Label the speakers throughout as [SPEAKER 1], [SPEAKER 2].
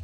[SPEAKER 1] ん?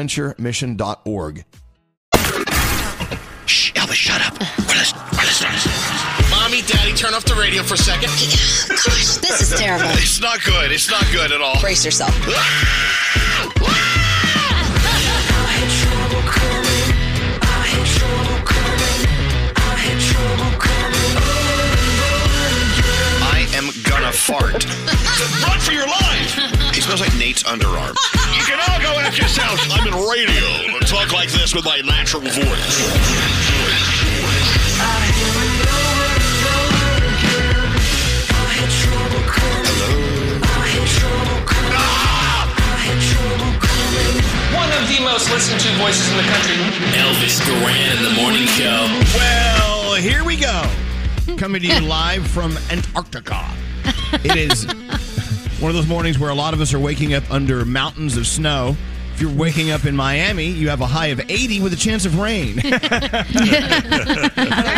[SPEAKER 2] bonaventuremission.org.
[SPEAKER 3] Shh, Elvis, shut up. We're listening. We're listening. Mommy, Daddy, turn off the radio for a second.
[SPEAKER 4] Gosh, this is terrible.
[SPEAKER 3] It's not good. It's not good at all.
[SPEAKER 4] Brace yourself.
[SPEAKER 3] fart. Run for your life! He smells like Nate's underarm. You can all go after yourselves. I'm in radio. I talk like this with my natural voice.
[SPEAKER 5] One of the most listened to voices in the country.
[SPEAKER 6] Elvis Duran in the morning show.
[SPEAKER 2] Well, here we go. Coming to you live from Antarctica. It is one of those mornings where a lot of us are waking up under mountains of snow. If you're waking up in Miami, you have a high of 80 with a chance of rain.
[SPEAKER 7] Very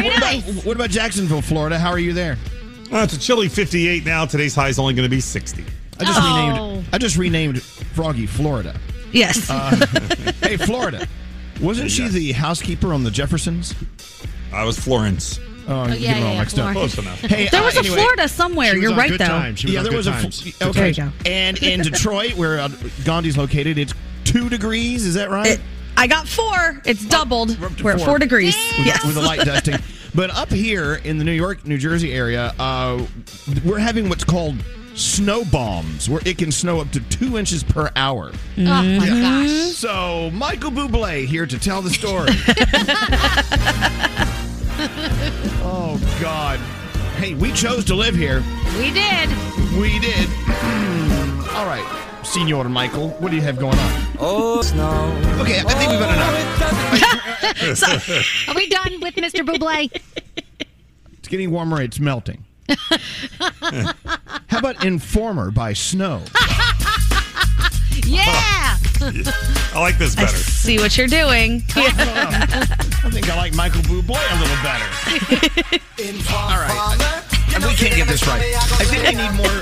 [SPEAKER 2] what,
[SPEAKER 7] nice.
[SPEAKER 2] about, what about Jacksonville, Florida? How are you there?
[SPEAKER 8] Well, it's a chilly 58 now. Today's high is only going to be 60.
[SPEAKER 2] I just
[SPEAKER 7] Oh.
[SPEAKER 2] renamed I just renamed Froggy Florida.
[SPEAKER 7] Yes.
[SPEAKER 2] Uh, hey, Florida. Wasn't she the housekeeper on the Jeffersons?
[SPEAKER 8] I was Florence.
[SPEAKER 2] Oh,
[SPEAKER 7] yeah,
[SPEAKER 2] get them all
[SPEAKER 7] yeah,
[SPEAKER 2] mixed up.
[SPEAKER 8] Close enough.
[SPEAKER 2] Hey,
[SPEAKER 7] there
[SPEAKER 2] uh,
[SPEAKER 7] was
[SPEAKER 2] anyway,
[SPEAKER 7] a Florida somewhere. You're right, though.
[SPEAKER 9] times. She was
[SPEAKER 2] yeah, there
[SPEAKER 9] good
[SPEAKER 2] was a
[SPEAKER 9] times.
[SPEAKER 2] fl- okay.
[SPEAKER 7] There you go.
[SPEAKER 2] And in Detroit, where uh, Gandhi's located, it's two degrees. Is that right?
[SPEAKER 7] It- I got four. It's doubled.
[SPEAKER 2] we're
[SPEAKER 7] We're at
[SPEAKER 2] four.
[SPEAKER 7] four degrees.
[SPEAKER 2] with,
[SPEAKER 7] Yes.
[SPEAKER 2] with the light dusting. But up here in the New York, New Jersey area, uh, we're having what's called snow bombs, where it can snow up to two inches per hour.
[SPEAKER 1] Oh my gosh.
[SPEAKER 2] So Michael Bublé here to tell the story. oh God! Hey, we chose to live here.
[SPEAKER 1] We did.
[SPEAKER 2] We did. All right, Senor Michael, what do you have going on?
[SPEAKER 6] Oh, snow.
[SPEAKER 2] Okay, I think we've had enough.
[SPEAKER 1] So, are we done with Mr. Bublé?
[SPEAKER 2] It's getting warmer. It's melting. How about Informer by Snow?
[SPEAKER 1] Yeah.
[SPEAKER 8] I like this
[SPEAKER 10] I
[SPEAKER 8] better.
[SPEAKER 10] see what you're doing.
[SPEAKER 2] I think I like Michael Bublé a little better. All right. And we can't get this right. I think we need more.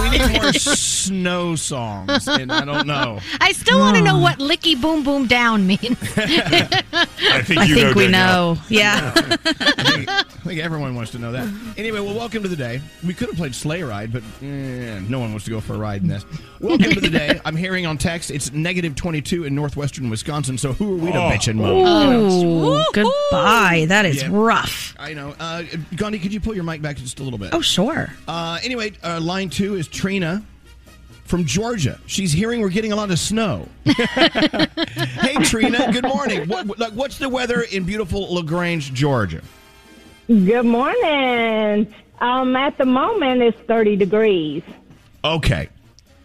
[SPEAKER 2] we need more snow songs, and I don't know.
[SPEAKER 1] I still want to know what licky boom boom down means.
[SPEAKER 8] I think
[SPEAKER 10] I think
[SPEAKER 8] know,
[SPEAKER 10] we
[SPEAKER 8] Danielle.
[SPEAKER 10] know. Yeah.
[SPEAKER 2] I think, I think everyone wants to know that. Anyway, well, welcome to the day. We could have played Sleigh Ride, but eh, no one wants to go for a ride in this. Welcome to the day. I'm hearing on text it's negative 22 in northwestern Wisconsin, so who are we to
[SPEAKER 8] Oh.
[SPEAKER 2] bitch and moan?
[SPEAKER 10] Ooh, goodbye. That is
[SPEAKER 2] Yeah.
[SPEAKER 10] rough.
[SPEAKER 2] I know. Uh, Gandhi, could you pull your mic back just a little bit?
[SPEAKER 10] Oh, sure.
[SPEAKER 2] Uh, anyway, uh, line two is Trina from Georgia. She's hearing we're getting a lot of snow. hey, Trina. Good morning. What, like, what's the weather in beautiful LaGrange, Georgia?
[SPEAKER 11] Good morning. Um, at the moment, it's 30 degrees.
[SPEAKER 2] Okay,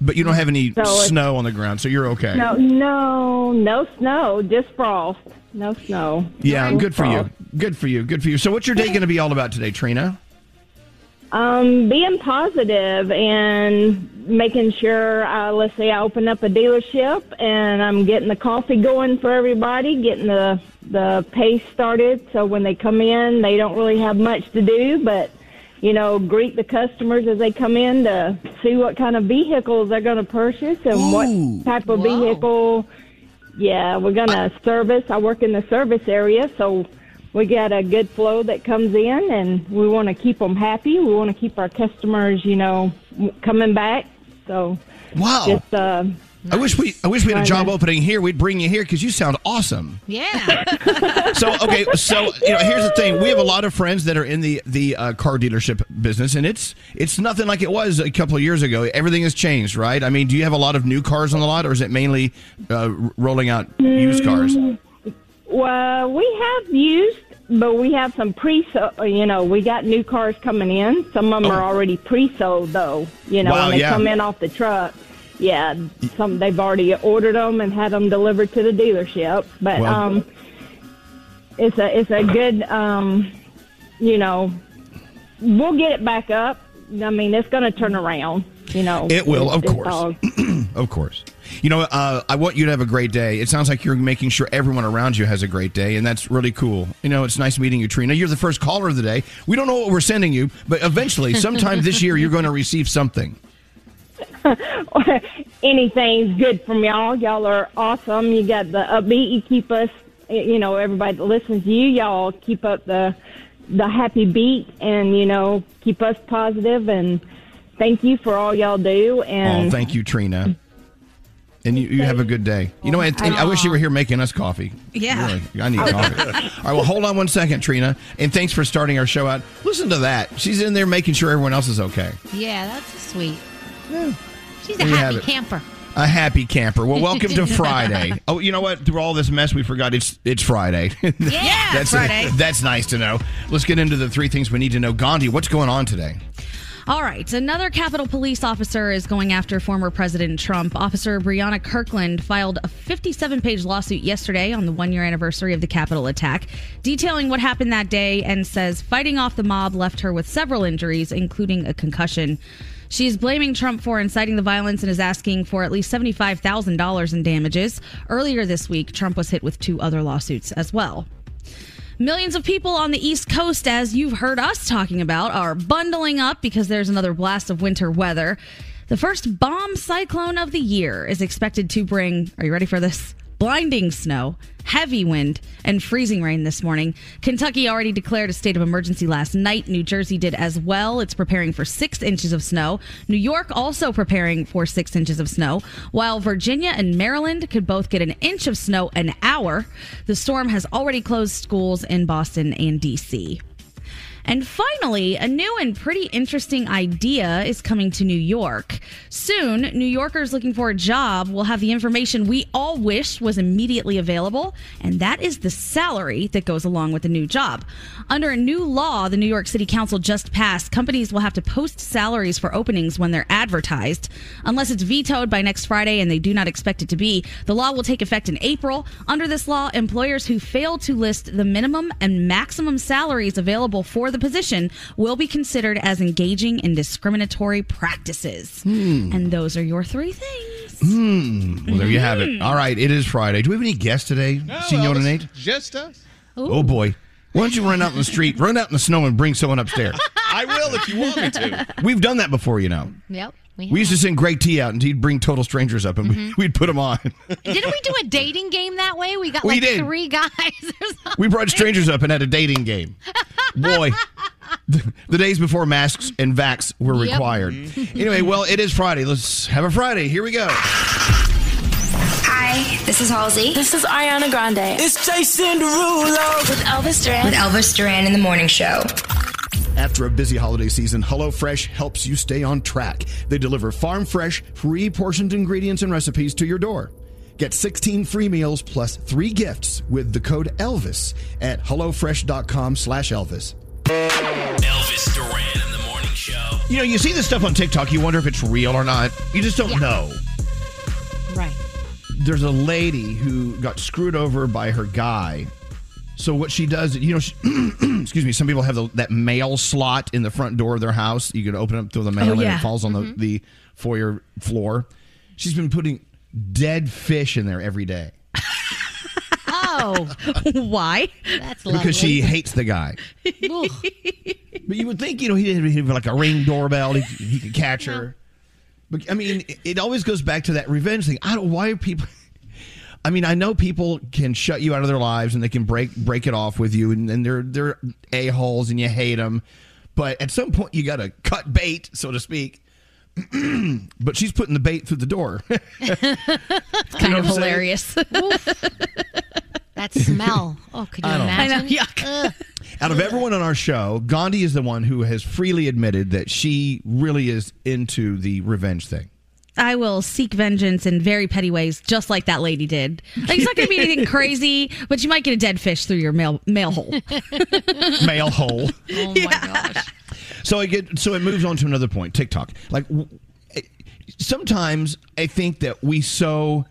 [SPEAKER 2] but you don't have any
[SPEAKER 11] So
[SPEAKER 2] snow on the ground, so you're okay.
[SPEAKER 11] No, no, no snow, just frost. No snow.
[SPEAKER 2] Yeah,
[SPEAKER 11] No
[SPEAKER 2] good for you. Good for you. Good for you. So, what's your day going to be all about today, Trina?
[SPEAKER 11] Um, being positive and making sure, uh, let's say I open up a dealership and I'm getting the coffee going for everybody, getting the, the pace started. So when they come in, they don't really have much to do, but, you know, greet the customers as they come in to see what kind of vehicles they're going to purchase and
[SPEAKER 2] Ooh.
[SPEAKER 11] what type of vehicle. Yeah, we're going to service. I work in the service area, so we got a good flow that comes in, and we want to keep them happy. We want to keep our customers, you know, coming back. So,
[SPEAKER 2] Wow.
[SPEAKER 11] just uh,
[SPEAKER 2] I wish we I wish we had a job opening here. We'd bring you here because you sound awesome.
[SPEAKER 1] yeah.
[SPEAKER 2] So okay, so you know, here's the thing: we have a lot of friends that are in the the uh, car dealership business, and it's it's nothing like it was a couple of years ago. Everything has changed, right? I mean, do you have a lot of new cars on the lot, or is it mainly uh, rolling out used cars?
[SPEAKER 11] well, we have used, but we have some pre. You know, we got new cars coming in. Some of them are already pre-sold, though. You know,
[SPEAKER 2] Oh. Wow,
[SPEAKER 11] when they
[SPEAKER 2] yeah.
[SPEAKER 11] come in off the truck. Yeah, some they've already ordered them and had them delivered to the dealership. But
[SPEAKER 2] Well-
[SPEAKER 11] um, it's a it's a good um, you know, we'll get it back up. I mean, it's going to turn around. You know,
[SPEAKER 2] It will, of course. Of course. You know, uh, I want you to have a great day. It sounds like you're making sure everyone around you has a great day, and that's really cool. You know, it's nice meeting you, Trina. You're the first caller of the day. We don't know what we're sending you, but eventually, sometime this year, you're going to receive something.
[SPEAKER 11] anything's good from y'all. Y'all are awesome. You got the upbeat. You keep us, you know, everybody that listens to you, y'all keep up the the happy beat, and you know, keep us positive. And thank you for all y'all do. And
[SPEAKER 2] Oh, thank you, Trina. And you, you have a good day. You know, and, and I wish you were here making us coffee.
[SPEAKER 10] Yeah.
[SPEAKER 2] Really, I need coffee. All right, well, hold on one second, Trina. And thanks for starting our show out. Listen to that. She's in there making sure everyone else is okay.
[SPEAKER 1] Yeah, that's sweet. She's a
[SPEAKER 2] There you have
[SPEAKER 1] happy camper.
[SPEAKER 2] A happy camper. Well, welcome to Friday. Oh, you know what? Through all this mess, we forgot it's it's Friday.
[SPEAKER 10] Yeah,
[SPEAKER 2] that's
[SPEAKER 10] Friday.
[SPEAKER 2] that's nice to know. Let's get into the three things we need to know. Gandhi, what's going on today?
[SPEAKER 12] All right. Another Capitol Police officer is going after former President Trump. Officer Briana Kirkland filed a 57 page lawsuit yesterday on the one year anniversary of the Capitol attack, detailing what happened that day and says fighting off the mob left her with several injuries, including a concussion. She's blaming Trump for inciting the violence and is asking for at least $75,000 in damages. Earlier this week, Trump was hit with two other lawsuits as well. Millions of people on the East Coast, as you've heard us talking about, are bundling up because there's another blast of winter weather. The first bomb cyclone of the year is expected to bring, are you ready for this? Blinding snow, heavy wind, and freezing rain this morning. Kentucky already declared a state of emergency last night. New Jersey did as well. It's preparing for six inches of snow. New York also preparing for six inches of snow, while Virginia and Maryland could both get an inch of snow an hour. The storm has already closed schools in Boston and D.C. And finally, a new and pretty interesting idea is coming to New York. Soon, New Yorkers looking for a job will have the information we all wish was immediately available, and that is the salary that goes along with the new job. Under a new law the New York City Council just passed, companies will have to post salaries for openings when they're advertised. Unless it's vetoed by next Friday, and they do not expect it to be, the law will take effect in April. Under this law, employers who fail to list the minimum and maximum salaries available for the position will be considered as engaging in discriminatory practices. And those are your three things.
[SPEAKER 2] Hmm. Well, there you have it. All right, it is Friday. Do we have any guests today, Senora
[SPEAKER 13] Elvis,
[SPEAKER 2] Nate?
[SPEAKER 13] Just us.
[SPEAKER 2] Oh boy. Why don't you run out in the street, run out in the snow, and bring someone upstairs?
[SPEAKER 13] I will if you want me to.
[SPEAKER 2] We've done that before, you know.
[SPEAKER 1] Yep.
[SPEAKER 2] We used to send Greg T out, and he'd bring total strangers up, and we, mm-hmm. we'd put them on.
[SPEAKER 1] Didn't we do a dating game that way? We got
[SPEAKER 2] We
[SPEAKER 1] like
[SPEAKER 2] did.
[SPEAKER 1] three guys or something.
[SPEAKER 2] We brought strangers up and had a dating game. Boy, the, the days before masks and vax were
[SPEAKER 5] Yep.
[SPEAKER 2] required. Mm-hmm. Anyway, well, it is Friday. Let's have a Friday. Here we go.
[SPEAKER 5] Hi, this is Halsey. This is Ariana Grande. It's Jason Derulo with Elvis Duran. With Elvis Duran in the morning show.
[SPEAKER 2] After a busy holiday season, HelloFresh helps you stay on track. They deliver farm fresh, pre portioned ingredients and recipes to your door. Get 16 free meals plus three gifts with the code ELVIS at HelloFresh.com slash Elvis.
[SPEAKER 6] Elvis Duran in the morning show.
[SPEAKER 2] You know, you see this stuff on TikTok, you wonder if it's real or not. You just don't know.
[SPEAKER 1] Right.
[SPEAKER 2] There's a lady who got screwed over by her guy. So what she does, you know, she, excuse me, some people have the, that mail slot in the front door of their house. You can open up through the mail and
[SPEAKER 12] yeah.
[SPEAKER 2] it falls on
[SPEAKER 12] Mhm.
[SPEAKER 2] the, the foyer floor. She's been putting dead fish in there every day
[SPEAKER 1] Oh,
[SPEAKER 12] Why?
[SPEAKER 1] that's lovely.
[SPEAKER 2] because she hates the guy. But you would think, you know, he didn't have like a ring doorbell. He, he could catch her. But I mean, it- it always goes back to that revenge thing. I don't. Why are people? I mean, I know people can shut you out of their lives and they can break break it off with you, and, and they're they're a holes and you hate them. But at some point, you got to cut bait, so to speak. but she's putting the bait through the door.
[SPEAKER 12] It's kind of
[SPEAKER 2] what I'm saying?
[SPEAKER 12] hilarious.
[SPEAKER 1] that smell. Oh, could you
[SPEAKER 2] I don't. I
[SPEAKER 1] imagine?
[SPEAKER 12] know, yuck.
[SPEAKER 2] Out of everyone on our show, Gandhi is the one who has freely admitted that she really is into the revenge thing.
[SPEAKER 12] I will seek vengeance in very petty ways, just like that lady did. Like it's not going to be anything crazy, but you might get a dead fish through your mail mail hole.
[SPEAKER 2] Mail hole.
[SPEAKER 1] Oh my gosh.
[SPEAKER 2] So I get so it moves on to another point. TikTok. Like eh, sometimes I think that we so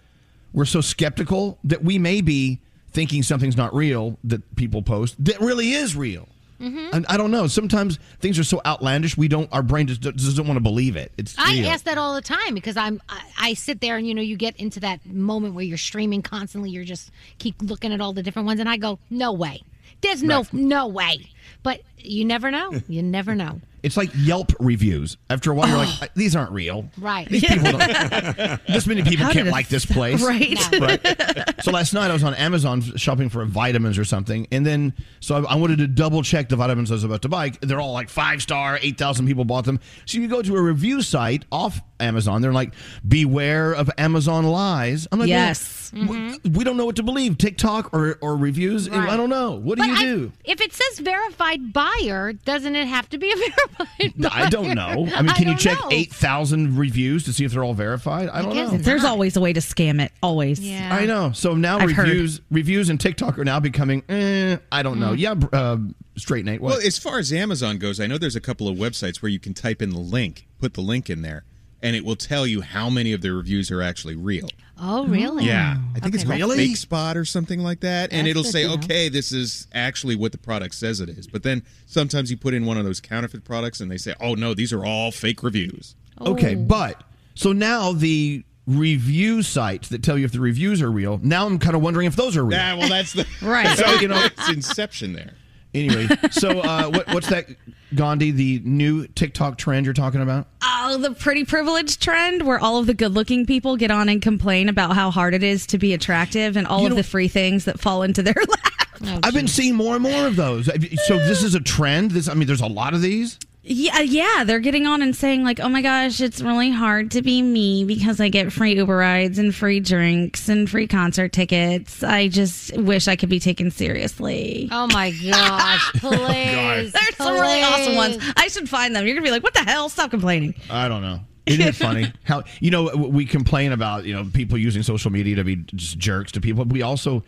[SPEAKER 2] we're so skeptical that we may be thinking something's not real that people post that really is real.
[SPEAKER 1] Mm-hmm.
[SPEAKER 2] And I don't know. Sometimes things are so outlandish we don't. Our brain just doesn't want to believe it. It's
[SPEAKER 1] I
[SPEAKER 2] real.
[SPEAKER 1] ask that all the time because I'm I, I sit there and you know you get into that moment where you're streaming constantly. You're just keep looking at all the different ones, and I go, no way. There's no no way. But you never know. You never know.
[SPEAKER 2] It's like Yelp reviews. After a while, you're like, uh, these aren't real.
[SPEAKER 1] Right.
[SPEAKER 2] These people don't, this many people
[SPEAKER 12] How
[SPEAKER 2] can't
[SPEAKER 12] did
[SPEAKER 2] like this place.
[SPEAKER 12] Right.
[SPEAKER 2] right. So last night I was on Amazon shopping for vitamins or something, and then so I, I wanted to double check the vitamins I was about to buy. They're all like five star, eight thousand people bought them. So you go to a review site off Amazon. They're like, beware of Amazon lies. I'm like, well,
[SPEAKER 12] Yes.
[SPEAKER 2] w- we don't know what to believe, TikTok or or reviews.
[SPEAKER 1] Right.
[SPEAKER 2] I don't know. What do
[SPEAKER 1] But
[SPEAKER 2] you
[SPEAKER 1] I-
[SPEAKER 2] do?
[SPEAKER 1] If it says verified buyer, doesn't it have to be a verified buyer?
[SPEAKER 2] I don't know. I mean, can you check
[SPEAKER 1] know.
[SPEAKER 2] eight thousand reviews to see if they're all verified? I don't
[SPEAKER 1] guess
[SPEAKER 2] know.
[SPEAKER 12] There's
[SPEAKER 1] not.
[SPEAKER 12] always a way to scam it. Always.
[SPEAKER 1] Yeah.
[SPEAKER 2] I know. So now
[SPEAKER 12] I've heard.
[SPEAKER 2] reviews, reviews, and TikTok are now becoming. Eh, I don't
[SPEAKER 1] Mm.
[SPEAKER 2] know. Yeah, uh, straight Nate. What?
[SPEAKER 13] Well, as far as Amazon goes, I know there's a couple of websites where you can type in the link, put the link in there, and it will tell you how many of the reviews are actually real.
[SPEAKER 1] Oh, really?
[SPEAKER 13] Yeah, I think it's
[SPEAKER 1] Okay.
[SPEAKER 13] called
[SPEAKER 2] Really?
[SPEAKER 13] Fakespot or something like that, and it'll say,
[SPEAKER 1] to
[SPEAKER 13] okay, this is actually what the product says it is. But then sometimes you put in one of those counterfeit products, and they say, oh no, these are all fake reviews.
[SPEAKER 2] okay,
[SPEAKER 1] Oh.
[SPEAKER 2] but so now the review sites that tell you if the reviews are real. Now I'm kind of wondering if those are real.
[SPEAKER 13] Yeah, well, that's the
[SPEAKER 12] Right.
[SPEAKER 2] So you know.
[SPEAKER 13] it's Inception there.
[SPEAKER 2] Anyway, so uh, what, what's that, Gandhi? The new TikTok trend you're talking about?
[SPEAKER 12] Oh, the pretty privilege trend where all of the good looking people get on and complain about how hard it is to be attractive and all
[SPEAKER 2] You
[SPEAKER 12] of
[SPEAKER 2] know-
[SPEAKER 12] the free things that fall into their lap.
[SPEAKER 1] Oh,
[SPEAKER 2] I've been seeing more and more of those. So this is a trend. This, I mean, there's a lot of these.
[SPEAKER 12] Yeah, uh, yeah, they're getting on and saying like, "Oh my gosh, it's really hard to be me because I get free Uber rides and free drinks and free concert tickets. I just wish I could be taken seriously."
[SPEAKER 1] Oh my gosh! Oh Please.
[SPEAKER 12] There's some really awesome ones. I should find them. You're gonna be like, "What the hell? Stop complaining."
[SPEAKER 2] I don't know. Isn't it funny how you know we complain about you know people using social media to be just jerks to people. But we also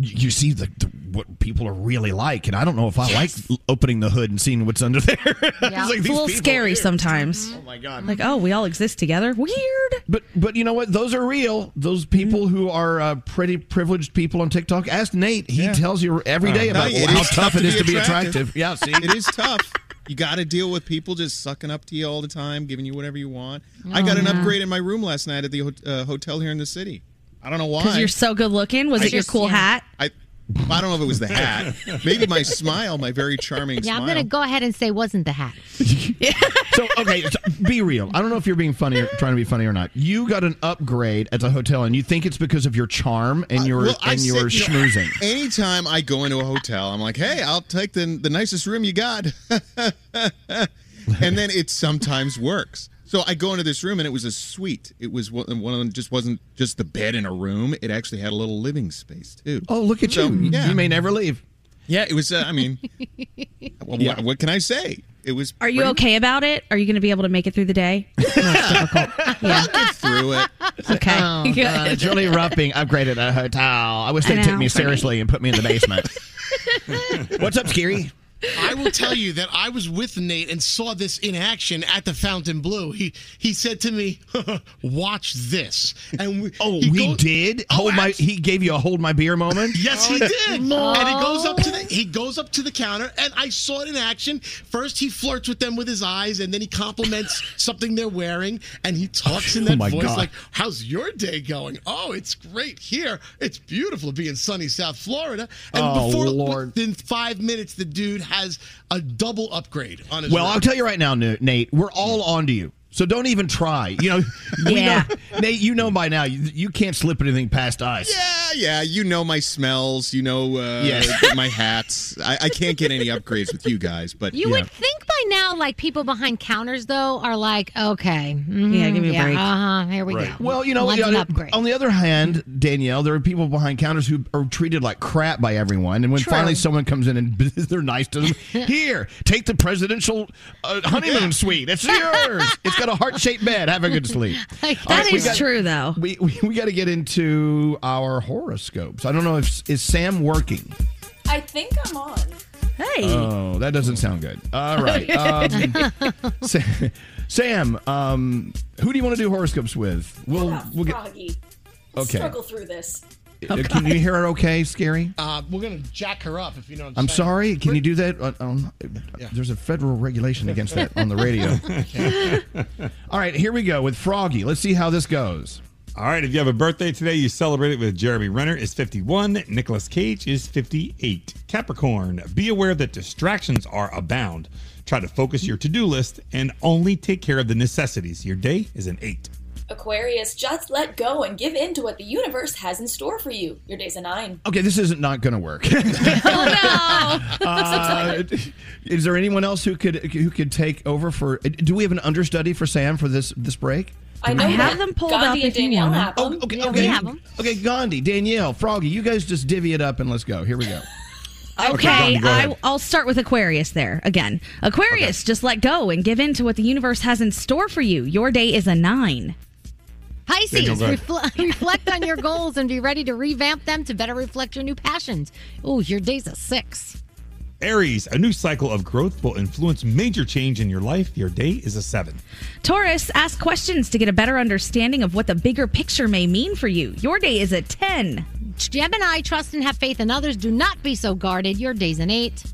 [SPEAKER 2] you see the, the what people are really like, and I don't know if I like opening the hood and seeing what's under there. It's like,
[SPEAKER 12] it's a little scary
[SPEAKER 2] are-
[SPEAKER 12] sometimes.
[SPEAKER 2] Oh my god!
[SPEAKER 12] Like, oh, we all exist together. Weird.
[SPEAKER 2] But but you know what? Those are real. Those people who are uh, pretty privileged people on TikTok. Ask Nate. He
[SPEAKER 13] Yeah.
[SPEAKER 2] tells you every day
[SPEAKER 13] No,
[SPEAKER 2] about
[SPEAKER 13] it
[SPEAKER 2] how
[SPEAKER 13] is
[SPEAKER 2] tough it is to be attractive. Yeah, see,
[SPEAKER 13] It is tough. You got to deal with people just sucking up to you all the time, giving you whatever you want. I got an
[SPEAKER 12] Oh, yeah.
[SPEAKER 13] upgrade in my room last night at the uh, hotel here in the city. I don't know why.
[SPEAKER 12] Because you're so good looking. Was
[SPEAKER 13] I
[SPEAKER 12] it your
[SPEAKER 13] just-
[SPEAKER 12] cool hat?
[SPEAKER 13] I, I don't know if it was the hat. Maybe my smile, my very charming smile.
[SPEAKER 1] Yeah,
[SPEAKER 13] smile.
[SPEAKER 1] I'm going to go ahead and say wasn't the hat.
[SPEAKER 2] So okay, so be real. I don't know if you're being funny or trying to be funny or not. You got an upgrade at the hotel, and you think it's because of your charm and uh, your
[SPEAKER 13] Well, I
[SPEAKER 2] and
[SPEAKER 13] say,
[SPEAKER 2] your
[SPEAKER 13] you know,
[SPEAKER 2] schmoozing.
[SPEAKER 13] anytime I go into a hotel, I'm like, hey, I'll take the the nicest room you got, and then it sometimes works. So I go into this room and it was a suite. It was one one of them. Just wasn't just the bed in a room. It actually had a little living space too.
[SPEAKER 2] Oh, look at
[SPEAKER 13] So,
[SPEAKER 2] you!
[SPEAKER 13] yeah.
[SPEAKER 2] You may never leave.
[SPEAKER 13] Yeah, it was. Uh, I mean, well, what, what can I say? It was.
[SPEAKER 12] Are you
[SPEAKER 13] pretty-
[SPEAKER 12] okay about it? Are you going to be able to make it through the day? No, it's difficult. Yeah.
[SPEAKER 13] Get through it.
[SPEAKER 12] Okay.
[SPEAKER 2] Oh,
[SPEAKER 12] Good.
[SPEAKER 2] God, it's really rough upgraded a hotel. I wish
[SPEAKER 12] they
[SPEAKER 2] took take
[SPEAKER 12] know,
[SPEAKER 2] me seriously and put me in the basement. What's up, Scary?
[SPEAKER 3] I will tell you that I was with Nate and saw this in action at the Fontainebleau. He he said to me, "Watch this." And we,
[SPEAKER 2] Oh, he, did oh, hold my. He gave you a hold my beer moment.
[SPEAKER 3] Yes, he oh, did. And he goes up to the he goes up to the counter, and I saw it in action. First, he flirts with them with his eyes, and then he compliments something they're wearing, and he talks in
[SPEAKER 2] Oh
[SPEAKER 3] that
[SPEAKER 2] my
[SPEAKER 3] voice
[SPEAKER 2] God.
[SPEAKER 3] like, "How's your day going? Oh, it's great here. It's beautiful to be in sunny South Florida." And
[SPEAKER 2] Oh,
[SPEAKER 3] before
[SPEAKER 2] Lord.
[SPEAKER 3] within five minutes, the dude has a double upgrade on his.
[SPEAKER 2] Well,
[SPEAKER 3] room.
[SPEAKER 2] I'll tell you right now, Nate. We're all on to you. So don't even try. You know,
[SPEAKER 12] Yeah.
[SPEAKER 2] know, Nate. You know by now you, you can't slip anything past us.
[SPEAKER 13] Yeah, yeah. You know my smells. You know uh,
[SPEAKER 2] Yeah.
[SPEAKER 13] my hats. I, I can't get any upgrades with you guys, but
[SPEAKER 1] You would think by now, like people behind counters, though, are like, okay,
[SPEAKER 12] Yeah, give me a
[SPEAKER 1] yeah,
[SPEAKER 12] break.
[SPEAKER 1] Uh huh. Here we
[SPEAKER 2] Right.
[SPEAKER 1] go.
[SPEAKER 2] Well, you know,
[SPEAKER 1] One's
[SPEAKER 2] you
[SPEAKER 1] an upgrade.
[SPEAKER 2] on the other hand, Danielle, there are people behind counters who are treated like crap by everyone, and when
[SPEAKER 1] True.
[SPEAKER 2] finally someone comes in and they're nice to them, here, take the presidential uh, honeymoon suite. It's yours. It's got a heart-shaped bed. Have a good sleep.
[SPEAKER 1] Like,
[SPEAKER 12] That
[SPEAKER 2] right,
[SPEAKER 12] is
[SPEAKER 2] got-
[SPEAKER 12] true, though.
[SPEAKER 2] We we, we got to get into our horoscopes. I don't know if is Sam working.
[SPEAKER 14] I think I'm on.
[SPEAKER 12] Hey.
[SPEAKER 2] Oh, that doesn't sound good. All right, um, Sam. Um, who do you want to do horoscopes with? We'll we'll get.
[SPEAKER 14] Froggy.
[SPEAKER 2] Okay.
[SPEAKER 14] Struggle through this.
[SPEAKER 2] Uh, Can you hear her okay, Scary?
[SPEAKER 3] Uh, we're gonna jack her up if you know. What I'm,
[SPEAKER 2] I'm
[SPEAKER 3] saying.
[SPEAKER 2] sorry. Can you do that? On, on, There's a federal regulation against that on the radio. All right, here we go with Froggy. Let's see how this goes.
[SPEAKER 8] All right, if you have a birthday today, you celebrate it with Jeremy Renner is 51, Nicolas Cage is 58. Capricorn, be aware that distractions are abound. Try to focus your to-do list and only take care of the necessities. Your day is an 8.
[SPEAKER 14] Aquarius, just let go and give in to what the universe has in store for you. Your day's a nine.
[SPEAKER 2] Okay, this isn't not going to work.
[SPEAKER 12] Oh,
[SPEAKER 2] Uh, is there anyone else who could who could take over for? Do we have an understudy for Sam for this this break?
[SPEAKER 14] I know
[SPEAKER 12] I have them pulled
[SPEAKER 14] Gandhi
[SPEAKER 12] up
[SPEAKER 14] and
[SPEAKER 12] if you
[SPEAKER 14] Danielle
[SPEAKER 12] want 'em.
[SPEAKER 14] have them.
[SPEAKER 2] Oh, okay,
[SPEAKER 1] Yeah,
[SPEAKER 2] okay.
[SPEAKER 1] we have 'em.
[SPEAKER 2] Okay, Gandhi, Danielle, Froggy, you guys just divvy it up and let's go. Here we go.
[SPEAKER 12] Okay,
[SPEAKER 8] Gandhi,
[SPEAKER 12] I. I'll start with Aquarius there again. Aquarius, just let go and give in to what the universe has in store for you. Your day is a nine.
[SPEAKER 1] Pisces,
[SPEAKER 8] Danielle, go ahead.
[SPEAKER 1] refl- reflect on your goals and be ready to revamp them to better reflect your new passions. Oh, your day's a six.
[SPEAKER 8] Aries, a new cycle of growth will influence major change in your life. Your day is a 7.
[SPEAKER 12] Taurus, ask questions to get a better understanding of what the bigger picture may mean for you. Your day is a 10.
[SPEAKER 1] Gemini, trust and have faith in others. Do not be so guarded. Your day's an eight.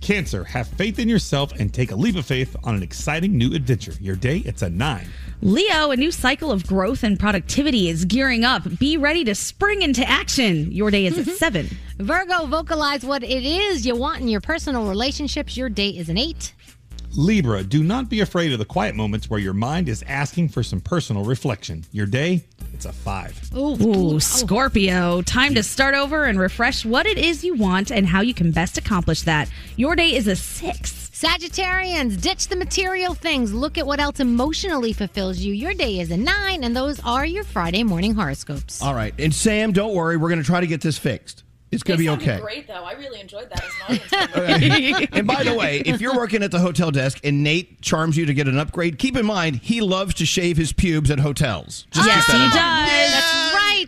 [SPEAKER 8] Cancer, have faith in yourself and take a leap of faith on an exciting new adventure. Your day, it's a 9.
[SPEAKER 12] Leo, a new cycle of growth and productivity is gearing up. Be ready to spring into action. Your day is a mm-hmm. 7.
[SPEAKER 1] Virgo, vocalize what it is you want in your personal relationships. Your day is an eight.
[SPEAKER 8] Libra, do not be afraid of the quiet moments where your mind is asking for some personal reflection. Your day, it's a 5.
[SPEAKER 12] Ooh, Scorpio, time to start over and refresh what it is you want and how you can best accomplish that. Your day is a 6.
[SPEAKER 1] Sagittarians, ditch the material things. Look at what else emotionally fulfills you. Your day is a nine, and those are your Friday morning horoscopes.
[SPEAKER 2] All right, and Sam, don't worry, we're going to try to get this fixed. It's going to
[SPEAKER 14] They
[SPEAKER 2] be
[SPEAKER 14] sounded
[SPEAKER 2] okay.
[SPEAKER 14] Great though. I really enjoyed that as
[SPEAKER 2] and by the way, if you're working at the hotel desk and Nate charms you to get an upgrade, keep in mind he loves to shave his pubes at hotels. Just
[SPEAKER 12] Yes,
[SPEAKER 2] keep that
[SPEAKER 12] he
[SPEAKER 2] in
[SPEAKER 12] does.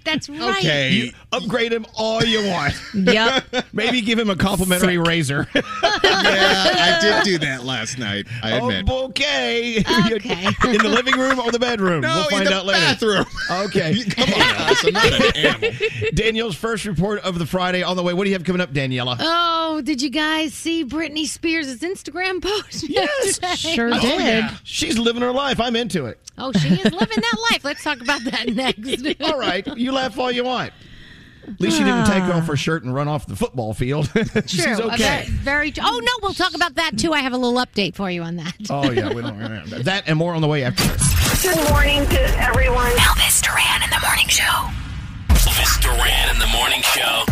[SPEAKER 2] Mind.
[SPEAKER 1] That's right. Okay.
[SPEAKER 2] You upgrade him all you want.
[SPEAKER 12] Yep.
[SPEAKER 2] Maybe give him a complimentary razor.
[SPEAKER 13] yeah, I did do that last night. I oh, admit.
[SPEAKER 2] Oh, okay.
[SPEAKER 1] Okay.
[SPEAKER 2] In the living room or the bedroom?
[SPEAKER 13] No,
[SPEAKER 2] we'll
[SPEAKER 13] in
[SPEAKER 2] find
[SPEAKER 13] the
[SPEAKER 2] out later.
[SPEAKER 13] bathroom.
[SPEAKER 2] Okay.
[SPEAKER 13] Come on, Alice, I'm not an animal.
[SPEAKER 2] Danielle's first report of the Friday on the way. What do you have coming up, Daniela?
[SPEAKER 1] Oh, did you guys see Britney Spears' Instagram post?
[SPEAKER 2] Yes.
[SPEAKER 1] yesterday?
[SPEAKER 2] Oh, yeah. She's living her life. I'm into it.
[SPEAKER 1] Oh, she is living that life. Let's talk about that next.
[SPEAKER 2] All right. You laugh all you want. At least she didn't take off her shirt and run off the football field. She's
[SPEAKER 1] True.
[SPEAKER 2] okay.
[SPEAKER 1] Very, very. Oh no, we'll talk about that too. I have a little update for you on that.
[SPEAKER 2] Oh yeah, we don't. That and more on the way after this.
[SPEAKER 15] Good morning to everyone.
[SPEAKER 5] Elvis Duran in the morning show. Elvis Duran in the morning show.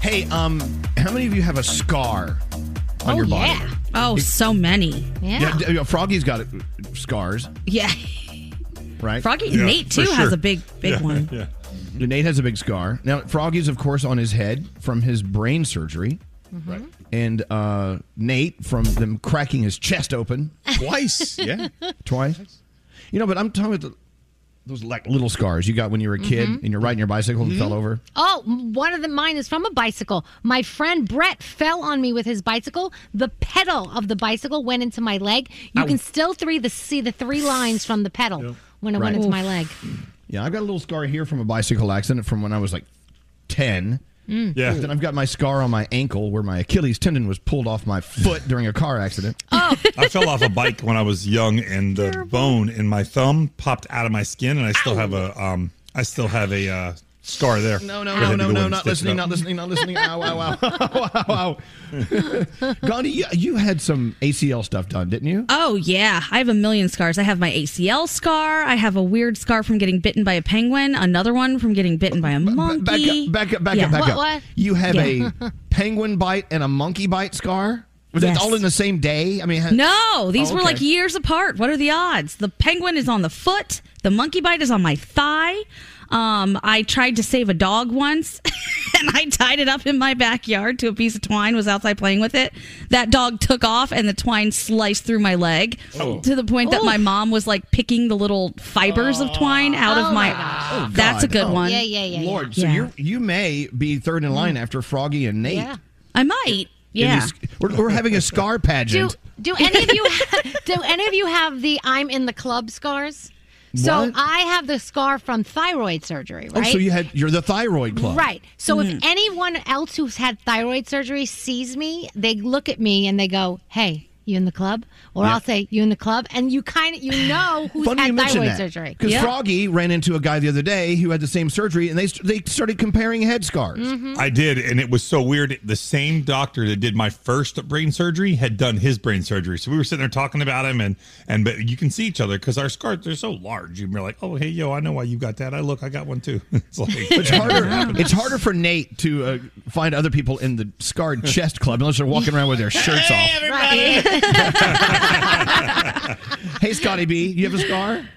[SPEAKER 2] Hey, um, how many of you have a scar on
[SPEAKER 12] Oh,
[SPEAKER 2] your body?
[SPEAKER 12] yeah. Oh, so many.
[SPEAKER 1] Yeah.
[SPEAKER 2] d- uh, Froggy's got uh, scars,
[SPEAKER 12] Yeah.
[SPEAKER 2] right?
[SPEAKER 12] Froggy, Nate too has a big, big one.
[SPEAKER 8] Yeah.
[SPEAKER 2] Nate has a big scar. Now, Froggy's, of course, on his head from his brain surgery.
[SPEAKER 12] Mm-hmm.
[SPEAKER 2] And uh, Nate from them cracking his chest open
[SPEAKER 13] Twice. Yeah.
[SPEAKER 2] twice. You know, but I'm talking about the, those like little scars you got when you were a kid
[SPEAKER 1] Mhm.
[SPEAKER 2] and you're riding your bicycle and fell over.
[SPEAKER 1] Oh, m- one of the mine is from a bicycle. My friend Brett fell on me with his bicycle. The pedal of the bicycle went into my leg. You
[SPEAKER 2] Ow.
[SPEAKER 1] can still three the see the three lines from the pedal when it
[SPEAKER 2] Right.
[SPEAKER 1] went into
[SPEAKER 2] Oof.
[SPEAKER 1] my leg.
[SPEAKER 2] Yeah, I've got a little scar here from a bicycle accident from when I was like 10.
[SPEAKER 1] Mm.
[SPEAKER 8] Yeah.
[SPEAKER 2] Then I've got my scar on my ankle where my Achilles tendon was pulled off my foot during a car accident. Oh.
[SPEAKER 8] I fell off a bike when I was young, and the bone in my thumb popped out of my skin, and I still have a um, I still have a uh, scar there.
[SPEAKER 2] No, no,
[SPEAKER 8] They
[SPEAKER 2] no, no, no, not listening, not listening, not listening. Ow, ow, ow. ow, ow, ow. Gandhi, you, you had some ACL stuff done, didn't you?
[SPEAKER 12] Oh yeah, I have a million scars. I have my ACL scar. I have a weird scar from getting bitten by a penguin. Another one from getting bitten by a monkey.
[SPEAKER 2] Back up, back up, back
[SPEAKER 12] Yeah.
[SPEAKER 2] up, back
[SPEAKER 12] What,
[SPEAKER 2] up.
[SPEAKER 12] what?
[SPEAKER 2] You have
[SPEAKER 12] Yeah.
[SPEAKER 2] a penguin bite and a monkey bite scar? Was
[SPEAKER 12] Yes.
[SPEAKER 2] that all in the same day? I mean,
[SPEAKER 12] No, these
[SPEAKER 2] Oh,
[SPEAKER 12] were like years apart. What are the odds? The penguin is on the foot. The monkey bite is on my thigh. Um, I tried to save a dog once, and I tied it up in my backyard to a piece of twine. Was outside playing with it. That dog took off, and the twine sliced through my leg
[SPEAKER 2] Oh.
[SPEAKER 12] to the point that my mom was like picking the little fibers of twine out
[SPEAKER 1] Oh,
[SPEAKER 12] of my.
[SPEAKER 1] my gosh.
[SPEAKER 2] Oh,
[SPEAKER 12] That's a good
[SPEAKER 2] Oh.
[SPEAKER 12] one.
[SPEAKER 1] Yeah, yeah, yeah.
[SPEAKER 2] Lord, so
[SPEAKER 12] Yeah.
[SPEAKER 2] you you may be third in line after Froggy and Nate.
[SPEAKER 1] Yeah.
[SPEAKER 12] I might. Yeah.
[SPEAKER 2] these- we're, we're having a scar pageant.
[SPEAKER 1] do any of you do any of you have the I'm in the club scars? So
[SPEAKER 2] What?
[SPEAKER 1] I have the scar from thyroid surgery, right?
[SPEAKER 2] Oh, so you had you're the thyroid club,
[SPEAKER 1] Right. So
[SPEAKER 12] Mm-hmm.
[SPEAKER 1] if anyone else who's had thyroid surgery sees me, they look at me and they go, "Hey, you in the club?" Or
[SPEAKER 2] Yeah.
[SPEAKER 1] I'll say, "You in the club?" And you kind of you know who's
[SPEAKER 2] Funny you
[SPEAKER 1] had
[SPEAKER 2] mention
[SPEAKER 1] thyroid
[SPEAKER 2] that
[SPEAKER 1] surgery.
[SPEAKER 2] because Froggy ran into a guy the other day who had the same surgery, and they they started comparing head scars.
[SPEAKER 1] Mm-hmm.
[SPEAKER 8] I did, and it was so weird. The same doctor that did my first brain surgery had done his brain surgery. So we were sitting there talking about him, and and but you can see each other because our scars they're so large. You're like, oh hey yo, I know why you got that. I look, I got one too. It's like
[SPEAKER 2] It's harder. it's harder for Nate to uh, find other people in the scarred chest club unless they're walking around with their shirts off. hey, Scotty B, you have a scar?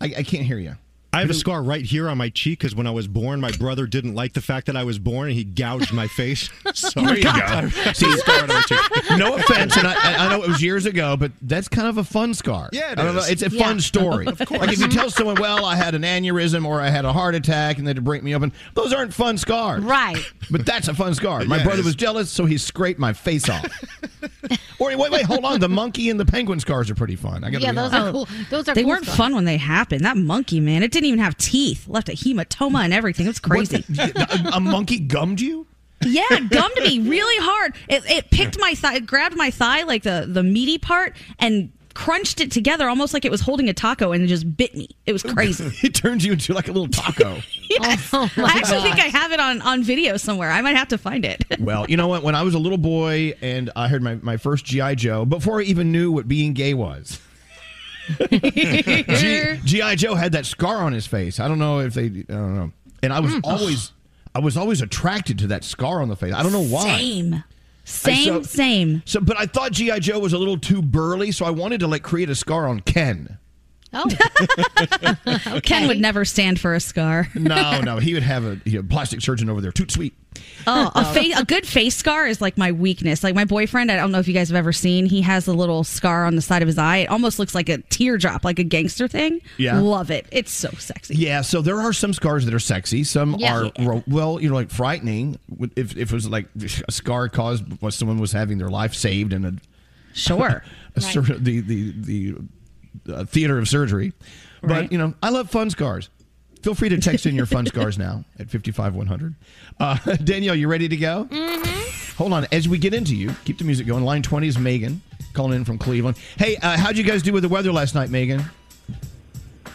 [SPEAKER 2] I, I can't hear you.
[SPEAKER 9] I have a scar right here on my cheek because when I was born, my brother didn't like the fact that I was born and he gouged my face. So
[SPEAKER 2] There you go. See,
[SPEAKER 9] scar on my cheek.
[SPEAKER 2] no offense, and I, I know it was years ago, but that's kind of a fun scar.
[SPEAKER 9] Yeah, it
[SPEAKER 2] I don't know. It's a
[SPEAKER 9] Yeah.
[SPEAKER 2] fun story.
[SPEAKER 9] Of course.
[SPEAKER 2] Like if you tell someone, "Well, I had an aneurysm or I had a heart attack," and they had to break me open, those aren't fun scars.
[SPEAKER 1] Right.
[SPEAKER 2] But that's a fun scar. My
[SPEAKER 9] Yeah, it
[SPEAKER 2] brother
[SPEAKER 9] is.
[SPEAKER 2] was jealous, so he scraped my face off. or wait, wait, hold on. The monkey and the penguin scars are pretty fun. I gotta
[SPEAKER 1] Yeah,
[SPEAKER 2] be
[SPEAKER 1] those
[SPEAKER 2] honest.
[SPEAKER 1] are cool. Those are
[SPEAKER 12] They
[SPEAKER 1] cool
[SPEAKER 12] weren't
[SPEAKER 1] scars.
[SPEAKER 12] fun when they happened. That monkey, man, it didn't even have teeth. Left a hematoma and everything. It was crazy.
[SPEAKER 2] a, a monkey gummed you?
[SPEAKER 12] Yeah, gummed me really hard. It, it picked my thigh, it grabbed my thigh, like the, the meaty part, and crunched it together almost like it was holding a taco and it just bit me. It was crazy.
[SPEAKER 2] it turns you into like a little taco.
[SPEAKER 12] yes.
[SPEAKER 1] Oh, my
[SPEAKER 12] I actually think. I have it on, on video somewhere. I might have to find it.
[SPEAKER 2] Well, you know what? When I was a little boy and I heard my, my first G.I. Joe, before I even knew what being gay was, G.I. Joe had that scar on his face. I don't know if they, I don't know. And I was
[SPEAKER 12] Mm.
[SPEAKER 2] always, I was always attracted to that scar on the face. I don't know why.
[SPEAKER 12] Same. Same,
[SPEAKER 2] so-
[SPEAKER 12] same.
[SPEAKER 2] So, but I thought G.I. Joe was a little too burly, so I wanted to like create a scar on Ken.
[SPEAKER 1] Oh.
[SPEAKER 12] Ken would never stand for a scar.
[SPEAKER 2] No, no, he would have a you know, plastic surgeon over there. Toot sweet.
[SPEAKER 12] Oh, a, uh, face, a good face scar is like my weakness. Like my boyfriend, I don't know if you guys have ever seen, he has a little scar on the side of his eye. It almost looks like a teardrop, like a gangster thing.
[SPEAKER 2] Yeah.
[SPEAKER 12] Love it. It's so sexy.
[SPEAKER 2] Yeah, so there are some scars that are sexy. Some
[SPEAKER 12] Yeah.
[SPEAKER 2] are ro- well, you know, like frightening. If, if it was like a scar caused by someone was having their life saved in a
[SPEAKER 12] Sure.
[SPEAKER 2] a sur- the the the uh, theater of surgery. But
[SPEAKER 12] Right.
[SPEAKER 2] you know, I love fun scars. Feel free to text in your fun scars now at fifty five one hundred. Uh, Danielle, you ready to go? Mm-hmm. Hold on. As we get into you, keep the music going. Line twenty is Megan calling in from Cleveland. Hey, uh, how'd you guys do with the weather last night, Megan?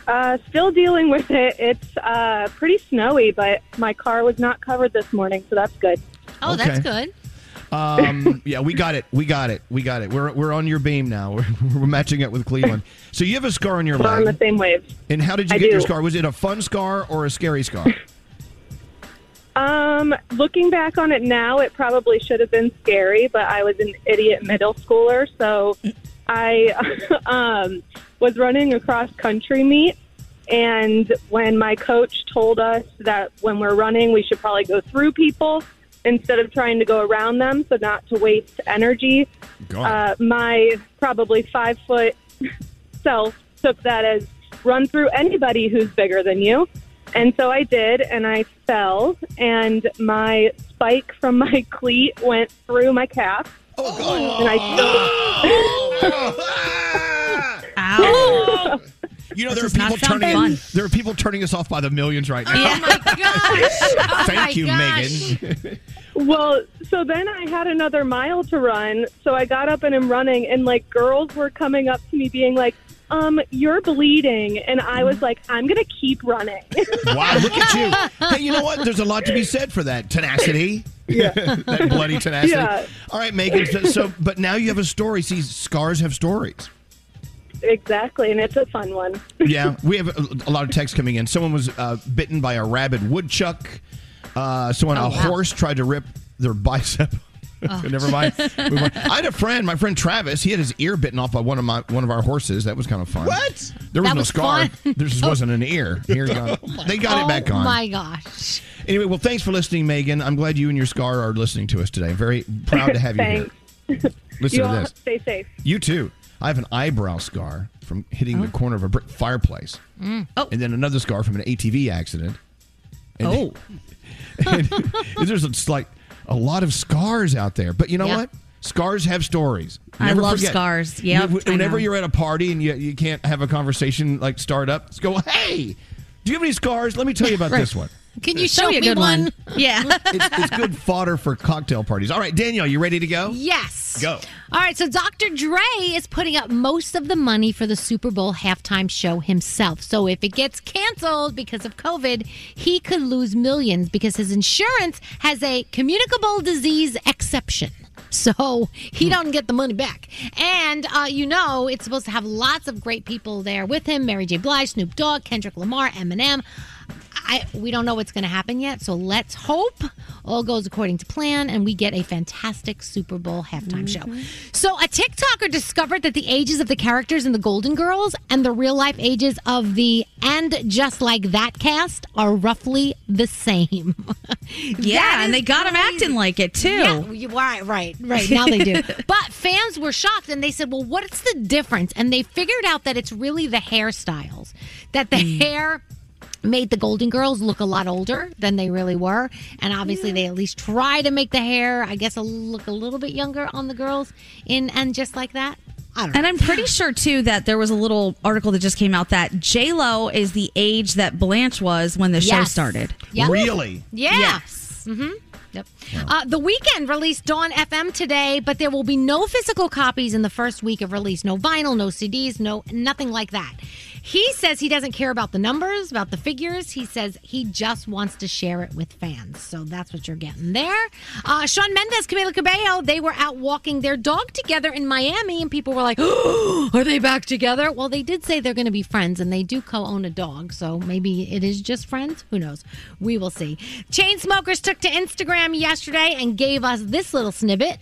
[SPEAKER 16] Uh, still dealing with it. It's uh, pretty snowy, but my car was not covered this morning, so that's good.
[SPEAKER 1] Oh, that's good.
[SPEAKER 2] Um, yeah, we got it. We got it. We got it. We're, we're on your beam now. We're, we're matching up with Cleveland. So you have a scar on your
[SPEAKER 16] We're on
[SPEAKER 2] leg.
[SPEAKER 16] the same wave.
[SPEAKER 2] And how did you
[SPEAKER 16] I
[SPEAKER 2] get your scar? Was it a fun scar or a scary scar?
[SPEAKER 16] Um, looking back on it now, it probably should have been scary, but I was an idiot middle schooler, so I um, was running a cross country meet. And when my coach told us that when we're running, we should probably go through people instead of trying to go around them, so not to waste energy, uh, my probably five foot self took that as run through anybody who's bigger than you. And so I did, and I fell, and my spike from my cleat went through my calf.
[SPEAKER 2] Oh, God.
[SPEAKER 16] And I still.
[SPEAKER 2] Ow! You know, there are
[SPEAKER 16] This does not
[SPEAKER 2] people turning
[SPEAKER 16] fun.
[SPEAKER 2] there are people turning us off by the millions right now.
[SPEAKER 16] Oh my
[SPEAKER 1] gosh!
[SPEAKER 2] Thank you, Megan.
[SPEAKER 16] Well, so then I had another mile to run. So I got up and I'm running, and like girls were coming up to me being like, um, you're bleeding. And I was like, I'm going to keep running.
[SPEAKER 2] Wow, look at you. Hey, you know what? There's a lot to be said for that tenacity. Yeah. that bloody tenacity.
[SPEAKER 16] Yeah.
[SPEAKER 2] All right, Megan. So, so, but now you have a story. See, scars have stories.
[SPEAKER 16] Exactly. And it's a fun one.
[SPEAKER 2] Yeah, we have a, a lot of texts coming in. Someone was uh, bitten by a rabid woodchuck. Uh, someone,
[SPEAKER 16] Oh,
[SPEAKER 2] a
[SPEAKER 16] wow.
[SPEAKER 2] horse tried to rip their bicep.
[SPEAKER 16] Oh.
[SPEAKER 2] Never mind. Move on. I had a friend, my friend Travis. He had his ear bitten off by one of my one of our horses. That was kind of fun.
[SPEAKER 1] What?
[SPEAKER 2] There was
[SPEAKER 1] That
[SPEAKER 2] no
[SPEAKER 1] was
[SPEAKER 2] scar.
[SPEAKER 1] fun?
[SPEAKER 2] There just wasn't an ear. Here you go. they got it back on.
[SPEAKER 1] oh
[SPEAKER 2] on.
[SPEAKER 1] my gosh.
[SPEAKER 2] Anyway, well, thanks for listening, Megan. I'm glad you and your scar are listening to us today. Very proud to have you here.
[SPEAKER 16] Thanks.
[SPEAKER 2] Listen
[SPEAKER 16] you
[SPEAKER 2] to
[SPEAKER 16] all
[SPEAKER 2] this.
[SPEAKER 16] stay safe.
[SPEAKER 2] You too. I have an eyebrow scar from hitting the corner of a brick fireplace.
[SPEAKER 1] Mm.
[SPEAKER 12] Oh.
[SPEAKER 2] And then another scar from an ATV accident. And
[SPEAKER 12] Oh.
[SPEAKER 2] and there's like a lot of scars out there. But you know
[SPEAKER 12] Yeah.
[SPEAKER 2] what? Scars have stories.
[SPEAKER 12] I love scars. Yeah.
[SPEAKER 2] Whenever you're at a party and you, you can't have a conversation like start up, just go, hey, do you have any scars? Let me tell you about
[SPEAKER 1] Right.
[SPEAKER 2] this one.
[SPEAKER 1] Can you
[SPEAKER 12] Show
[SPEAKER 1] show
[SPEAKER 12] me a good one.
[SPEAKER 1] one?
[SPEAKER 12] Yeah.
[SPEAKER 2] It's, it's good fodder for cocktail parties. All right, Danielle, you ready to go?
[SPEAKER 1] Yes.
[SPEAKER 2] Go.
[SPEAKER 1] All right, so Dr. Dre is putting up most of the money for the Super Bowl halftime show himself. So if it gets canceled because of COVID, he could lose millions because his insurance has a communicable disease exception. So he don't get the money back. And uh, you know, it's supposed to have lots of great people there with him Mary J. Blige, Snoop Dogg, Kendrick Lamar, Eminem. I, we don't know what's going to happen yet, so let's hope all goes according to plan and we get a fantastic Super Bowl halftime show. So, a TikToker discovered that the ages of the characters in the Golden Girls and the real life ages of the And Just Like That cast are roughly the same.
[SPEAKER 12] Yeah, and they got them acting like it too.
[SPEAKER 1] Yeah, right, right, right. Now they do. but fans were shocked and they said, well, what's the difference? And they figured out that it's really the hairstyles, that the
[SPEAKER 12] Hmm.
[SPEAKER 1] hair made the Golden Girls look a lot older than they really were. And obviously, they at least try to make the hair, I guess, a, look a little bit younger on the girls in And Just Like That. I don't know.
[SPEAKER 12] And I'm pretty sure too that there was a little article that just came out that J Lo is the age that Blanche was when the show started.
[SPEAKER 1] Yep.
[SPEAKER 2] Really?
[SPEAKER 1] Yeah.
[SPEAKER 12] Yes.
[SPEAKER 1] Mm-hmm. Yep. Uh, the Weeknd released Dawn FM today, but there will be no physical copies in the first week of release. No vinyl, no CDs, no nothing like that. He says he doesn't care about the numbers, about the figures. He says he just wants to share it with fans. So that's what you're getting there. Uh, Shawn Mendes, Camila Cabello, they were out walking their dog together in Miami, and people were like, oh, "Are they back together?" Well, they did say they're going to be friends, and they do co-own a dog, so maybe it is just friends. Who knows? We will see. Chainsmokers took to Instagram yesterday and gave us this little snippet.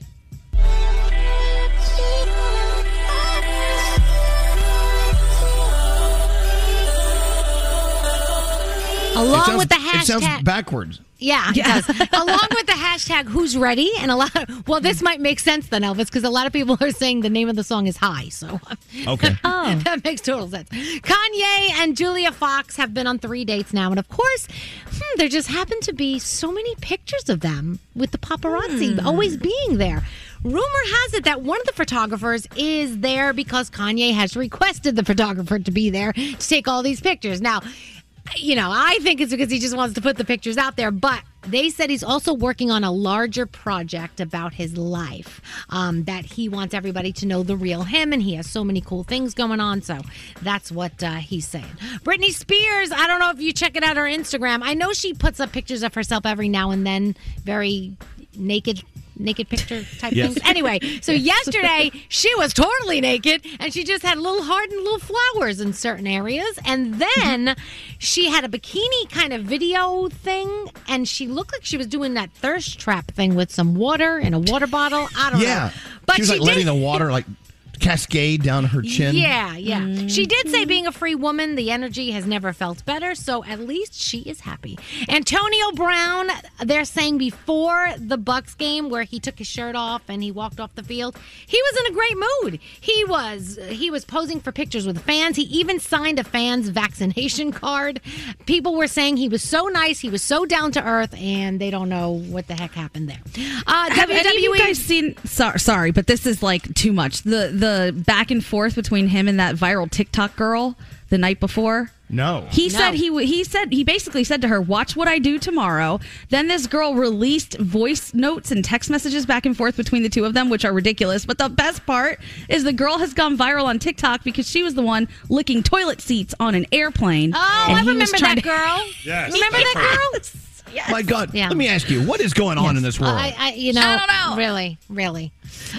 [SPEAKER 1] Along
[SPEAKER 2] sounds-
[SPEAKER 1] with the
[SPEAKER 2] It sounds
[SPEAKER 1] hashtag-
[SPEAKER 2] backwards.
[SPEAKER 1] Yeah, it does. Along with the hashtag Who's Ready, and a lot of, well, this might make sense then, Elvis, because a lot of people are saying the name of the song is High. So,
[SPEAKER 2] Okay.
[SPEAKER 1] oh. that makes total sense. Kanye and Julia Fox have been on three dates now. And of course, hmm, there just happen to be so many pictures of them with the paparazzi always being there. Rumor has it that one of the photographers is there because Kanye has requested the photographer to be there to take all these pictures. Now, you know, I think it's because he just wants to put the pictures out there, but they said he's also working on a larger project about his life. Um, that he wants everybody to know the real him, and he has so many cool things going on. So that's what uh, he's saying. Britney Spears, I don't know if you check it out on Instagram. I know she puts up pictures of herself every now and then, very naked naked picture type
[SPEAKER 17] Yes.
[SPEAKER 1] things. Anyway, so yesterday she was totally naked and she just had little hardened little flowers in certain areas. And mm-hmm. then she had a bikini kind of video thing and she looked like she was doing that thirst trap thing with some water in a water bottle. I don't
[SPEAKER 2] Yeah.
[SPEAKER 1] know. But
[SPEAKER 2] she was like
[SPEAKER 1] did-
[SPEAKER 2] letting the water like cascade down her chin.
[SPEAKER 1] yeah, yeah. She did say being a free woman, the energy has never felt better, so at least she is happy. Antonio Brown, they're saying before the Bucks game where he took his shirt off and he walked off the field, he was in a great mood. He was he was posing for pictures with fans. He even signed a fan's vaccination card. People were saying he was so nice, he was so down to earth, and they don't know what the heck happened there. Uh,
[SPEAKER 12] Have any of you guys seen? Sorry, sorry, but this is like too much. The the back and forth between him and that viral TikTok girl the night before.
[SPEAKER 2] No.
[SPEAKER 12] He said he he said he basically said to her, "Watch what I do tomorrow." Then this girl released voice notes and text messages back and forth between the two of them, which are ridiculous. But the best part is the girl has gone viral on TikTok because she was the one licking toilet seats on an airplane.
[SPEAKER 1] Oh, I remember
[SPEAKER 12] trying
[SPEAKER 1] that
[SPEAKER 12] to-
[SPEAKER 1] girl.
[SPEAKER 2] Yes,
[SPEAKER 1] remember that girl?
[SPEAKER 2] My God,
[SPEAKER 1] Yeah.
[SPEAKER 2] let me ask you, what is going on in this world?
[SPEAKER 1] I, I, you know,
[SPEAKER 12] I don't know.
[SPEAKER 1] Really, really.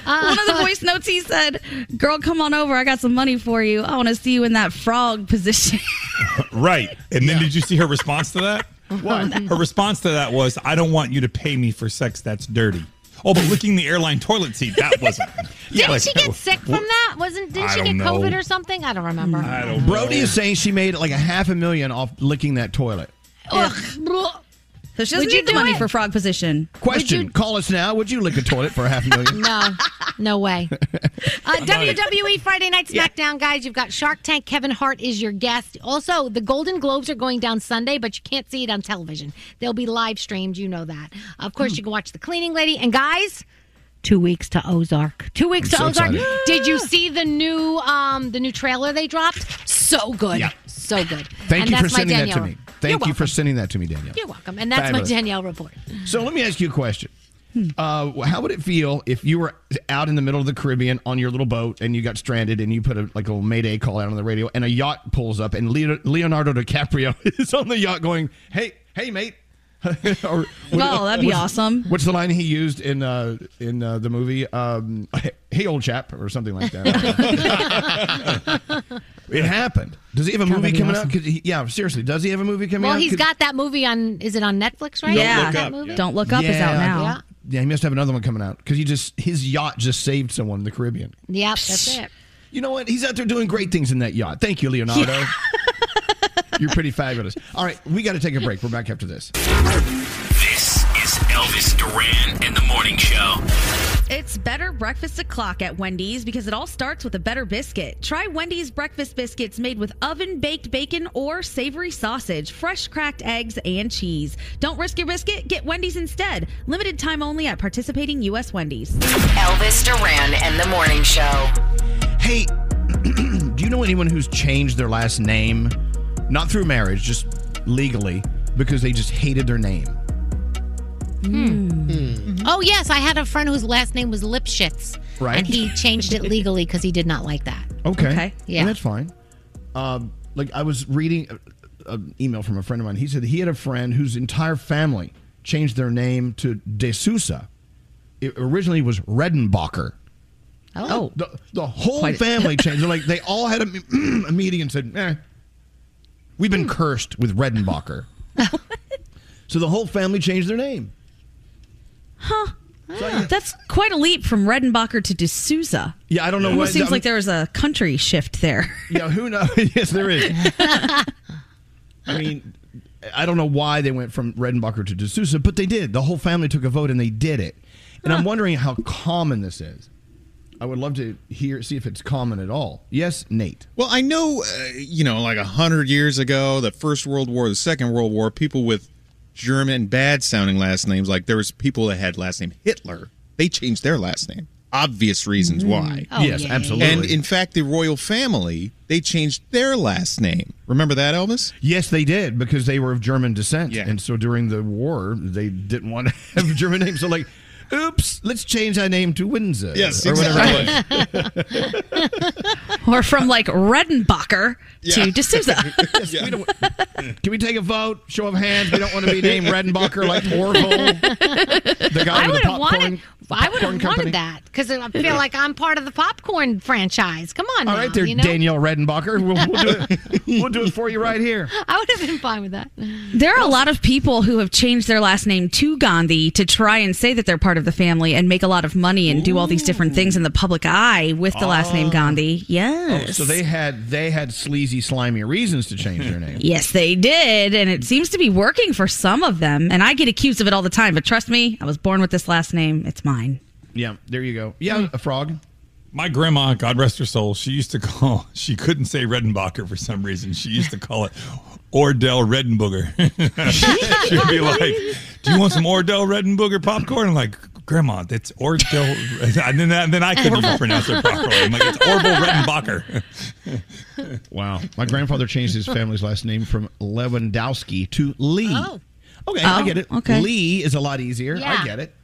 [SPEAKER 1] Uh,
[SPEAKER 12] One of the voice notes he said, "Girl, come on over. I got some money for you. I want to see you in that frog position."
[SPEAKER 8] Right. And then did you see her response to that?
[SPEAKER 12] What?
[SPEAKER 8] Her response to that was, I don't want you to pay me for sex that's dirty. Oh, but licking the airline toilet seat, that wasn't.
[SPEAKER 1] Didn't
[SPEAKER 8] Like,
[SPEAKER 1] she get sick from that? Wasn't? Didn't
[SPEAKER 2] I
[SPEAKER 1] she get COVID
[SPEAKER 2] know.
[SPEAKER 1] or something? I don't remember.
[SPEAKER 2] I don't Brody is saying she made like a half a million off licking that toilet.
[SPEAKER 12] So she
[SPEAKER 1] Would
[SPEAKER 12] doesn't
[SPEAKER 1] you
[SPEAKER 12] need the
[SPEAKER 1] do
[SPEAKER 12] money
[SPEAKER 1] it?
[SPEAKER 12] for frog position.
[SPEAKER 2] Question: Call us now. Would you lick a toilet for a half million?
[SPEAKER 1] No, no way. Uh. WWE Friday Night SmackDown, guys. You've got Shark Tank. Kevin Hart is your guest. Also, the Golden Globes are going down Sunday, but you can't see it on television. They'll be live streamed. You know that. Of course, you can watch The Cleaning Lady. And guys, two weeks to Ozark. Two weeks
[SPEAKER 2] I'm
[SPEAKER 1] to
[SPEAKER 2] so
[SPEAKER 1] Ozark.
[SPEAKER 2] excited.
[SPEAKER 1] Did you see the new um the new trailer they dropped? So good.
[SPEAKER 2] Yeah.
[SPEAKER 1] So good.
[SPEAKER 2] Thank
[SPEAKER 1] And
[SPEAKER 2] you for sending that to me. Thank
[SPEAKER 1] You're
[SPEAKER 2] you for sending that to me, Danielle.
[SPEAKER 1] You're welcome. And that's
[SPEAKER 2] Fabulous.
[SPEAKER 1] my Danielle report.
[SPEAKER 2] So let me ask you a question. Uh, how would it feel if you were out in the middle of the Caribbean on your little boat and you got stranded and you put a like a little mayday call out on the radio and a yacht pulls up and Leo- Leonardo DiCaprio is on the yacht going, "Hey, hey, mate." or,
[SPEAKER 12] that'd be
[SPEAKER 2] what's-
[SPEAKER 12] awesome.
[SPEAKER 2] What's the line he used in uh, in uh, the movie? Um, hey, old chap, or something like that. it happened. Does he have a
[SPEAKER 1] That'd
[SPEAKER 2] movie coming
[SPEAKER 1] awesome.
[SPEAKER 2] out? 'Cause he- yeah, seriously, does he have a movie coming out?
[SPEAKER 1] Well,
[SPEAKER 2] out?
[SPEAKER 1] he's
[SPEAKER 2] 'Cause-
[SPEAKER 1] got that movie on. Is it on Netflix right
[SPEAKER 12] Yeah.
[SPEAKER 1] now?
[SPEAKER 12] Look
[SPEAKER 1] That
[SPEAKER 12] Up,
[SPEAKER 1] movie?
[SPEAKER 12] Don't Look Up is out now.
[SPEAKER 1] Yeah.
[SPEAKER 2] Yeah, he must have another one coming out because he just his yacht just saved someone in the Caribbean.
[SPEAKER 1] Yep, that's it.
[SPEAKER 2] You know what? He's out there doing great things in that yacht. Thank you, Leonardo. You're pretty fabulous. All right, we got to take a break. We're back after this.
[SPEAKER 6] This is Elvis Duran and the Morning Show.
[SPEAKER 12] It's better breakfast o'clock at Wendy's because it all starts with a better biscuit. Try Wendy's breakfast biscuits made with oven baked bacon or savory sausage, fresh cracked eggs, and cheese. Don't risk your biscuit, get Wendy's instead. Limited time only at participating U.S. Wendy's.
[SPEAKER 5] Elvis Duran and the Morning Show.
[SPEAKER 2] Hey, do you know anyone who's changed their last name, not through marriage, just legally, because they just hated their name?
[SPEAKER 1] Hmm. Oh yes, I had a friend whose last name was Lipschitz,
[SPEAKER 2] Right.
[SPEAKER 1] And he changed it legally because he did not like that.
[SPEAKER 2] Okay.
[SPEAKER 1] Yeah.
[SPEAKER 2] And that's fine. Um, like I was reading an email from a friend of mine. He said he had a friend whose entire family changed their name to De Sousa. It originally was Redenbacher.
[SPEAKER 1] Oh.
[SPEAKER 2] The, the whole
[SPEAKER 1] Quite-
[SPEAKER 2] family changed. They're like they all had a, a meeting and said, eh, we've been cursed with Redenbacher. so the whole family changed their name.
[SPEAKER 12] Huh. Ah. That's quite a leap from Redenbacher to D'Souza.
[SPEAKER 2] Yeah, I don't know
[SPEAKER 12] Almost
[SPEAKER 2] what-
[SPEAKER 12] seems
[SPEAKER 2] I
[SPEAKER 12] like
[SPEAKER 2] mean-
[SPEAKER 12] there was a country shift there.
[SPEAKER 2] Yeah, who knows? yes, there is. I mean, I don't know why they went from Redenbacher to D'Souza, but they did. The whole family took a vote and they did it. And I'm wondering how common this is. I would love to hear, see if it's common at all. Yes, Nate.
[SPEAKER 13] Well, I know, uh, you know, like a hundred years ago, the First World War, the Second World War, people with German bad sounding last names, like there was people that had last name Hitler. They changed their last name. Obvious reasons why.
[SPEAKER 2] Oh, Yes, yeah, yeah, absolutely.
[SPEAKER 13] And in fact, the royal family they changed their last name. Remember that, Elvis?
[SPEAKER 2] Yes, they did because they were of German descent. Yeah. And so during the war, they didn't want to have a German name. So, like, oops, let's change our name to Windsor.
[SPEAKER 13] Yes,
[SPEAKER 2] or whatever
[SPEAKER 13] exactly.
[SPEAKER 2] it was.
[SPEAKER 12] or from like Redenbacher to D'Souza.
[SPEAKER 2] Yes, we Can we take a vote? Show of hands. We don't want to be named Redenbacher like Orville. The guy
[SPEAKER 1] I
[SPEAKER 2] with the
[SPEAKER 1] have
[SPEAKER 2] popcorn.
[SPEAKER 1] wanted. I would
[SPEAKER 2] popcorn
[SPEAKER 1] have
[SPEAKER 2] company.
[SPEAKER 1] wanted that because I feel like I'm part of the popcorn franchise. Come on,
[SPEAKER 2] All
[SPEAKER 1] now,
[SPEAKER 2] right, there,
[SPEAKER 1] you know?
[SPEAKER 2] Danielle Redenbacher. We'll, we'll do it. We'll do it for you right here.
[SPEAKER 1] I would have been fine with that.
[SPEAKER 12] There are a lot of people who have changed their last name to Gandhi to try and say that they're part of the family and make a lot of money and do all these different things in the public eye with the last name
[SPEAKER 2] Oh.
[SPEAKER 12] Gandhi.
[SPEAKER 2] Oh,
[SPEAKER 12] Yes.
[SPEAKER 2] so they had they had sleazy, slimy reasons to change their name.
[SPEAKER 12] Yes, they did. And it seems to be working for some of them. And I get accused of it all the time. But trust me, I was born with this last name. It's mine.
[SPEAKER 2] Yeah, there you go. Yeah, a frog.
[SPEAKER 8] My grandma, God rest her soul, she used to call, she couldn't say Redenbacher for some reason. She used to call it Ordell Redenbooger. She'd be like, Do you want some Ordell Redenbooger popcorn? I'm like, Grandma, that's Ordell. And then, and then I couldn't even pronounce it properly. I'm like, it's Orville Redenbacher.
[SPEAKER 2] Wow. My grandfather changed his family's last name from Lewandowski to Lee.
[SPEAKER 1] Oh.
[SPEAKER 2] Okay, I
[SPEAKER 1] Oh,
[SPEAKER 2] get it.
[SPEAKER 1] okay.
[SPEAKER 2] Lee is a lot easier.
[SPEAKER 1] Yeah.
[SPEAKER 2] I get it.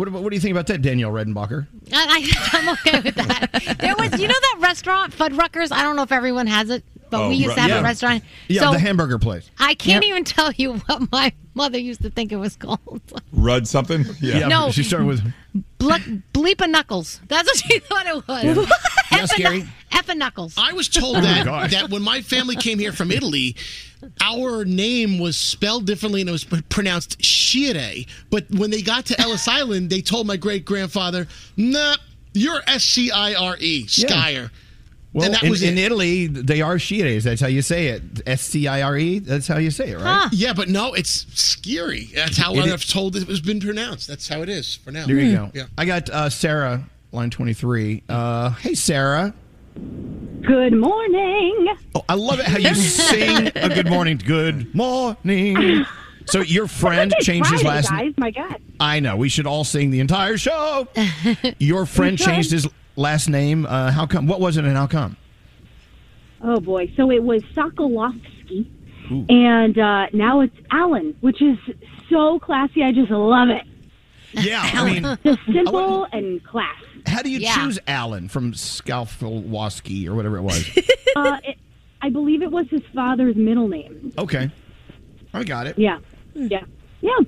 [SPEAKER 2] What, about, what do you think about that, Danielle Redenbacher?
[SPEAKER 1] I, I, I'm okay with that. There was, you know, that restaurant Fuddruckers. I don't know if everyone has it, but
[SPEAKER 2] Oh,
[SPEAKER 1] we used
[SPEAKER 2] right,
[SPEAKER 1] to have
[SPEAKER 2] yeah.
[SPEAKER 1] a restaurant.
[SPEAKER 2] Yeah,
[SPEAKER 1] so
[SPEAKER 2] the hamburger place.
[SPEAKER 1] I can't
[SPEAKER 2] Yep.
[SPEAKER 1] even tell you what my mother used to think it was called.
[SPEAKER 8] Rud something? Yeah.
[SPEAKER 1] No.
[SPEAKER 2] She started with
[SPEAKER 1] Ble- Bleepa Knuckles. That's what she thought it was.
[SPEAKER 3] Yeah,
[SPEAKER 1] Effa, Effa Knuckles.
[SPEAKER 3] I was told
[SPEAKER 1] Oh,
[SPEAKER 3] that
[SPEAKER 1] gosh.
[SPEAKER 3] that when my family came here from Italy, our name was spelled differently and it was pronounced Shire. But when they got to Ellis Island, they told my great grandfather, "Nah, you're S C I R E, Skyer."
[SPEAKER 2] Well,
[SPEAKER 3] that
[SPEAKER 2] in,
[SPEAKER 3] was
[SPEAKER 2] in. Italy, they are Shires. That's how you say it. S C I R E. That's how you say it, right?
[SPEAKER 3] Yeah, but no, it's scary. That's how
[SPEAKER 2] It
[SPEAKER 3] I've told it was been pronounced. That's how it is for now.
[SPEAKER 2] There you go.
[SPEAKER 3] Yeah.
[SPEAKER 2] I got uh, Sarah, line 23. Uh, hey, Sarah.
[SPEAKER 15] Good morning.
[SPEAKER 2] Oh, I love it how you sing a good morning. Good morning. So your friend changed his last
[SPEAKER 15] name. My God.
[SPEAKER 2] I know. We should all sing the entire show. Your friend changed his last name. Uh, how come? What was it and how come?
[SPEAKER 15] Oh boy. So it was Sokolowski,
[SPEAKER 2] Ooh.
[SPEAKER 15] and uh, now it's Allen, which is so classy. I just love it.
[SPEAKER 2] Yeah, I mean,
[SPEAKER 15] Just simple and class.
[SPEAKER 2] How do you
[SPEAKER 15] Yeah.
[SPEAKER 2] choose Alan from Skalfilwaski or whatever it was?
[SPEAKER 15] uh, it, I believe it was his father's middle name.
[SPEAKER 2] okay, I got it.
[SPEAKER 15] Yeah. Yeah. Yeah.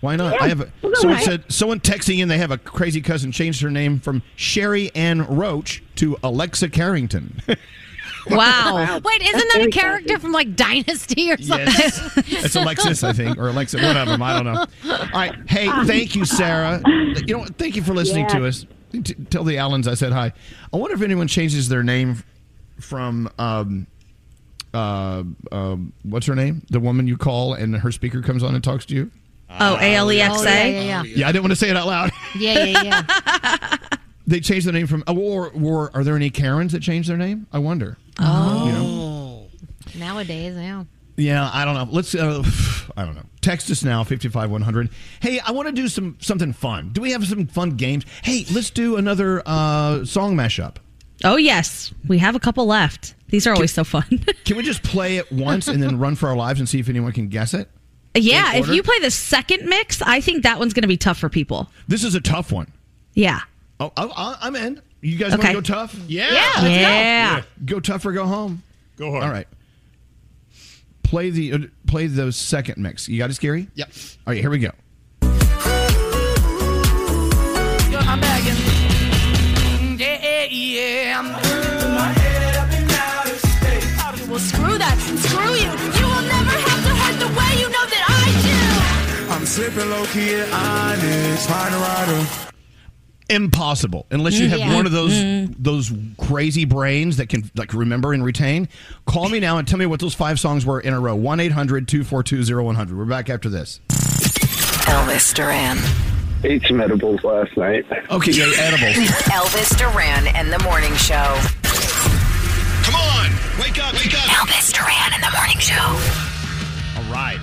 [SPEAKER 2] Why not?
[SPEAKER 15] Yeah,
[SPEAKER 2] I have a,
[SPEAKER 15] we'll
[SPEAKER 2] someone
[SPEAKER 15] right.
[SPEAKER 2] said someone texting in they have a crazy cousin changed her name from Sherry Ann Roach to Alexa Carrington.
[SPEAKER 12] Wow.
[SPEAKER 1] Wait, isn't that a character from like Dynasty or something?
[SPEAKER 2] Yes. It's Alexis, I think, or Alexa, one of them. I don't know. All right. Hey, thank you, Sarah. You know, what? thank you for listening to us. T- tell the Allens I said hi. I wonder if anyone changes their name from um, uh, um, what's her name? The woman you call and her speaker comes on and talks to you.
[SPEAKER 12] Oh, A L E X
[SPEAKER 1] Oh, yeah, yeah, yeah.
[SPEAKER 2] Yeah, I didn't want to say it out loud.
[SPEAKER 1] Yeah, yeah, yeah.
[SPEAKER 2] They changed the name from. oh, Or, or are there any Karens that changed their name? I wonder.
[SPEAKER 1] Oh.
[SPEAKER 2] You know?
[SPEAKER 1] Nowadays, yeah.
[SPEAKER 2] Yeah, I don't know. Let's. Uh, I don't know. Text us now, fifty-five one hundred. Hey, I want to do some something fun. Do we have some fun games? Hey, let's do another uh, song mashup.
[SPEAKER 12] Oh, yes. We have a couple left. These are always so fun.
[SPEAKER 2] Can we just play it once and then run for our lives and see if anyone can guess it?
[SPEAKER 12] yeah, if you play the second mix, I think that one's going to be tough for people.
[SPEAKER 2] This is a tough one.
[SPEAKER 12] Yeah.
[SPEAKER 2] Oh, I, I, I'm in. You guys
[SPEAKER 12] Okay.
[SPEAKER 2] want to go tough?
[SPEAKER 3] Yeah.
[SPEAKER 12] Yeah, let's go. Yeah.
[SPEAKER 2] Go tough or go home.
[SPEAKER 8] Go hard.
[SPEAKER 2] All right. Play the uh, play the second mix. You got it, Skeery?
[SPEAKER 3] Yep.
[SPEAKER 2] All right, here we go.
[SPEAKER 17] I'm begging. Yeah, yeah. Well, screw that. Screw you. You will never have to hurt the way you know that I do.
[SPEAKER 18] I'm sipping low key and honest, find a rider.
[SPEAKER 2] Impossible, unless you have
[SPEAKER 1] Yeah.
[SPEAKER 2] one of those
[SPEAKER 1] Mm.
[SPEAKER 2] those crazy brains that can like remember and retain. Call me now and tell me what those five songs were in a row. 1-800-242-0100. We're back after this.
[SPEAKER 18] Elvis Duran.
[SPEAKER 19] Ate some edibles last night.
[SPEAKER 2] Okay, yeah, edibles.
[SPEAKER 18] Elvis Duran and the Morning Show.
[SPEAKER 20] Come on, wake up, wake up.
[SPEAKER 18] Elvis Duran and the Morning Show.
[SPEAKER 2] All right.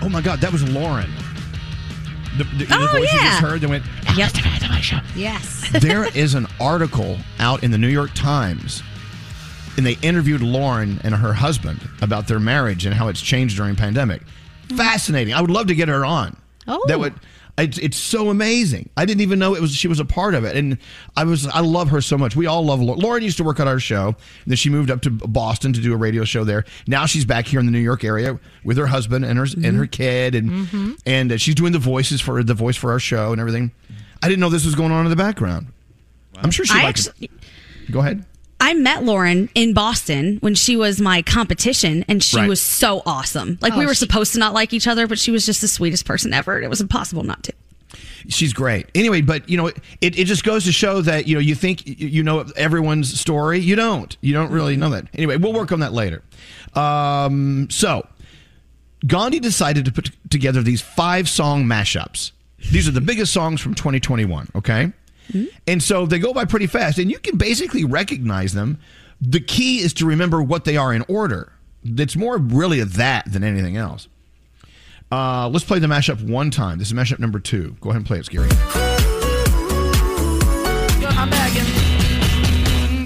[SPEAKER 2] Oh my God, that was Lauren. The, the, the
[SPEAKER 1] Oh,
[SPEAKER 2] voice you
[SPEAKER 1] yeah.
[SPEAKER 2] just heard that went.
[SPEAKER 1] Yep. Yes.
[SPEAKER 2] there is an article out in the New York Times, and they interviewed Lauren and her husband about their marriage and how it's changed during pandemic. Fascinating. I would love to get her on.
[SPEAKER 1] Oh.
[SPEAKER 2] that would. It's, it's so amazing. I didn't even know it was she was a part of it, and I was. I love her so much. We all love Lauren. Lauren used to work on our show, and then she moved up to Boston to do a radio show there. Now she's back here in the New York area with her husband and her and her kid, and
[SPEAKER 1] Mhm.
[SPEAKER 2] and uh, she's doing the voices for the voice for our show and everything. I didn't know this was going on in the background. I'm sure she
[SPEAKER 12] I
[SPEAKER 2] likes.
[SPEAKER 12] actually-
[SPEAKER 2] Go ahead.
[SPEAKER 12] I met Lauren in Boston when she was my competition, and she
[SPEAKER 2] Right.
[SPEAKER 12] was so awesome. Like we
[SPEAKER 1] Oh,
[SPEAKER 12] were
[SPEAKER 1] she-
[SPEAKER 12] supposed to not like each other, but she was just the sweetest person ever. and It was impossible not to.
[SPEAKER 2] She's great. Anyway, but you know, it, it just goes to show that you know you think you you know everyone's story. You don't. You don't really know that. Anyway, we'll work on that later. Um, so Gandhi decided to put together these five song mashups. These are the biggest songs from 2021. Okay, and so they go by pretty fast, and you can basically recognize them. The key is to remember what they are in order. It's more really of that than anything else. Uh, let's play the mashup one time. This is mashup number two. Go ahead and play it, Skeery.
[SPEAKER 17] I'm begging.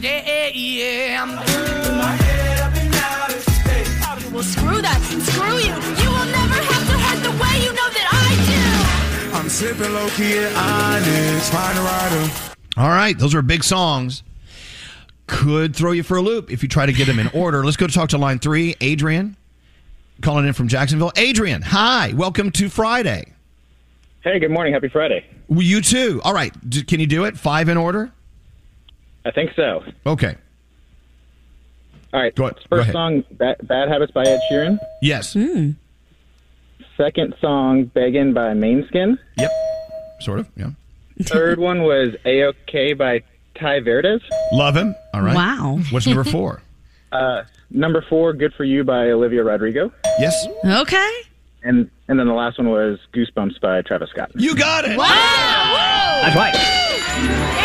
[SPEAKER 17] Yeah, yeah. I'm my head up and out of space. Well, screw that. Screw you. You will never have to hurt the way you know that I do.
[SPEAKER 21] I'm sipping low key at Onyx, find a rider.
[SPEAKER 2] All right, those are big songs. Could throw you for a loop if you try to get them in order. Let's go to talk to line three. Adrian, calling in from Jacksonville. Adrian, hi. Welcome to Friday.
[SPEAKER 22] Hey, good morning. Happy Friday.
[SPEAKER 2] Well, you too. All right. D- Can you do it? Five in order?
[SPEAKER 22] I think so.
[SPEAKER 2] Okay.
[SPEAKER 22] All right.
[SPEAKER 2] Go ahead.
[SPEAKER 22] First
[SPEAKER 2] Go ahead.
[SPEAKER 22] song, Bad, Bad Habits by Ed Sheeran.
[SPEAKER 2] Yes. Hmm.
[SPEAKER 22] Second song, Beggin' by Måneskin.
[SPEAKER 2] Yep. Sort of. Yeah.
[SPEAKER 22] Third one was A-OK by Tai Verdes.
[SPEAKER 2] Love him. All right.
[SPEAKER 12] Wow.
[SPEAKER 2] What's number four?
[SPEAKER 22] Uh, number four, Good For You by Olivia Rodrigo.
[SPEAKER 2] Yes.
[SPEAKER 12] Okay.
[SPEAKER 22] And and then the last one was Goosebumps by Travis Scott.
[SPEAKER 2] You got it. Wow.
[SPEAKER 22] That's right.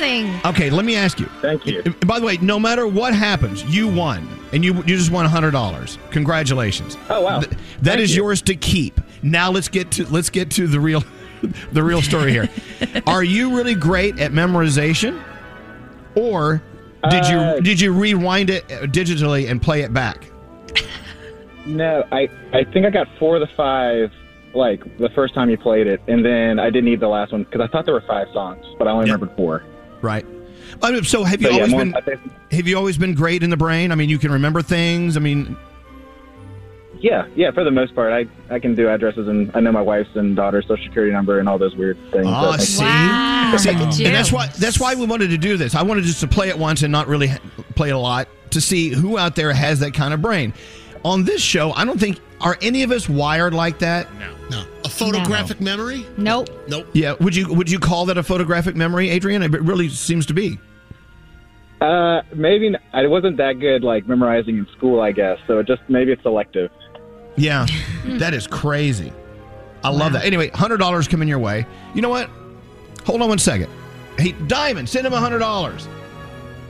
[SPEAKER 2] Wow.
[SPEAKER 1] Amazing.
[SPEAKER 2] Okay, let me ask you.
[SPEAKER 22] Thank you.
[SPEAKER 2] By the way, no matter what happens, you won, and you you just won hundred dollars. Congratulations.
[SPEAKER 22] Oh wow.
[SPEAKER 2] Th- that is yours to keep. Now let's get to let's get to the real the real story here. Are you really great at memorization, or did
[SPEAKER 22] Uh,
[SPEAKER 2] you did you rewind it uh, digitally and play it back?
[SPEAKER 22] No, I, I think I got four of the five, like, the first time you played it. And then I didn't need the last one because I thought there were five songs, but I only remembered four.
[SPEAKER 2] Right. So have you
[SPEAKER 22] So,
[SPEAKER 2] always
[SPEAKER 22] more-
[SPEAKER 2] been
[SPEAKER 22] think-
[SPEAKER 2] have you always been great in the brain? I mean, you can remember things. I mean,
[SPEAKER 22] Yeah, yeah, for the most part. I, I can do addresses and I know my wife's and daughter's social security number and all those weird things.
[SPEAKER 2] Ah, oh,
[SPEAKER 22] that make-
[SPEAKER 2] see, See, and that's why that's why we wanted to do this. I wanted just to play it once and not really play it a lot to see who out there has that kind of brain. On this show, I don't think are any of us wired like that.
[SPEAKER 3] No, no. A photographic memory?
[SPEAKER 1] Nope.
[SPEAKER 3] Nope.
[SPEAKER 2] Yeah, would you would you call that a photographic memory, Adrian? It really seems to be.
[SPEAKER 22] Uh, maybe n- I wasn't that good, like, memorizing in school, I guess. So it just, maybe it's selective.
[SPEAKER 2] Yeah, that is crazy. I love that. Anyway, hundred dollars coming your way. You know what? Hold on one second. Hey, Diamond, send him hundred dollars.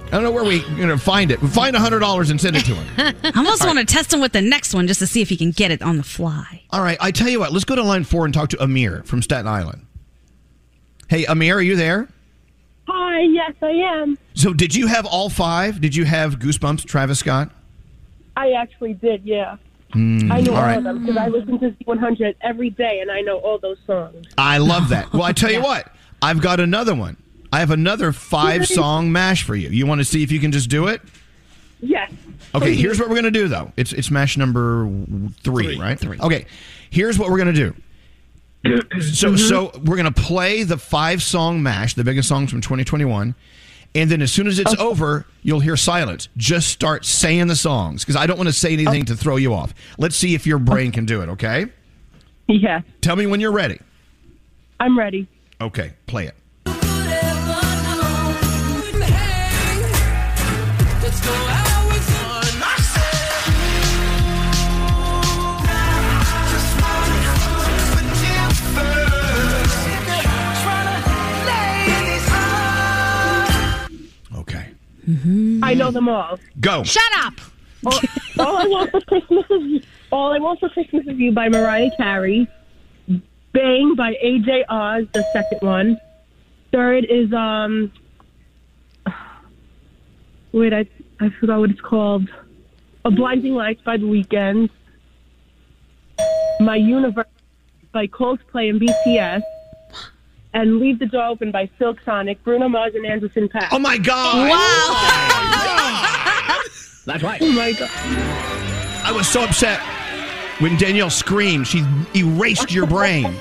[SPEAKER 2] I don't know where we you know find it. Find hundred dollars and send it to him.
[SPEAKER 12] I almost
[SPEAKER 2] All
[SPEAKER 12] want to test him with the next one just to see if he can get it on the fly.
[SPEAKER 2] All right, I tell you what. Let's go to line four and talk to Amir from Staten Island. Hey, Amir, are you there?
[SPEAKER 16] Hi, yes, I am.
[SPEAKER 2] So, did you have all five? Did you have Goosebumps, Travis Scott?
[SPEAKER 16] I actually did, yeah.
[SPEAKER 2] Mm,
[SPEAKER 16] I know
[SPEAKER 2] all
[SPEAKER 16] all,
[SPEAKER 2] right.
[SPEAKER 16] of them because I listen to Z100 every day and I know all those songs.
[SPEAKER 2] I love that. Well, I tell you what, I've got another one. I have another five song mash for you. You want to see if you can just do it?
[SPEAKER 16] Yes.
[SPEAKER 2] Okay,
[SPEAKER 16] Please.
[SPEAKER 2] here's what we're gonna do though. It's it's mash number three, right? Three. Okay, here's what we're gonna do. So mm-hmm. so we're gonna play the five song mash, the biggest songs from 2021, and then as soon as it's over, you'll hear silence. Just start saying the songs because I don't want to say anything to throw you off. Let's see if your brain can do it. Okay?
[SPEAKER 16] Yeah.
[SPEAKER 2] Tell me when you're ready.
[SPEAKER 16] I'm ready.
[SPEAKER 2] Okay, play it. Okay.
[SPEAKER 16] I know them all.
[SPEAKER 2] Go.
[SPEAKER 1] Shut up.
[SPEAKER 16] All, all I want for Christmas is All I Want for Christmas is You by Mariah Carey. Bang by AJR, the second one. Third is um wait, I I forgot what it's called. A Blinding Lights by The Weeknd. My Universe by Coldplay and BTS. And Leave the Door Open by Silk Sonic, Bruno Mars, and Anderson Paak.
[SPEAKER 2] Oh my God! Wow! Oh That's right.
[SPEAKER 16] Oh my God.
[SPEAKER 2] I was so upset when Danielle screamed. She erased your brain,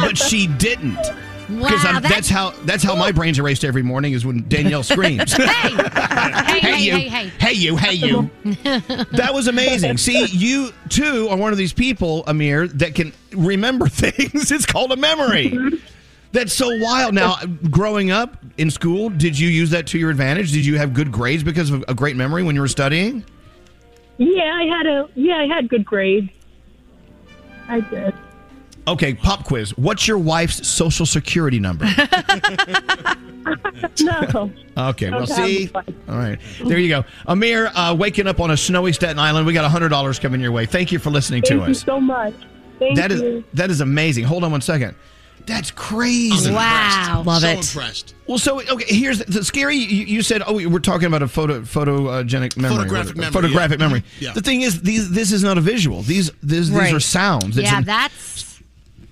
[SPEAKER 2] but she didn't. Because
[SPEAKER 1] Wow,
[SPEAKER 2] that's, how that's how my brain's erased every morning is when Danielle screams.
[SPEAKER 1] Hey, hey, hey,
[SPEAKER 2] you,
[SPEAKER 1] hey, hey.
[SPEAKER 2] hey you, hey you. That was amazing. See, you too are one of these people, Amir, that can remember things. It's called a memory. Mm-hmm. That's so wild. Now, growing up in school, did you use that to your advantage? Did you have good grades because of a great memory when you were studying?
[SPEAKER 16] Yeah, I had a yeah, I had good grades. I did.
[SPEAKER 2] Okay, pop quiz. What's your wife's social security number?
[SPEAKER 16] No.
[SPEAKER 2] Okay, well,
[SPEAKER 16] Okay,
[SPEAKER 2] see. All right, there you go. Amir, uh, waking up on a snowy Staten Island. We got hundred dollars coming your way. Thank you for listening
[SPEAKER 16] Thank
[SPEAKER 2] to
[SPEAKER 16] you
[SPEAKER 2] us.
[SPEAKER 16] so much. Thank
[SPEAKER 2] That is
[SPEAKER 16] you.
[SPEAKER 2] that is amazing. Hold on one second. That's crazy.
[SPEAKER 1] Wow.
[SPEAKER 12] Love
[SPEAKER 3] so
[SPEAKER 12] it.
[SPEAKER 3] impressed.
[SPEAKER 2] Well, so okay, here's the, the scary. You, you said, oh, we're talking about a photo photogenic memory,
[SPEAKER 3] Photographic
[SPEAKER 2] What-
[SPEAKER 3] memory,
[SPEAKER 2] photographic
[SPEAKER 3] yeah.
[SPEAKER 2] memory.
[SPEAKER 3] Yeah.
[SPEAKER 2] The thing is, these this is not a visual. These these,
[SPEAKER 12] Right.
[SPEAKER 2] these are sounds. It's
[SPEAKER 1] Yeah,
[SPEAKER 2] an-
[SPEAKER 1] that's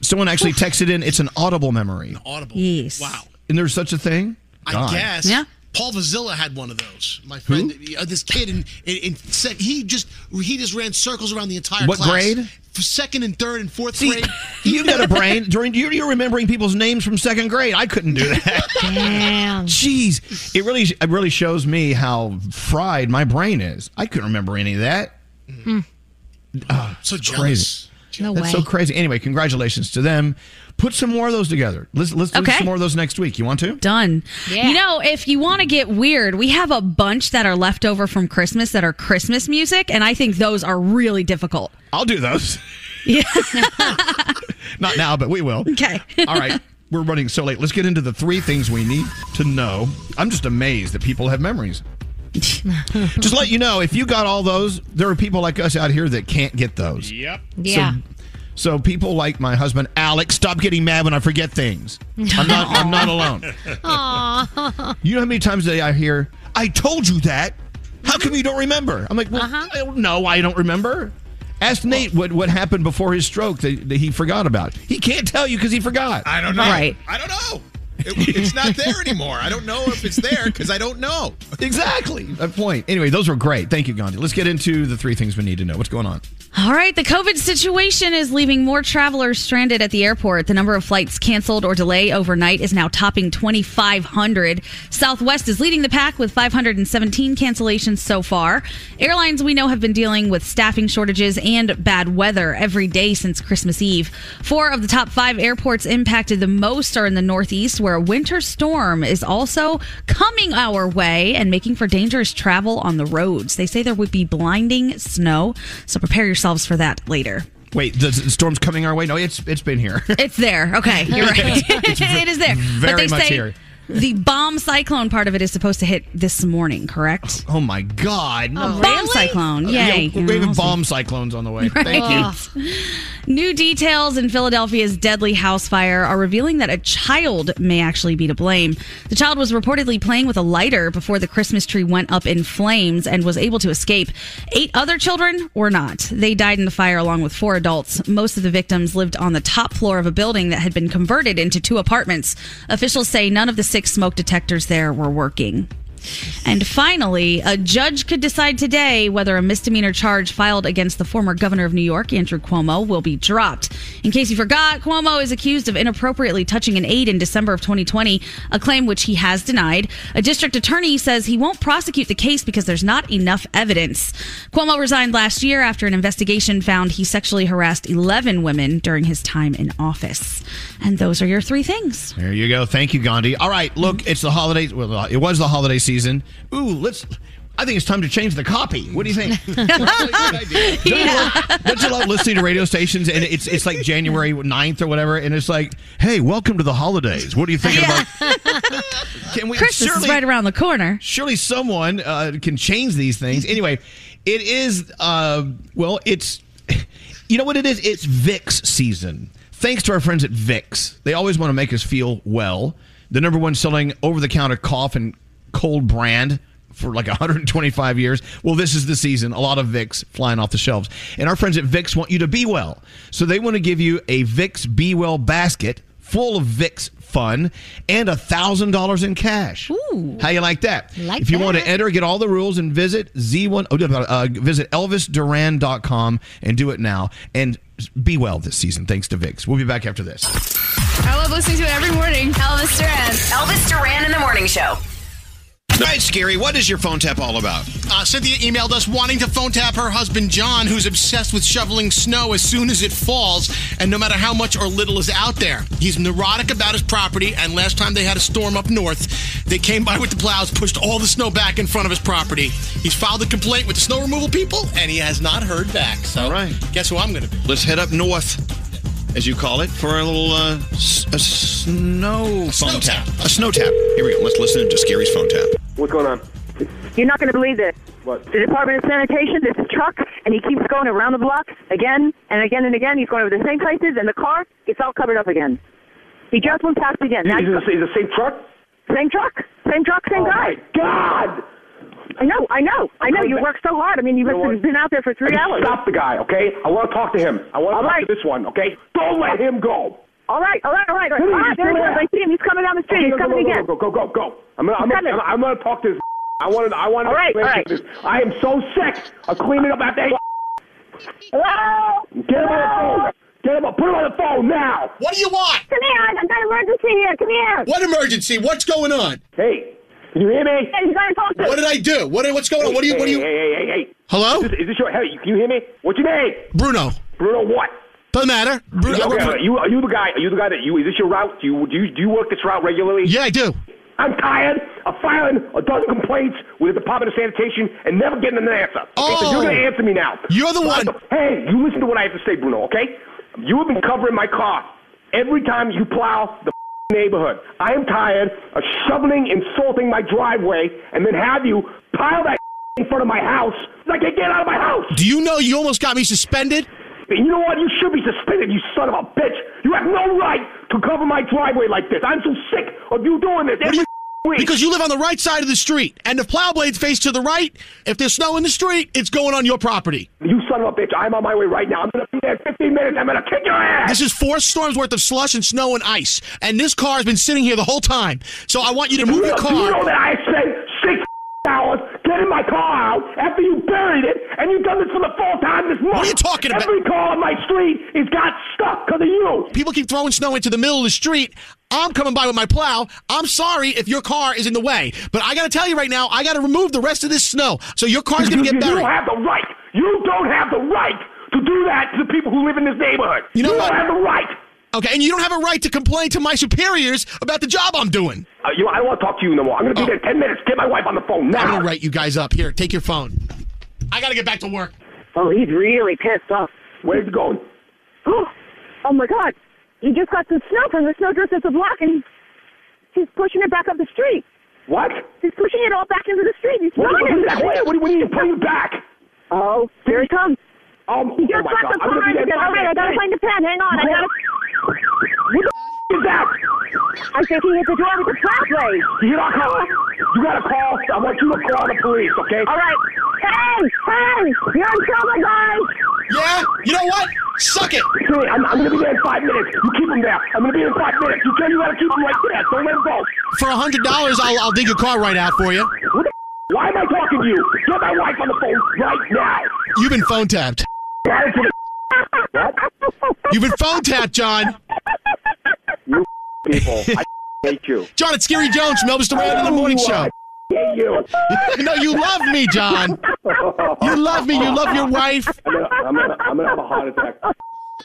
[SPEAKER 2] someone actually texted in. It's an audible memory,
[SPEAKER 3] Audible.
[SPEAKER 12] Yes.
[SPEAKER 3] Wow.
[SPEAKER 2] and there's such a thing.
[SPEAKER 3] I guess.
[SPEAKER 12] Yeah.
[SPEAKER 3] Paul Vazilla had one of those. My friend, uh, this kid, and, in, in sec- he just he just ran circles around the entire
[SPEAKER 2] What
[SPEAKER 3] class.
[SPEAKER 2] grade?
[SPEAKER 3] For second and third and fourth
[SPEAKER 2] See,
[SPEAKER 3] grade.
[SPEAKER 2] you got a brain. During you're, you're remembering people's names from second grade. I couldn't do that.
[SPEAKER 1] damn.
[SPEAKER 2] Jeez, it really it really shows me how fried my brain is. I couldn't remember any of that.
[SPEAKER 3] so jealous.
[SPEAKER 2] crazy.
[SPEAKER 1] No
[SPEAKER 2] That's
[SPEAKER 1] way.
[SPEAKER 2] so crazy. Anyway, congratulations to them. Put some more of those together. Let's let's do
[SPEAKER 12] Okay.
[SPEAKER 2] some more of those next week. You want to?
[SPEAKER 12] Done.
[SPEAKER 1] Yeah.
[SPEAKER 12] You know, if you want to get weird, we have a bunch that are left over from Christmas that are Christmas music, and I think those are really difficult.
[SPEAKER 2] I'll do those.
[SPEAKER 12] Yeah.
[SPEAKER 2] Not now, but we will.
[SPEAKER 12] Okay.
[SPEAKER 2] All right. We're running so late. Let's get into the three things we need to know. I'm just amazed that people have memories. just let you know, if you got all those, there are people like us out here that can't get those.
[SPEAKER 23] Yep.
[SPEAKER 1] Yeah.
[SPEAKER 2] So people like my husband Alex, stop getting mad when I forget things. I'm not I'm not alone.
[SPEAKER 1] Aw.
[SPEAKER 2] You know how many times a day I hear, I told you that. How come you don't remember? I'm like, well,
[SPEAKER 1] Uh-huh.
[SPEAKER 2] I don't know I don't remember. Ask Nate what, what happened before his stroke that, that he forgot about. He can't tell you because he forgot.
[SPEAKER 13] I don't know.
[SPEAKER 12] Right.
[SPEAKER 13] I don't know. It- it's not there anymore. I don't know if it's there because I don't know.
[SPEAKER 2] Exactly. That point. Anyway, those were great. Thank you, Gandhi. Let's get into the three things we need to know. What's going on?
[SPEAKER 12] All right, the COVID situation is leaving more travelers stranded at the airport. The number of flights canceled or delayed overnight is now topping 2,500. Southwest is leading the pack with 517 cancellations so far. Airlines we know have been dealing with staffing shortages and bad weather every day since Christmas Eve. Four of the top five airports impacted the most are in the Northeast, where a winter storm is also coming our way and making for dangerous travel on the roads. They say there would be blinding snow, so prepare yourselves for that later.
[SPEAKER 2] Wait, the, the storm's coming our way? No, it's it's been here.
[SPEAKER 12] It's there. Okay, you're right. it is there.
[SPEAKER 2] very
[SPEAKER 12] but they
[SPEAKER 2] much
[SPEAKER 12] say
[SPEAKER 2] here.
[SPEAKER 12] The bomb cyclone part of it is supposed to hit this morning, correct?
[SPEAKER 2] Oh my God! Oh, no.
[SPEAKER 12] Bomb cyclone. Uh, Yay.
[SPEAKER 2] Yeah, we have bomb cyclones on the way. Thank you.
[SPEAKER 12] New details in Philadelphia's deadly house fire are revealing that a child may actually be to blame. The child was reportedly playing with a lighter before the Christmas tree went up in flames and was able to escape. Eight other children were not. They died in the fire along with four adults. Most of the victims lived on the top floor of a building that had been converted into two apartments. Officials say none of the six smoke detectors there were working. And finally, a judge could decide today whether a misdemeanor charge filed against the former governor of New York, Andrew Cuomo, will be dropped. In case you forgot, Cuomo is accused of inappropriately touching an aide in December of 2020, a claim which he has denied. A district attorney says he won't prosecute the case because there's not enough evidence. Cuomo resigned last year after an investigation found he sexually harassed 11 women during his time in office. And those are your three things.
[SPEAKER 2] There you go. Thank you, Gandhi. All right, look, it's the holidays. Well, it was the holiday season. Ooh, let's. I think it's time to change the copy. What do you think? Don't, you love, don't you love listening to radio stations and it's it's like January 9th or whatever, and it's like, hey, welcome to the holidays. What are you thinking about? Can we
[SPEAKER 12] Christmas is right around the corner.
[SPEAKER 2] Surely someone uh, can change these things. Anyway, it is. Uh, well, it's. You know what it is? It's Vicks season. Thanks to our friends at Vicks, they always want to make us feel well. The number one selling over-the-counter cough and cold brand for like 125 years. Well, this is the season. A lot of Vicks flying off the shelves. And our friends at Vicks want you to be well. So they want to give you a Vicks Be Well basket full of Vicks fun and a thousand dollars in cash. Ooh. How you like that?
[SPEAKER 1] Like
[SPEAKER 2] if you want to enter, get all the rules and visit Z1 oh, no, uh, visit elvisduran.com and do it now and be well this season thanks to Vicks. We'll be back after this.
[SPEAKER 18] I love listening to it every morning. Elvis Duran. Elvis Duran in the morning show.
[SPEAKER 20] All right, Skeery, what is your phone tap all about?
[SPEAKER 3] Uh, Cynthia emailed us wanting to phone tap her husband John, who's obsessed with shoveling snow as soon as it falls, and no matter how much or little is out there. He's neurotic about his property, and last time they had a storm up north, they came by with the plows, pushed all the snow back in front of his property. He's filed a complaint with the snow removal people, and he has not heard back. So,
[SPEAKER 20] All right.
[SPEAKER 3] guess who I'm going to be?
[SPEAKER 20] Let's head up north, as you call it, for a little uh, s- a snow phone tap. A snow tap. Here we go. Let's listen to Skeery's phone tap.
[SPEAKER 24] What's going on?
[SPEAKER 25] You're not going to believe this.
[SPEAKER 24] What?
[SPEAKER 25] The Department of Sanitation, this truck, and he keeps going around the block again and again and again. He's going over the same places, and the car gets all covered up again. He just went past again. Now
[SPEAKER 24] Is it the, is the same truck?
[SPEAKER 25] Same truck, same truck, same
[SPEAKER 24] Oh,
[SPEAKER 25] guy.
[SPEAKER 24] my God!
[SPEAKER 25] I know, I know, I know. You work so hard. I mean, you've
[SPEAKER 24] You
[SPEAKER 25] been, out there for three hours.
[SPEAKER 24] Stop the guy, okay? I want to talk to him. I want to
[SPEAKER 25] All
[SPEAKER 24] talk
[SPEAKER 25] right.
[SPEAKER 24] to this one, okay? Don't let him go.
[SPEAKER 25] All right, all right, all right. All
[SPEAKER 24] Come
[SPEAKER 25] right.
[SPEAKER 24] here,
[SPEAKER 25] Ah, there he
[SPEAKER 24] come
[SPEAKER 25] goes. I see him. He's coming down the street.
[SPEAKER 24] Okay,
[SPEAKER 25] He's
[SPEAKER 24] go,
[SPEAKER 25] coming
[SPEAKER 24] go,
[SPEAKER 25] again.
[SPEAKER 24] Go, go, go, go, go. I'm gonna, I'm gonna,
[SPEAKER 25] coming.
[SPEAKER 24] I'm gonna talk to this. I want to, I want to.
[SPEAKER 25] All right, all right.
[SPEAKER 24] This. I am so sick of cleaning up after.
[SPEAKER 25] Hello?
[SPEAKER 24] Get him on the phone. Get him on. Put him on the phone now.
[SPEAKER 3] What do you want?
[SPEAKER 25] Come here. I've got an emergency here. Come here.
[SPEAKER 3] What emergency? What's going on?
[SPEAKER 24] Hey, can you hear me?
[SPEAKER 25] Hey, he's got to talk to
[SPEAKER 3] What did I do? What, what's going on? What do you? What do you?
[SPEAKER 24] Hey, hey, hey, hey, hey.
[SPEAKER 3] Hello?
[SPEAKER 24] Is this, is this your? Hey, can you hear me? What's your name?
[SPEAKER 3] Bruno.
[SPEAKER 24] Bruno. What?
[SPEAKER 3] Doesn't matter. Bruno. I
[SPEAKER 24] Okay,
[SPEAKER 3] for-
[SPEAKER 24] are you are you the guy? Are you the guy that you? Is this your route? Do you do you, do you work this route regularly?
[SPEAKER 3] Yeah, I do.
[SPEAKER 24] I'm tired of filing a dozen complaints with the Department of Sanitation and never getting an answer. Okay, so
[SPEAKER 3] Oh.
[SPEAKER 24] you're going to answer me now.
[SPEAKER 3] You're the
[SPEAKER 24] So
[SPEAKER 3] one-
[SPEAKER 24] to- Hey, you listen to what I have to say, Bruno. Okay? You have been covering my car every time you plow the neighborhood. I am tired of shoveling and salting my driveway and then have you pile that in front of my house. I can't get out of my house.
[SPEAKER 3] Do you know you almost got me suspended?
[SPEAKER 24] You know what? You should be suspended, you son of a bitch. You have no right to cover my driveway like this. I'm so sick of you doing this every week.
[SPEAKER 3] Because you live on the right side of the street, and if plow blades face to the right, if there's snow in the street, it's going on your property.
[SPEAKER 24] You son of a bitch. I'm on my way right now. I'm going to be there in 15 minutes. I'm going to kick your ass.
[SPEAKER 3] This is four storms worth of slush and snow and ice, and this car has been sitting here the whole time. So I want you to move your
[SPEAKER 24] Do you know
[SPEAKER 3] car.
[SPEAKER 24] that I spent six hours getting my car out after you buried it, and you've done this for the fourth time this month?
[SPEAKER 3] What are you talking about?
[SPEAKER 24] Every car on my street is got stuck because of you.
[SPEAKER 3] People keep throwing snow into the middle of the street. I'm coming by with my plow. I'm sorry if your car is in the way, but I got to tell you right now, I got to remove the rest of this snow. So your car's going to
[SPEAKER 24] get
[SPEAKER 3] get
[SPEAKER 24] you don't have the right. You don't have the right to do that to the people who live in this neighborhood.
[SPEAKER 3] You know
[SPEAKER 24] don't have the right.
[SPEAKER 3] Okay, and you don't have a right to complain to my superiors about the job I'm doing.
[SPEAKER 24] Uh, you I don't want to talk to you no more. I'm going to be there in 10 minutes. Get my wife on the phone now.
[SPEAKER 3] I'm going to write you guys up. Here, take your phone. I got to get back to work.
[SPEAKER 25] Oh, he's really pissed off.
[SPEAKER 24] Where's he going?
[SPEAKER 25] Oh, oh my God. He just got some snow from the snowdrift at the block, and he's pushing it back up the street.
[SPEAKER 24] What?
[SPEAKER 25] He's pushing it all back into the street. He's
[SPEAKER 24] What, what,
[SPEAKER 25] throwing
[SPEAKER 24] is
[SPEAKER 25] it.
[SPEAKER 24] that? What, what, what do you putting back?
[SPEAKER 25] Oh, here he comes.
[SPEAKER 24] Um,
[SPEAKER 25] He
[SPEAKER 24] oh
[SPEAKER 25] just
[SPEAKER 24] my
[SPEAKER 25] got
[SPEAKER 24] God.
[SPEAKER 25] the
[SPEAKER 24] I'm gonna
[SPEAKER 25] car
[SPEAKER 24] be there in
[SPEAKER 25] again. All right, I gotta find the pen. Hang on, I gotta.
[SPEAKER 24] What the is that?
[SPEAKER 25] I think he hit the door with the plow blade.
[SPEAKER 24] You hit our car. You got to call. I want you to call the police, okay?
[SPEAKER 25] All right. Hey, hey, you're in trouble, guys.
[SPEAKER 3] Yeah? You know what? Suck it.
[SPEAKER 24] Hey, I'm, I'm going to be there in five minutes. You keep him there. I'm going to be there in five minutes. You tell you got to keep him right there. Don't let him go.
[SPEAKER 3] For a hundred dollars, I'll I'll dig your car right out for you.
[SPEAKER 24] What the why am I talking to you. Get my wife on the phone right now.
[SPEAKER 3] You've been phone tapped. You've been phone tapped, John.
[SPEAKER 24] You people, I hate you.
[SPEAKER 3] John, it's Skeery Jones from Elvis Duran in the Morning
[SPEAKER 24] Oh,
[SPEAKER 3] Show.
[SPEAKER 24] I hate you.
[SPEAKER 3] no, you love me, John. You love me. You love your wife.
[SPEAKER 24] I'm gonna, I'm gonna, I'm gonna have a heart attack.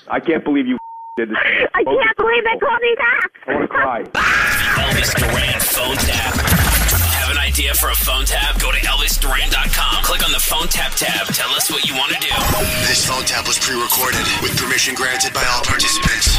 [SPEAKER 24] I can't believe you did this.
[SPEAKER 25] I can't believe they called me back.
[SPEAKER 24] I want to cry.
[SPEAKER 6] Elvis Duran phone tap. Have an idea for a phone tap? Go to ElvisDuran.com. Click on the phone tap tab. Tell us what you want to do.
[SPEAKER 26] This phone tap was pre-recorded with permission granted by all participants.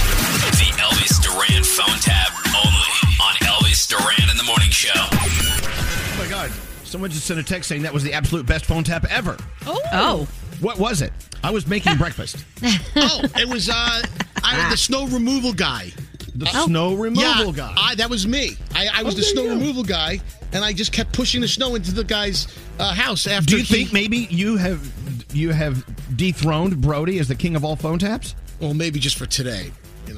[SPEAKER 6] The Elvis Duran phone tap only on Elvis Duran in the Morning Show.
[SPEAKER 2] Oh my God! Someone just sent a text saying that was the absolute best phone tap ever.
[SPEAKER 12] Oh.
[SPEAKER 2] What was it? I was making breakfast.
[SPEAKER 3] oh, it was uh, I, the snow removal guy.
[SPEAKER 2] The snow removal
[SPEAKER 3] yeah,
[SPEAKER 2] guy.
[SPEAKER 3] I, that was me. I, I was
[SPEAKER 2] Oh,
[SPEAKER 3] the snow
[SPEAKER 2] you
[SPEAKER 3] removal guy, and I just kept pushing the snow into the guy's uh, house. After
[SPEAKER 2] Do you
[SPEAKER 3] he-
[SPEAKER 2] think maybe you have you have dethroned Brody as the king of all phone taps?
[SPEAKER 3] Well, maybe just for today.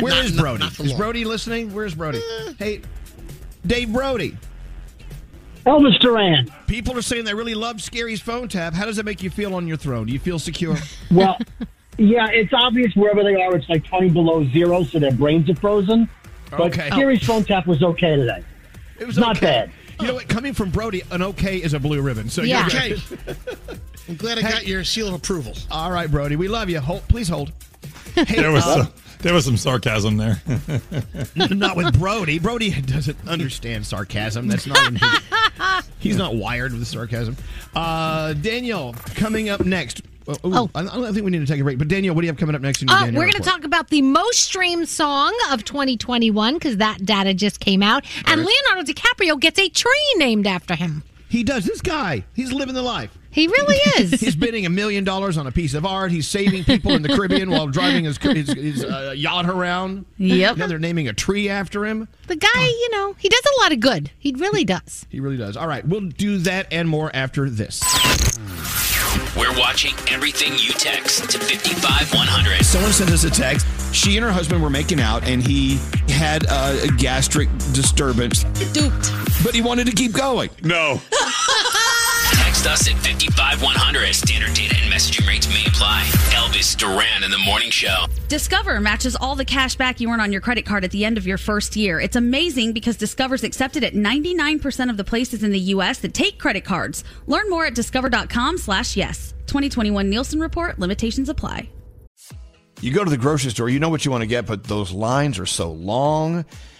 [SPEAKER 2] Where is
[SPEAKER 3] Not-
[SPEAKER 2] Brody?
[SPEAKER 3] not for
[SPEAKER 2] is. Brody listening? Where's Brody? hey, Dave Brody.
[SPEAKER 27] Elvis Duran.
[SPEAKER 2] People are saying they really love Skeery's phone tap. How does that make you feel on your throne? Do you feel secure?
[SPEAKER 27] Well, yeah, it's obvious wherever they are, it's like 20 below zero, so their brains are frozen. But
[SPEAKER 2] Okay.
[SPEAKER 27] Gary's phone tap was okay today.
[SPEAKER 2] It was
[SPEAKER 27] not
[SPEAKER 2] okay.
[SPEAKER 27] bad.
[SPEAKER 2] You know what? Coming from Brody, an okay is a blue ribbon. So
[SPEAKER 27] Yeah.
[SPEAKER 2] you're good.
[SPEAKER 3] I'm glad I got your seal of approval.
[SPEAKER 2] All right, Brody, we love you. Hold, please hold. Hey,
[SPEAKER 8] There was
[SPEAKER 2] uh,
[SPEAKER 8] some, there was some sarcasm there.
[SPEAKER 2] not with Brody. Brody doesn't understand sarcasm. That's not in his, he's not wired with sarcasm. Uh, Danielle, coming up next. Oh, ooh, I, I think we need to take a break. But Danielle, what do you have coming up next in your
[SPEAKER 1] Uh, we're going to talk about the most streamed song of 2021 because that data just came out. And Leonardo DiCaprio gets a tree named after him.
[SPEAKER 2] He does. This guy, he's living the life.
[SPEAKER 1] He really is.
[SPEAKER 2] he's bidding a million dollars on a piece of art. He's saving people in the Caribbean while driving his, his, his uh, yacht around.
[SPEAKER 1] Yep.
[SPEAKER 2] Now they're naming a tree after him.
[SPEAKER 1] The guy, you know, he does a lot of good. He really does.
[SPEAKER 2] He really does. All right, we'll do that and more after this.
[SPEAKER 6] We're watching everything you text to 55100.
[SPEAKER 2] Someone sent us a text. She and her husband were making out, and he had a gastric disturbance.
[SPEAKER 12] Duped.
[SPEAKER 2] But he wanted to keep going.
[SPEAKER 8] No.
[SPEAKER 6] Text us at 55100. Standard data and messaging rates may apply. Elvis Duran in the Morning Show.
[SPEAKER 12] Discover matches all the cash back you earn on your credit card at the end of your first year. It's amazing because Discover's accepted at 99% of the places in the U.S. that take credit cards. Learn more at discover.com slash yes. 2021 Nielsen Report. Limitations apply.
[SPEAKER 2] You go to the grocery store, you know what you want to get, but those lines are so long.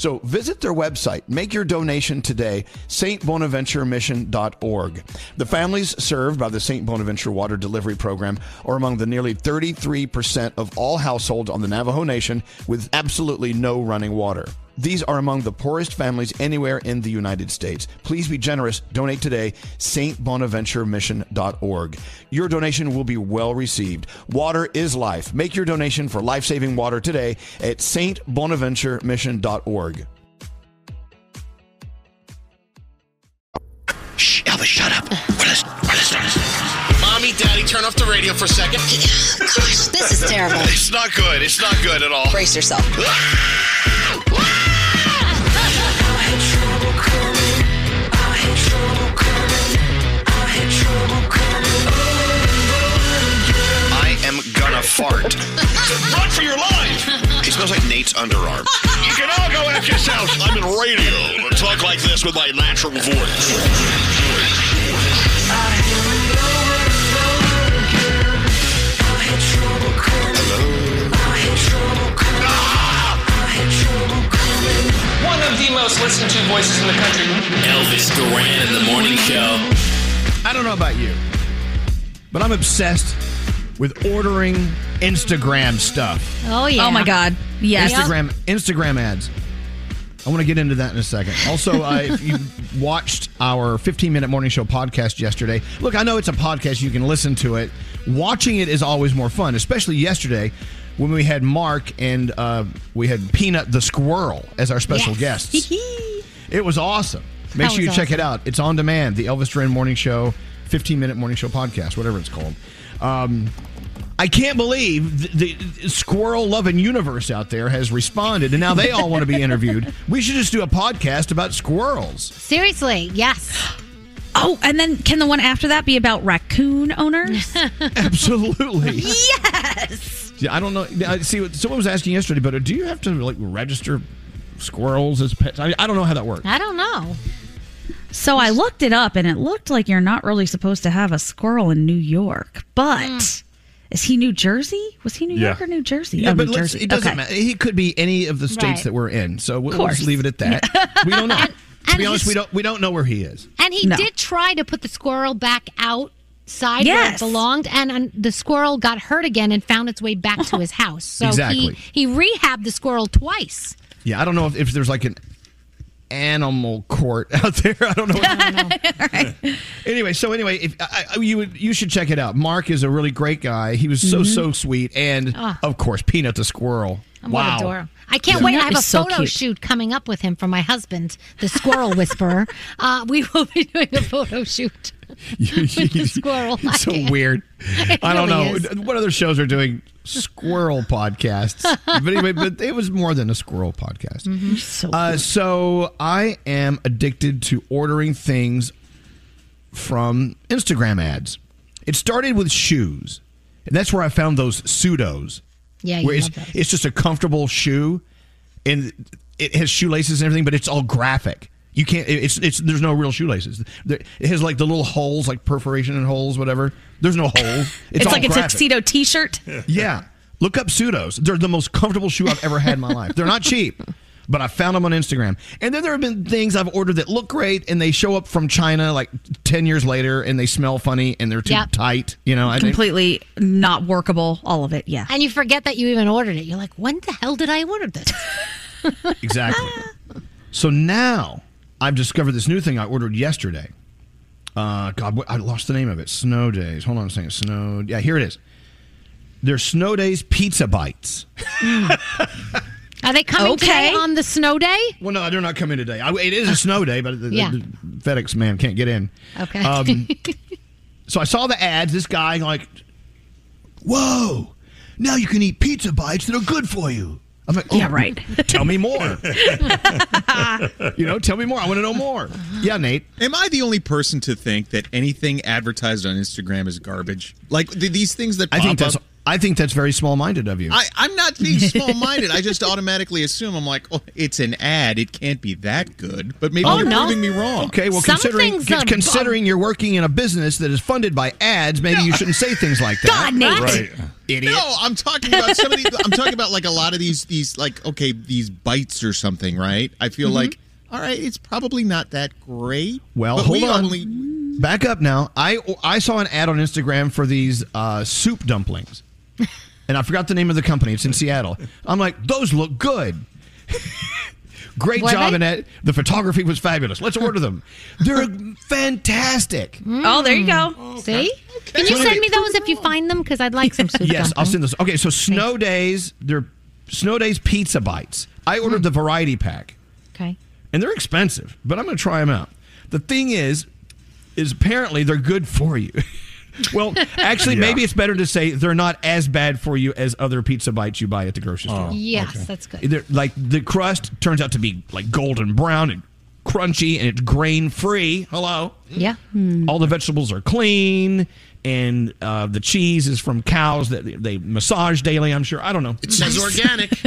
[SPEAKER 2] So visit their website, make your donation today, stbonaventuremission.org. The families served by the St. Bonaventure Water Delivery Program are among the nearly 33% of all households on the Navajo Nation with absolutely no running water. These are among the poorest families anywhere in the United States. Please be generous. Donate today, stbonaventuremission.org. Your donation will be well received. Water is life. Make your donation for life saving water today at stbonaventuremission.org.
[SPEAKER 20] Shh, Elvis, shut up. We're listening. We're listening.
[SPEAKER 3] Mommy, Daddy, turn off the radio for a second.
[SPEAKER 28] Gosh, this is terrible.
[SPEAKER 20] It's not good. It's not good at all.
[SPEAKER 28] Brace yourself.
[SPEAKER 20] am gonna fart. Run for your life! It smells like Nate's underarm. You can all go F yourselves. I'm in radio. Talk like this with my natural voice.
[SPEAKER 29] One of the most listened to voices in the country.
[SPEAKER 6] Elvis Duran in the morning show.
[SPEAKER 2] I don't know about you, but I'm obsessed with ordering Instagram stuff.
[SPEAKER 1] Oh, yeah.
[SPEAKER 12] Oh, my God. Yes.
[SPEAKER 2] Instagram Instagram ads. I want to get into that in a second. Also, uh, if you watched our 15 minute morning show podcast yesterday, look, I know it's a podcast, you can listen to it. Watching it is always more fun, especially yesterday when we had Mark and uh, we had Peanut the Squirrel as our special
[SPEAKER 1] Yes.
[SPEAKER 2] guests. It was awesome. Make
[SPEAKER 1] That
[SPEAKER 2] sure you
[SPEAKER 1] was
[SPEAKER 2] check it out. It's on demand, the Elvis Duran Morning Show, 15 minute morning show podcast, whatever it's called. Um, I can't believe the, the squirrel loving universe out there has responded, and now they all want to be interviewed. We should just do a podcast about squirrels.
[SPEAKER 1] Seriously, yes.
[SPEAKER 12] Oh, and then can the one after that be about raccoon owners?
[SPEAKER 2] Absolutely.
[SPEAKER 12] yes.
[SPEAKER 2] Yeah, I don't know. I see, what someone was asking yesterday, but do you have to like register squirrels as pets? I, mean, I don't know how that works.
[SPEAKER 1] I don't know.
[SPEAKER 12] So I looked it up and it looked like you're not really supposed to have a squirrel in New York. But hmm. Is he New Jersey? Was he New
[SPEAKER 2] Yeah.
[SPEAKER 12] York or New Jersey?
[SPEAKER 2] Yeah,
[SPEAKER 12] oh,
[SPEAKER 2] but
[SPEAKER 12] New
[SPEAKER 2] let's,
[SPEAKER 12] Jersey.
[SPEAKER 2] it doesn't
[SPEAKER 12] Okay.
[SPEAKER 2] matter. He could be any of the states
[SPEAKER 1] Right.
[SPEAKER 2] that we're in. So we'll, we'll just leave it at that. we don't know. to
[SPEAKER 1] and
[SPEAKER 2] be honest, we don't we don't know where he is.
[SPEAKER 1] And he
[SPEAKER 2] No.
[SPEAKER 1] did try to put the squirrel back outside where it belonged, and um, the squirrel got hurt again and found its way back to his house. So
[SPEAKER 2] Exactly.
[SPEAKER 1] he, he rehabbed the squirrel twice.
[SPEAKER 2] Yeah, I don't know if, if there's like an animal court out there. I don't know. Anyway, so anyway, if I, I, you would, you should check it out. Mark is a really great guy. He was so
[SPEAKER 1] Mhm.
[SPEAKER 2] so sweet, and
[SPEAKER 1] Ah.
[SPEAKER 2] of course, Peanut the squirrel.
[SPEAKER 1] What
[SPEAKER 2] wow.
[SPEAKER 1] I can't wait. I have a
[SPEAKER 2] so
[SPEAKER 1] photo
[SPEAKER 2] cute.
[SPEAKER 1] shoot coming up with him for my husband, the squirrel whisperer. Uh, we will be doing a photo shoot. with the squirrel.
[SPEAKER 2] It's so weird.
[SPEAKER 1] It
[SPEAKER 2] I don't
[SPEAKER 1] really
[SPEAKER 2] know
[SPEAKER 1] is.
[SPEAKER 2] what other shows are doing squirrel podcasts, but anyway, but it was more than a squirrel podcast.
[SPEAKER 1] Mm-hmm.
[SPEAKER 12] So,
[SPEAKER 2] uh, so I am addicted to ordering things from Instagram ads. It started with shoes, and that's where I found those pseudos.
[SPEAKER 1] Yeah,
[SPEAKER 2] it's, it's just a comfortable shoe, and it has shoelaces and everything, but it's all graphic. You can't. It's it's. There's no real shoelaces. It has like the little holes, like perforation and holes, whatever. There's no holes.
[SPEAKER 12] It's,
[SPEAKER 2] all
[SPEAKER 12] like a tuxedo T-shirt.
[SPEAKER 2] Yeah. Look up pseudos. They're the most comfortable shoe I've ever had in my life. They're not cheap, but I found them on Instagram. And then there have been things I've ordered that look great and they show up from China like 10 years later and they smell funny and they're too
[SPEAKER 1] Yep.
[SPEAKER 2] tight. You know, I think.
[SPEAKER 12] Completely not workable. All of it. Yeah.
[SPEAKER 1] And you forget that you even ordered it. You're like, when the hell did I order this?
[SPEAKER 2] Exactly. So now I've discovered this new thing I ordered yesterday. Uh, God, I lost the name of it. Snow Days. Hold on a second. Snow. Yeah, here it is. They're Snow Days Pizza Bites.
[SPEAKER 1] Are they coming today on the snow day?
[SPEAKER 2] Well, no, they're not coming today. I, it is a snow day, but the, the-
[SPEAKER 1] Yeah.
[SPEAKER 2] the FedEx man can't get in.
[SPEAKER 1] Okay.
[SPEAKER 2] Um, so I saw the ads. This guy like, whoa! Now you can eat pizza bites that are good for you. I'm like,
[SPEAKER 12] Yeah,
[SPEAKER 2] oh,
[SPEAKER 12] right.
[SPEAKER 2] Tell me more. you know, tell me more. I want to know more. Yeah, Nate.
[SPEAKER 13] Am I the only person to think that anything advertised on Instagram is garbage? Like th- these things that
[SPEAKER 2] I think that's
[SPEAKER 13] up.
[SPEAKER 2] I think that's very small minded of you.
[SPEAKER 13] I, I'm not being small minded. I just automatically assume I'm like, oh, it's an ad. It can't be that good. But maybe
[SPEAKER 2] Oh,
[SPEAKER 13] you're
[SPEAKER 2] no.
[SPEAKER 13] proving me wrong.
[SPEAKER 2] Okay, well, considering con- considering you're working in a business that is funded by ads, maybe you shouldn't say things like that.
[SPEAKER 13] God, Nate.
[SPEAKER 2] Right. Idiot.
[SPEAKER 13] No, I'm talking about some of these. I'm talking about like a lot of these. These like okay, these bites or something, right? I feel
[SPEAKER 2] Mhm.
[SPEAKER 13] like all right, it's probably not that great.
[SPEAKER 2] Well,
[SPEAKER 13] but
[SPEAKER 2] hold
[SPEAKER 13] we
[SPEAKER 2] on.
[SPEAKER 13] Only,
[SPEAKER 2] Back up now. I I saw an ad on Instagram for these uh, soup dumplings, and I forgot the name of the company. It's in Seattle. I'm like, those look good. Great
[SPEAKER 1] Were
[SPEAKER 2] job
[SPEAKER 1] they?
[SPEAKER 2] in that. The photography was fabulous. Let's order them. They're fantastic. Mm.
[SPEAKER 12] Oh, there you go.
[SPEAKER 1] Oh, See? Can you
[SPEAKER 2] So
[SPEAKER 1] send
[SPEAKER 2] anyway-
[SPEAKER 1] me those if you find them? Because I'd like some soup.
[SPEAKER 2] Yes, I'll
[SPEAKER 1] dumplings.
[SPEAKER 2] send those. Okay, so Snow Days, they're Snow Days pizza bites. I ordered hmm. the variety pack.
[SPEAKER 1] Okay.
[SPEAKER 2] and they're expensive, but I'm going to try them out. The thing is, is apparently they're good for you. well, actually,
[SPEAKER 1] Yeah.
[SPEAKER 2] maybe it's better to say they're not as bad for you as other pizza bites you buy at the grocery oh, store.
[SPEAKER 1] Yes, that's good.
[SPEAKER 2] They're, like the crust turns out to be like golden brown and crunchy, and it's grain free. Hello.
[SPEAKER 1] Yeah.
[SPEAKER 2] All the vegetables are clean, and uh, the cheese is from cows that they massage daily. I'm sure. I don't know.
[SPEAKER 3] It says organic.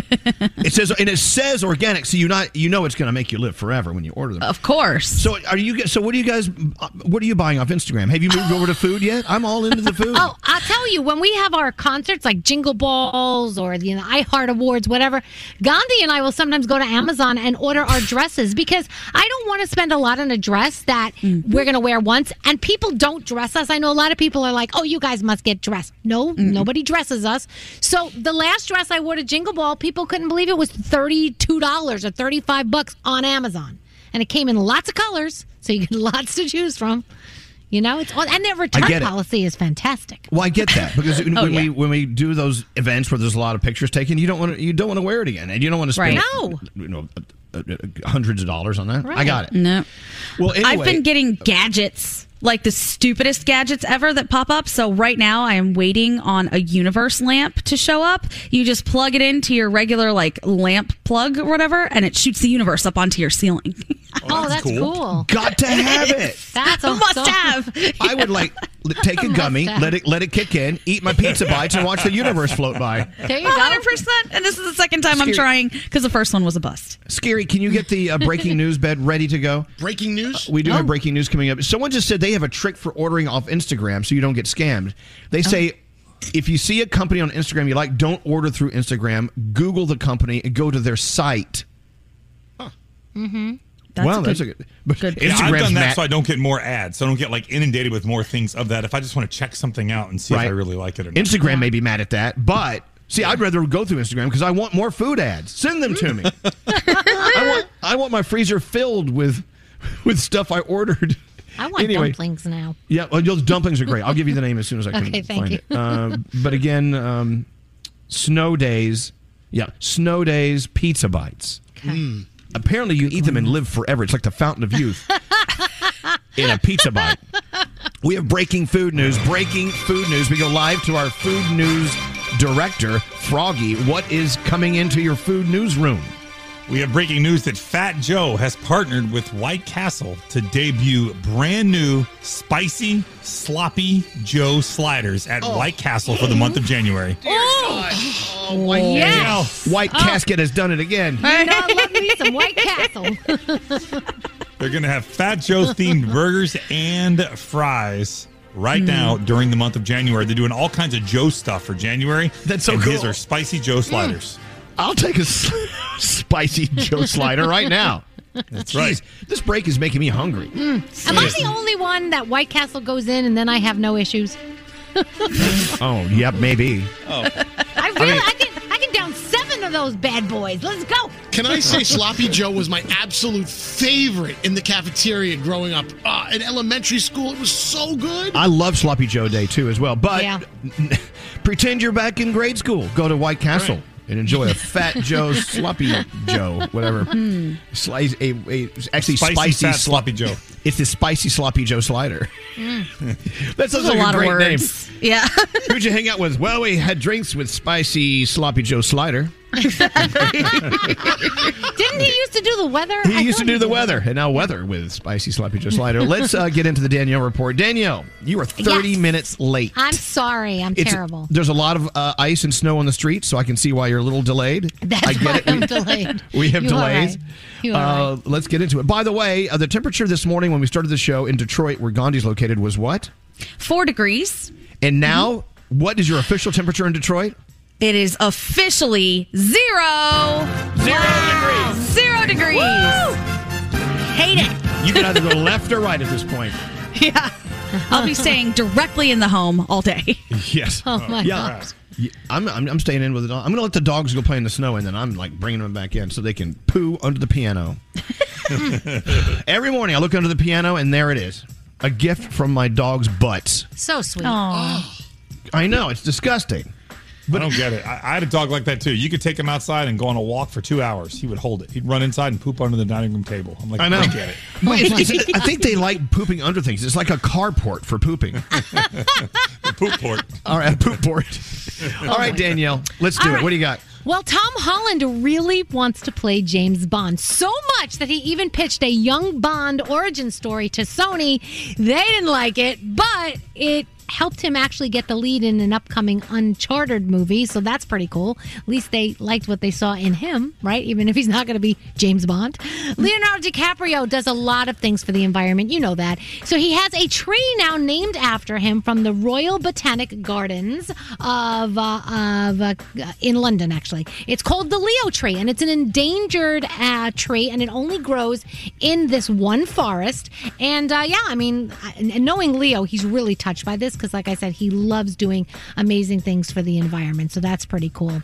[SPEAKER 2] It says, and it says organic, so you not you know it's going to make you live forever when you order them.
[SPEAKER 12] Of course.
[SPEAKER 2] So are you? So what are you guys? uh, What are you buying off Instagram? Have you moved over to food yet? I'm all into the food.
[SPEAKER 1] Oh, I'll tell you, when we have our concerts like Jingle Balls or the you know, iHeart Awards, whatever, Gandhi and I will sometimes go to Amazon and order our dresses because I don't want to spend a lot on a dress that we're going to wear once and people don't dress us. I know a lot of people are like, oh, you guys must get dressed. No, nobody dresses us. So the last dress I wore to Jingle Ball, people couldn't believe it was $32 or 35 bucks on Amazon. And it came in lots of colors, so you get lots to choose from. You know, it's all, and their return
[SPEAKER 2] get it.
[SPEAKER 1] policy is fantastic.
[SPEAKER 2] Well, I get that because when
[SPEAKER 1] Oh, yeah.
[SPEAKER 2] we when we do those events where there's a lot of pictures taken, you don't want to you don't want to wear it again, and you don't want to spend
[SPEAKER 12] Right.
[SPEAKER 1] No.
[SPEAKER 2] you know uh, uh, uh, hundreds of dollars on that. I got it.
[SPEAKER 12] No.
[SPEAKER 2] Well, anyway,
[SPEAKER 12] I've been getting gadgets, like the stupidest gadgets ever that pop up. So right now I am waiting on a universe lamp to show up. You just plug it into your regular like lamp plug or whatever, and it shoots the universe up onto your ceiling.
[SPEAKER 1] Oh, that's cool.
[SPEAKER 2] Got to have it.
[SPEAKER 1] That's
[SPEAKER 12] a must
[SPEAKER 1] awesome.
[SPEAKER 12] have.
[SPEAKER 2] I would like l- take a gummy,
[SPEAKER 1] Must
[SPEAKER 2] let it let it kick in, eat my pizza bites, and watch the universe float by.
[SPEAKER 1] There you go.
[SPEAKER 12] 100%. And this is the second time I'm
[SPEAKER 2] Skeery.
[SPEAKER 12] trying because the first one was a bust.
[SPEAKER 2] Skeery, can you get the uh, breaking news bed ready to go?
[SPEAKER 3] Breaking news?
[SPEAKER 2] We do
[SPEAKER 1] Oh.
[SPEAKER 2] have breaking news coming up. Someone just said they have a trick for ordering off Instagram so you don't get scammed. They
[SPEAKER 1] Oh.
[SPEAKER 2] say if you see a company on Instagram you like, don't order through Instagram. Google the company and go to their site.
[SPEAKER 1] Mm-hmm.
[SPEAKER 2] Well, that's a good. But
[SPEAKER 8] Yeah, I've done that
[SPEAKER 2] mad-
[SPEAKER 8] so I don't get more ads. So I don't get like inundated with more things of that. If I just want to check something out and see if I really like it or not.
[SPEAKER 2] Instagram may be mad at that, but see, I'd rather go through Instagram because I want more food ads. Send them to me. I want I want my freezer filled with with stuff I ordered.
[SPEAKER 1] I want
[SPEAKER 2] Anyway.
[SPEAKER 1] dumplings now.
[SPEAKER 2] Yeah, well, those dumplings are great. I'll give you the name as soon as I can
[SPEAKER 1] Okay, thank
[SPEAKER 2] find
[SPEAKER 1] you.
[SPEAKER 2] it. Uh, but again, um, snow days. Yeah, snow days pizza bites. Apparently, you eat them and live forever. It's like the fountain of youth in a pizza bite. We have breaking food news. Breaking food news. We go live to our food news director, Froggy. What is coming into your food newsroom?
[SPEAKER 8] We have breaking news that Fat Joe has partnered with White Castle to debut brand new spicy sloppy Joe sliders at White Castle for the month of January.
[SPEAKER 2] Oh, White,
[SPEAKER 1] Yes.
[SPEAKER 2] White
[SPEAKER 1] Oh.
[SPEAKER 2] Casket has done it again.
[SPEAKER 1] You know, I love me some White Castle.
[SPEAKER 8] They're going to have Fat Joe themed burgers and fries right mm-hmm. now during the month of January. They're doing all kinds of Joe stuff for January.
[SPEAKER 2] That's so
[SPEAKER 8] and His
[SPEAKER 2] cool.
[SPEAKER 8] are spicy Joe sliders. Mm.
[SPEAKER 2] I'll take a spicy Joe slider right now.
[SPEAKER 8] That's
[SPEAKER 2] right. This break is making me hungry.
[SPEAKER 1] Am I the only one that White Castle goes in and then I have no issues?
[SPEAKER 2] Oh, yep, maybe.
[SPEAKER 8] Oh.
[SPEAKER 1] I really, I, can, I can down seven of those bad boys. Let's go.
[SPEAKER 3] Can I say Sloppy Joe was my absolute favorite in the cafeteria growing up? Uh, in elementary school, it was so good.
[SPEAKER 2] I love Sloppy Joe Day too, as well. But
[SPEAKER 3] Yeah.
[SPEAKER 2] pretend you're back in grade school. Go to White Castle
[SPEAKER 3] Right.
[SPEAKER 2] And enjoy a Fat Joe Sloppy Joe, whatever.
[SPEAKER 1] Hmm.
[SPEAKER 2] Slice a, a actually
[SPEAKER 8] Spicy
[SPEAKER 2] spicy,
[SPEAKER 8] fat
[SPEAKER 2] slo-
[SPEAKER 8] Sloppy Joe.
[SPEAKER 2] It's the spicy Sloppy Joe slider. That sounds
[SPEAKER 12] That's a lot
[SPEAKER 2] a
[SPEAKER 12] of
[SPEAKER 2] great name.
[SPEAKER 12] words. Yeah.
[SPEAKER 2] Who'd you hang out with? Well, we had drinks with spicy Sloppy Joe slider.
[SPEAKER 1] Didn't he used to do the weather?
[SPEAKER 2] He
[SPEAKER 1] I
[SPEAKER 2] used to do the weather, and now weather with spicy Sloppy Joe slider. Let's uh, get into the Danielle report. Danielle, you are 30
[SPEAKER 1] Yes.
[SPEAKER 2] minutes late.
[SPEAKER 1] I'm sorry. I'm
[SPEAKER 2] It's-
[SPEAKER 1] terrible.
[SPEAKER 2] There's a lot of uh, ice and snow on the street, so I can see why you're a little delayed.
[SPEAKER 1] That's
[SPEAKER 2] I get
[SPEAKER 1] why
[SPEAKER 2] it.
[SPEAKER 1] I'm
[SPEAKER 2] We-
[SPEAKER 1] delayed.
[SPEAKER 2] We have
[SPEAKER 1] You
[SPEAKER 2] delays.
[SPEAKER 1] right.
[SPEAKER 2] Uh, let's get into it. By the way, uh, the temperature this morning when we started the show in Detroit, where Gandhi's located, was what?
[SPEAKER 12] Four degrees.
[SPEAKER 2] And now, what is your official temperature in Detroit?
[SPEAKER 12] It is officially zero.
[SPEAKER 2] Zero
[SPEAKER 12] degrees. Zero degrees. Hate it.
[SPEAKER 2] You can either go left or right at this point.
[SPEAKER 12] Yeah. I'll be staying directly in the home all day.
[SPEAKER 2] Yes.
[SPEAKER 12] Oh, my
[SPEAKER 2] yeah.
[SPEAKER 12] gosh.
[SPEAKER 2] Yeah, I'm, I'm, I'm staying in with the dog. I'm going to let the dogs go play in the snow, and then I'm like bringing them back in so they can poo under the piano. Every morning I look under the piano, and there it is a gift from my dog's butts.
[SPEAKER 1] So sweet. Aww.
[SPEAKER 2] I know, it's disgusting.
[SPEAKER 8] But I don't get it. I, I had a dog like that too. You could take him outside and go on a walk for two hours. He would hold it. He'd run inside and poop under the dining room table. I'm like,
[SPEAKER 2] I know.
[SPEAKER 8] I get it.
[SPEAKER 2] Well, it's- it's- I think they like pooping under things. It's like a carport for pooping.
[SPEAKER 8] poop port.
[SPEAKER 2] All right, poop port. All right, Danielle, let's do
[SPEAKER 1] All
[SPEAKER 2] it.
[SPEAKER 1] right.
[SPEAKER 2] What do you got?
[SPEAKER 1] Well, Tom Holland really wants to play James Bond so much that he even pitched a young Bond origin story to Sony. They didn't like it, but it helped him actually get the lead in an upcoming Uncharted movie, so that's pretty cool. At least they liked what they saw in him, right? Even if he's not going to be James Bond. Leonardo DiCaprio does a lot of things for the environment, you know that. So he has a tree now named after him from the Royal Botanic Gardens of uh, of uh, in London. Actually, it's called the Leo tree, and it's an endangered uh, tree, and it only grows in this one forest. And uh, yeah, I mean, knowing Leo, he's really touched by this because, like I said, he loves doing amazing things for the environment. So that's pretty cool.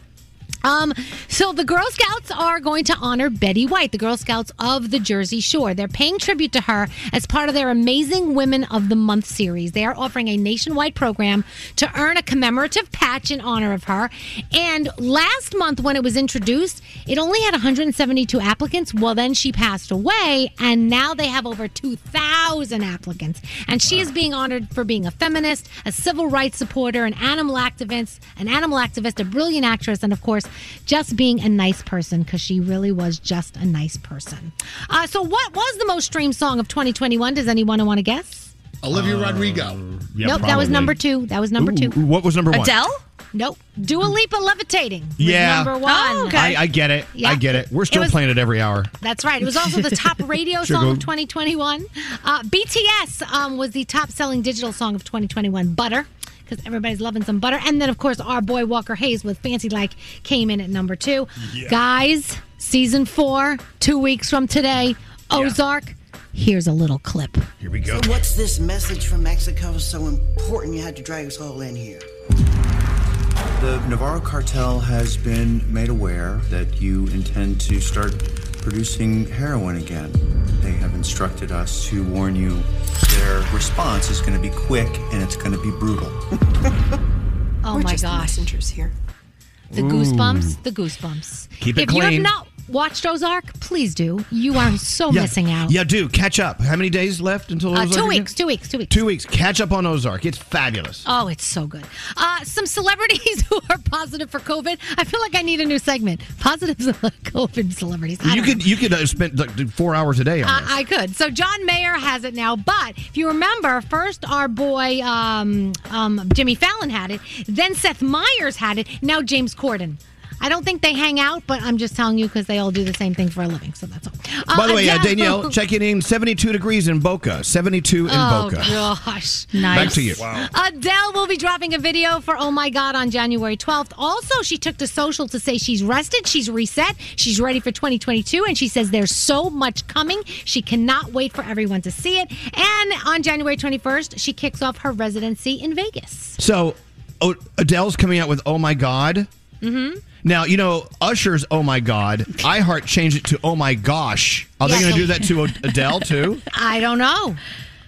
[SPEAKER 1] Um, so the Girl Scouts are going to honor Betty White, the Girl Scouts of the Jersey Shore. They're paying tribute to her as part of their Amazing Women of the Month series. They are offering a nationwide program to earn a commemorative patch in honor of her. And last month, when it was introduced, it only had 172 applicants. Well, then she passed away, and now they have over 2,000 applicants. And she is being honored for being a feminist, a civil rights supporter, an animal activist, an animal activist, a brilliant actress, and of course, just being a nice person because she really was just a nice person. Uh, so, what was the most streamed song of 2021? Does anyone want to guess?
[SPEAKER 3] Olivia Rodrigo.
[SPEAKER 1] nope, that was number two. That was number two.
[SPEAKER 2] What was number one?
[SPEAKER 1] Adele? Nope. Dua Lipa Levitating. was
[SPEAKER 2] Yeah.
[SPEAKER 1] Number one.
[SPEAKER 2] I, I get it.
[SPEAKER 1] Yeah.
[SPEAKER 2] I get it. We're
[SPEAKER 1] It
[SPEAKER 2] still
[SPEAKER 1] was-
[SPEAKER 2] playing it every hour.
[SPEAKER 1] That's right. It was also the top radio song
[SPEAKER 2] go.
[SPEAKER 1] of 2021. Uh, BTS um, was the top selling digital song of 2021. Butter. Because everybody's loving some butter. And then, of course, our boy Walker Hayes with Fancy Like came in at number two.
[SPEAKER 30] Yeah.
[SPEAKER 1] Guys, season four, two weeks from today, Ozark. Here's a little clip.
[SPEAKER 2] Here we
[SPEAKER 30] So what's this message from Mexico so important you had to drag us all in here?
[SPEAKER 4] The Navarro cartel has been made aware that you intend to start producing heroin again. They have instructed us to warn you their response is going to be quick and it's going to be brutal.
[SPEAKER 1] Oh
[SPEAKER 31] We're
[SPEAKER 1] my
[SPEAKER 31] just the
[SPEAKER 1] gosh.
[SPEAKER 31] messengers here.
[SPEAKER 1] The
[SPEAKER 4] Ooh.
[SPEAKER 1] goosebumps, the goosebumps.
[SPEAKER 2] Keep it
[SPEAKER 1] if you have
[SPEAKER 2] clean.
[SPEAKER 1] not watched Ozark, please do. You are so
[SPEAKER 2] Yeah.
[SPEAKER 1] missing out.
[SPEAKER 2] Yeah, do catch up. How many days left until
[SPEAKER 1] Uh,
[SPEAKER 2] Ozark?
[SPEAKER 1] two
[SPEAKER 2] again?
[SPEAKER 1] weeks, two weeks, two weeks.
[SPEAKER 2] Two weeks. Catch up on Ozark. It's fabulous.
[SPEAKER 1] Oh, it's so good. Uh, some celebrities who are positive for COVID. I feel like I need a new segment. Positive COVID celebrities. I
[SPEAKER 2] You could
[SPEAKER 1] know.
[SPEAKER 2] you could uh, spend like, four hours a day on
[SPEAKER 1] Uh,
[SPEAKER 2] this.
[SPEAKER 1] I could. So John Mayer has it now. But if you remember, first our boy um, um, Jimmy Fallon had it. Then Seth Meyers had it. Now James Corden. I don't think they hang out, but I'm just telling you because they all do the same thing for a living. So that's all. Uh,
[SPEAKER 2] By the way, uh,
[SPEAKER 1] Adele-
[SPEAKER 2] Danielle, checking in 72 degrees in Boca. 72 in
[SPEAKER 1] oh,
[SPEAKER 2] Boca.
[SPEAKER 1] gosh. Nice.
[SPEAKER 2] Back to you.
[SPEAKER 1] Adele will be dropping a video for Oh My God on January 12th. Also, she took to social to say she's rested, she's reset, she's ready for 2022, and she says there's so much coming. She cannot wait for everyone to see it. And on January 21st, she kicks off her residency in Vegas.
[SPEAKER 2] So, oh, Adele's coming out with "Oh My God."
[SPEAKER 1] Mm-hmm.
[SPEAKER 2] Now, you know, Usher's Oh My God, iHeart changed it to Oh My Gosh. Are they
[SPEAKER 1] Yes.
[SPEAKER 2] going to do that to Adele too?
[SPEAKER 1] I don't know.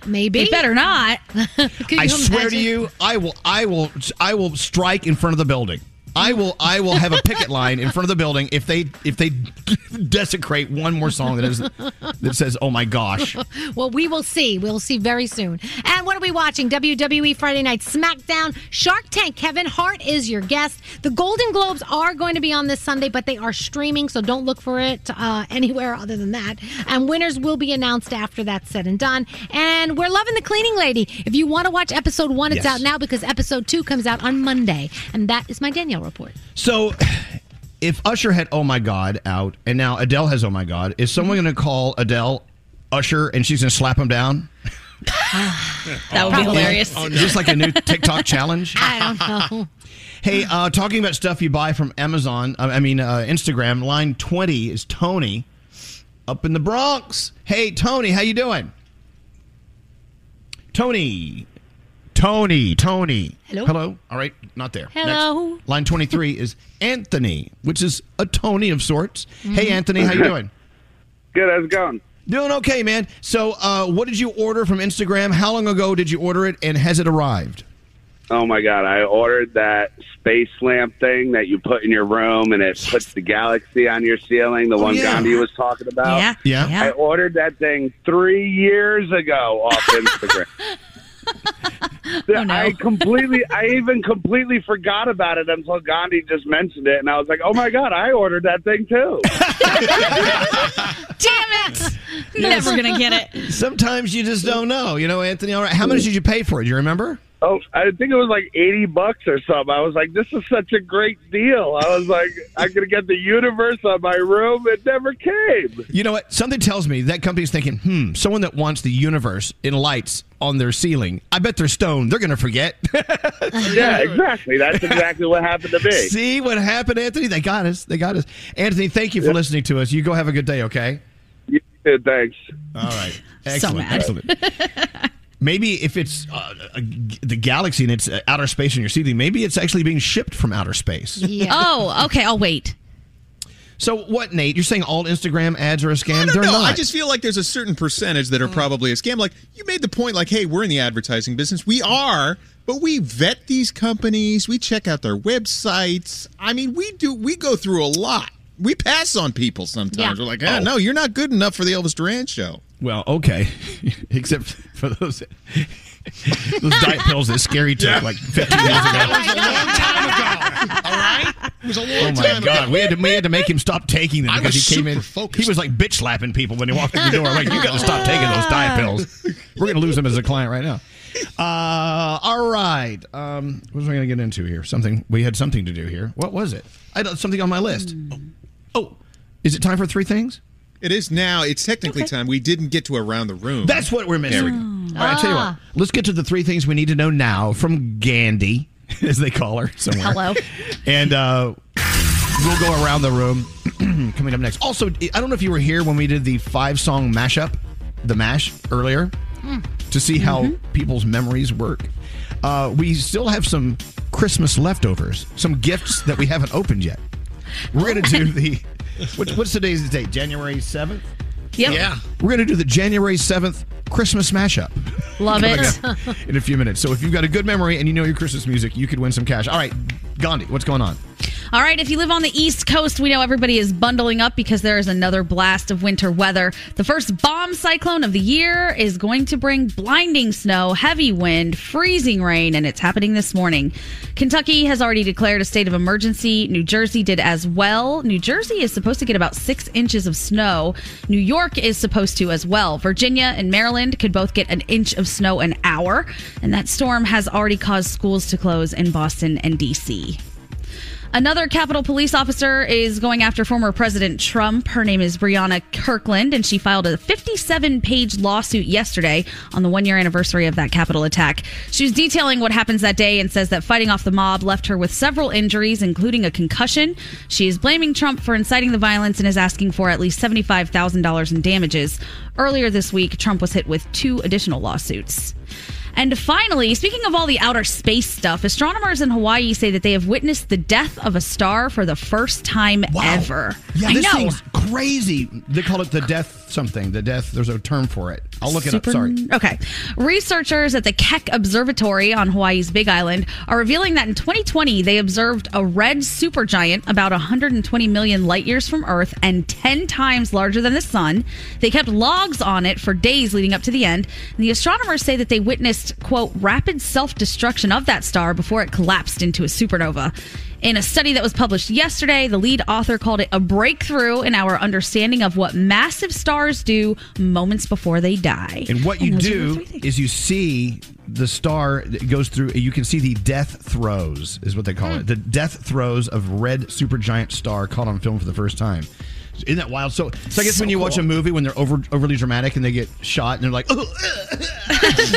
[SPEAKER 1] Maybe.
[SPEAKER 12] They better not.
[SPEAKER 2] I swear to you, I will, I will, I will strike in front of the building. I will, I will have a picket line in front of the building if they, if they desecrate one more song that is that says "Oh my gosh."
[SPEAKER 1] well, we will see. We'll see very soon. And what are we watching? WWE Friday Night SmackDown. Shark Tank. Kevin Hart is your guest. The Golden Globes are going to be on this Sunday, but they are streaming, so don't look for it uh, anywhere other than that. And winners will be announced after that's said and done. And we're loving the Cleaning Lady. If you want to watch episode one, it's
[SPEAKER 2] Yes.
[SPEAKER 1] out now because episode two comes out on Monday. And that is my Danielle report.
[SPEAKER 2] So, if Usher had "Oh my God" out, and now Adele has "Oh my God," is someone going to call Adele Usher and she's going to slap him down?
[SPEAKER 12] That would be hilarious.
[SPEAKER 2] Is this like a new TikTok challenge?
[SPEAKER 1] I don't know.
[SPEAKER 2] Hey, uh, talking about stuff you buy from Amazon, uh, I mean uh, Instagram. Line twenty is Tony, up in the Bronx. Hey, Tony, how you doing? Tony, Tony, Tony.
[SPEAKER 1] Hello?
[SPEAKER 2] Hello. All right, not there.
[SPEAKER 1] Hello?
[SPEAKER 2] Next. Line twenty-three is Anthony, which is a Tony of sorts. Hey, Anthony, how you doing?
[SPEAKER 31] Good. How's it going?
[SPEAKER 2] Doing okay, man. So, uh, what did you order from Instagram? How long ago did you order it, and has it arrived?
[SPEAKER 31] Oh my god! I ordered that space lamp thing that you put in your room, and it puts the galaxy on your ceiling. The
[SPEAKER 2] Oh,
[SPEAKER 31] one
[SPEAKER 2] yeah.
[SPEAKER 31] Gandhi was talking about.
[SPEAKER 2] Yeah. Yeah. Yeah.
[SPEAKER 31] I ordered that thing three years ago off Instagram. Oh, I completely, I even completely forgot about it until Gandhi just mentioned it, and I was like, "Oh my god, I ordered that thing too."
[SPEAKER 12] Damn it! Never gonna get it.
[SPEAKER 2] Sometimes you just don't know, you know, Anthony. All right, how much did you pay for it? Do you remember?
[SPEAKER 31] Oh, I think it was like eighty bucks or something. I was like, "This is such a great deal." I was like, "I'm gonna get the universe on my room." It never came.
[SPEAKER 2] You know what? Something tells me that company's thinking, hmm, someone that wants the universe in lights on their ceiling. I bet they're stoned. They're going to forget.
[SPEAKER 31] Yeah, exactly. That's exactly what happened to me.
[SPEAKER 2] See what happened, Anthony? They got us. They got us. Anthony, thank you for listening to us. You go have a good day, okay?
[SPEAKER 31] Yeah, thanks.
[SPEAKER 2] All right.
[SPEAKER 31] So
[SPEAKER 2] Excellent.
[SPEAKER 31] mad.
[SPEAKER 2] Excellent. Maybe if it's uh, a, the galaxy and it's uh, outer space in your ceiling, maybe it's actually being shipped from outer space. Yeah.
[SPEAKER 12] Oh, okay. I'll wait.
[SPEAKER 2] So what, Nate? You're saying all Instagram ads are a scam?
[SPEAKER 13] I don't
[SPEAKER 2] They're
[SPEAKER 13] know.
[SPEAKER 2] not.
[SPEAKER 13] I just feel like there's a certain percentage that are probably a scam. Like you made the point, like, hey, we're in the advertising business. We are, but we vet these companies. We check out their websites. I mean, we do. We go through a lot. We pass on people sometimes.
[SPEAKER 2] Yeah.
[SPEAKER 13] We're like, ah,
[SPEAKER 2] Oh.
[SPEAKER 13] no, you're not good enough for the Elvis Duran show.
[SPEAKER 2] Well, okay, except for those those diet pills that Skeery took like 15 years ago.
[SPEAKER 3] All right? It was a long
[SPEAKER 2] Oh my
[SPEAKER 3] time
[SPEAKER 2] God,
[SPEAKER 3] ago.
[SPEAKER 2] we had to we had to make him stop taking them
[SPEAKER 3] I
[SPEAKER 2] because he came in.
[SPEAKER 3] super
[SPEAKER 2] He was like bitch slapping people when he walked in the door. Like, you got to stop taking those diet pills. We're gonna lose him as a client right now. Uh, all right. Um, what was I going to get into here? Something we had something to do here. What was it? I had something on my list. Oh, is it time for three things?
[SPEAKER 13] It is now. It's technically time. We didn't get to around the room.
[SPEAKER 2] That's what we're missing.
[SPEAKER 13] There we go.
[SPEAKER 2] All right, I tell you what. Let's get to the three things we need to know now from Gandhi, as they call her somewhere.
[SPEAKER 12] Hello.
[SPEAKER 2] And uh, we'll go around the room. Coming up next. Also, I don't know if you were here when we did the five song mashup, the mash earlier, to see how people's memories work. Uh, we still have some Christmas leftovers, some gifts that we haven't opened yet. We're going to do the. What, what's today's date? January 7th?
[SPEAKER 12] Yep.
[SPEAKER 3] Yeah.
[SPEAKER 2] We're going to do the January 7th Christmas mashup.
[SPEAKER 12] Love it.
[SPEAKER 2] in a few minutes. So if you've got a good memory and you know your Christmas music, you could win some cash. All right, Gandhi, what's going on?
[SPEAKER 12] All right, if you live on the East Coast, we know everybody is bundling up because there is another blast of winter weather. The first bomb cyclone of the year is going to bring blinding snow, heavy wind, freezing rain, and it's happening this morning. Kentucky has already declared a state of emergency. New Jersey did as well. New Jersey is supposed to get about six inches of snow. New York is supposed to as well. Virginia and Maryland could both get an inch of snow an hour. And that storm has already caused schools to close in Boston and D.C. Another Capitol police officer is going after former President Trump. Her name is Briana Kirkland, and she filed a 57 page lawsuit yesterday on the one year anniversary of that Capitol attack. She was detailing what happens that day and says that fighting off the mob left her with several injuries, including a concussion. She is blaming Trump for inciting the violence and is asking for at least $75,000 in damages. Earlier this week, Trump was hit with two additional lawsuits. And finally, speaking of all the outer space stuff, astronomers in Hawaii say that they have witnessed the death of a star for the first time ever.
[SPEAKER 2] Yeah,
[SPEAKER 12] I
[SPEAKER 2] this
[SPEAKER 12] know.
[SPEAKER 2] thing's crazy. They call it the death something. The death. There's a term for it. I'll look it up. Sorry.
[SPEAKER 12] Okay. Researchers at the Keck Observatory on Hawaii's Big Island are revealing that in 2020 they observed a red supergiant about 120 million light years from Earth and 10 times larger than the sun. They kept logs on it for days leading up to the end. And the astronomers say that they witnessed, quote, rapid self destruction of that star before it collapsed into a supernova. In a study that was published yesterday, the lead author called it a breakthrough in our understanding of what massive stars do moments before they die.
[SPEAKER 2] And what you
[SPEAKER 12] those are the
[SPEAKER 2] do is you see the star that goes through. You can see the death throes, is what they call
[SPEAKER 12] Hmm.
[SPEAKER 2] it. The death throes of red supergiant star caught on film for the first time. Isn't that wild? So, so I guess
[SPEAKER 12] So
[SPEAKER 2] when you watch a movie when they're over overly dramatic and they get shot and they're like, "Oh,"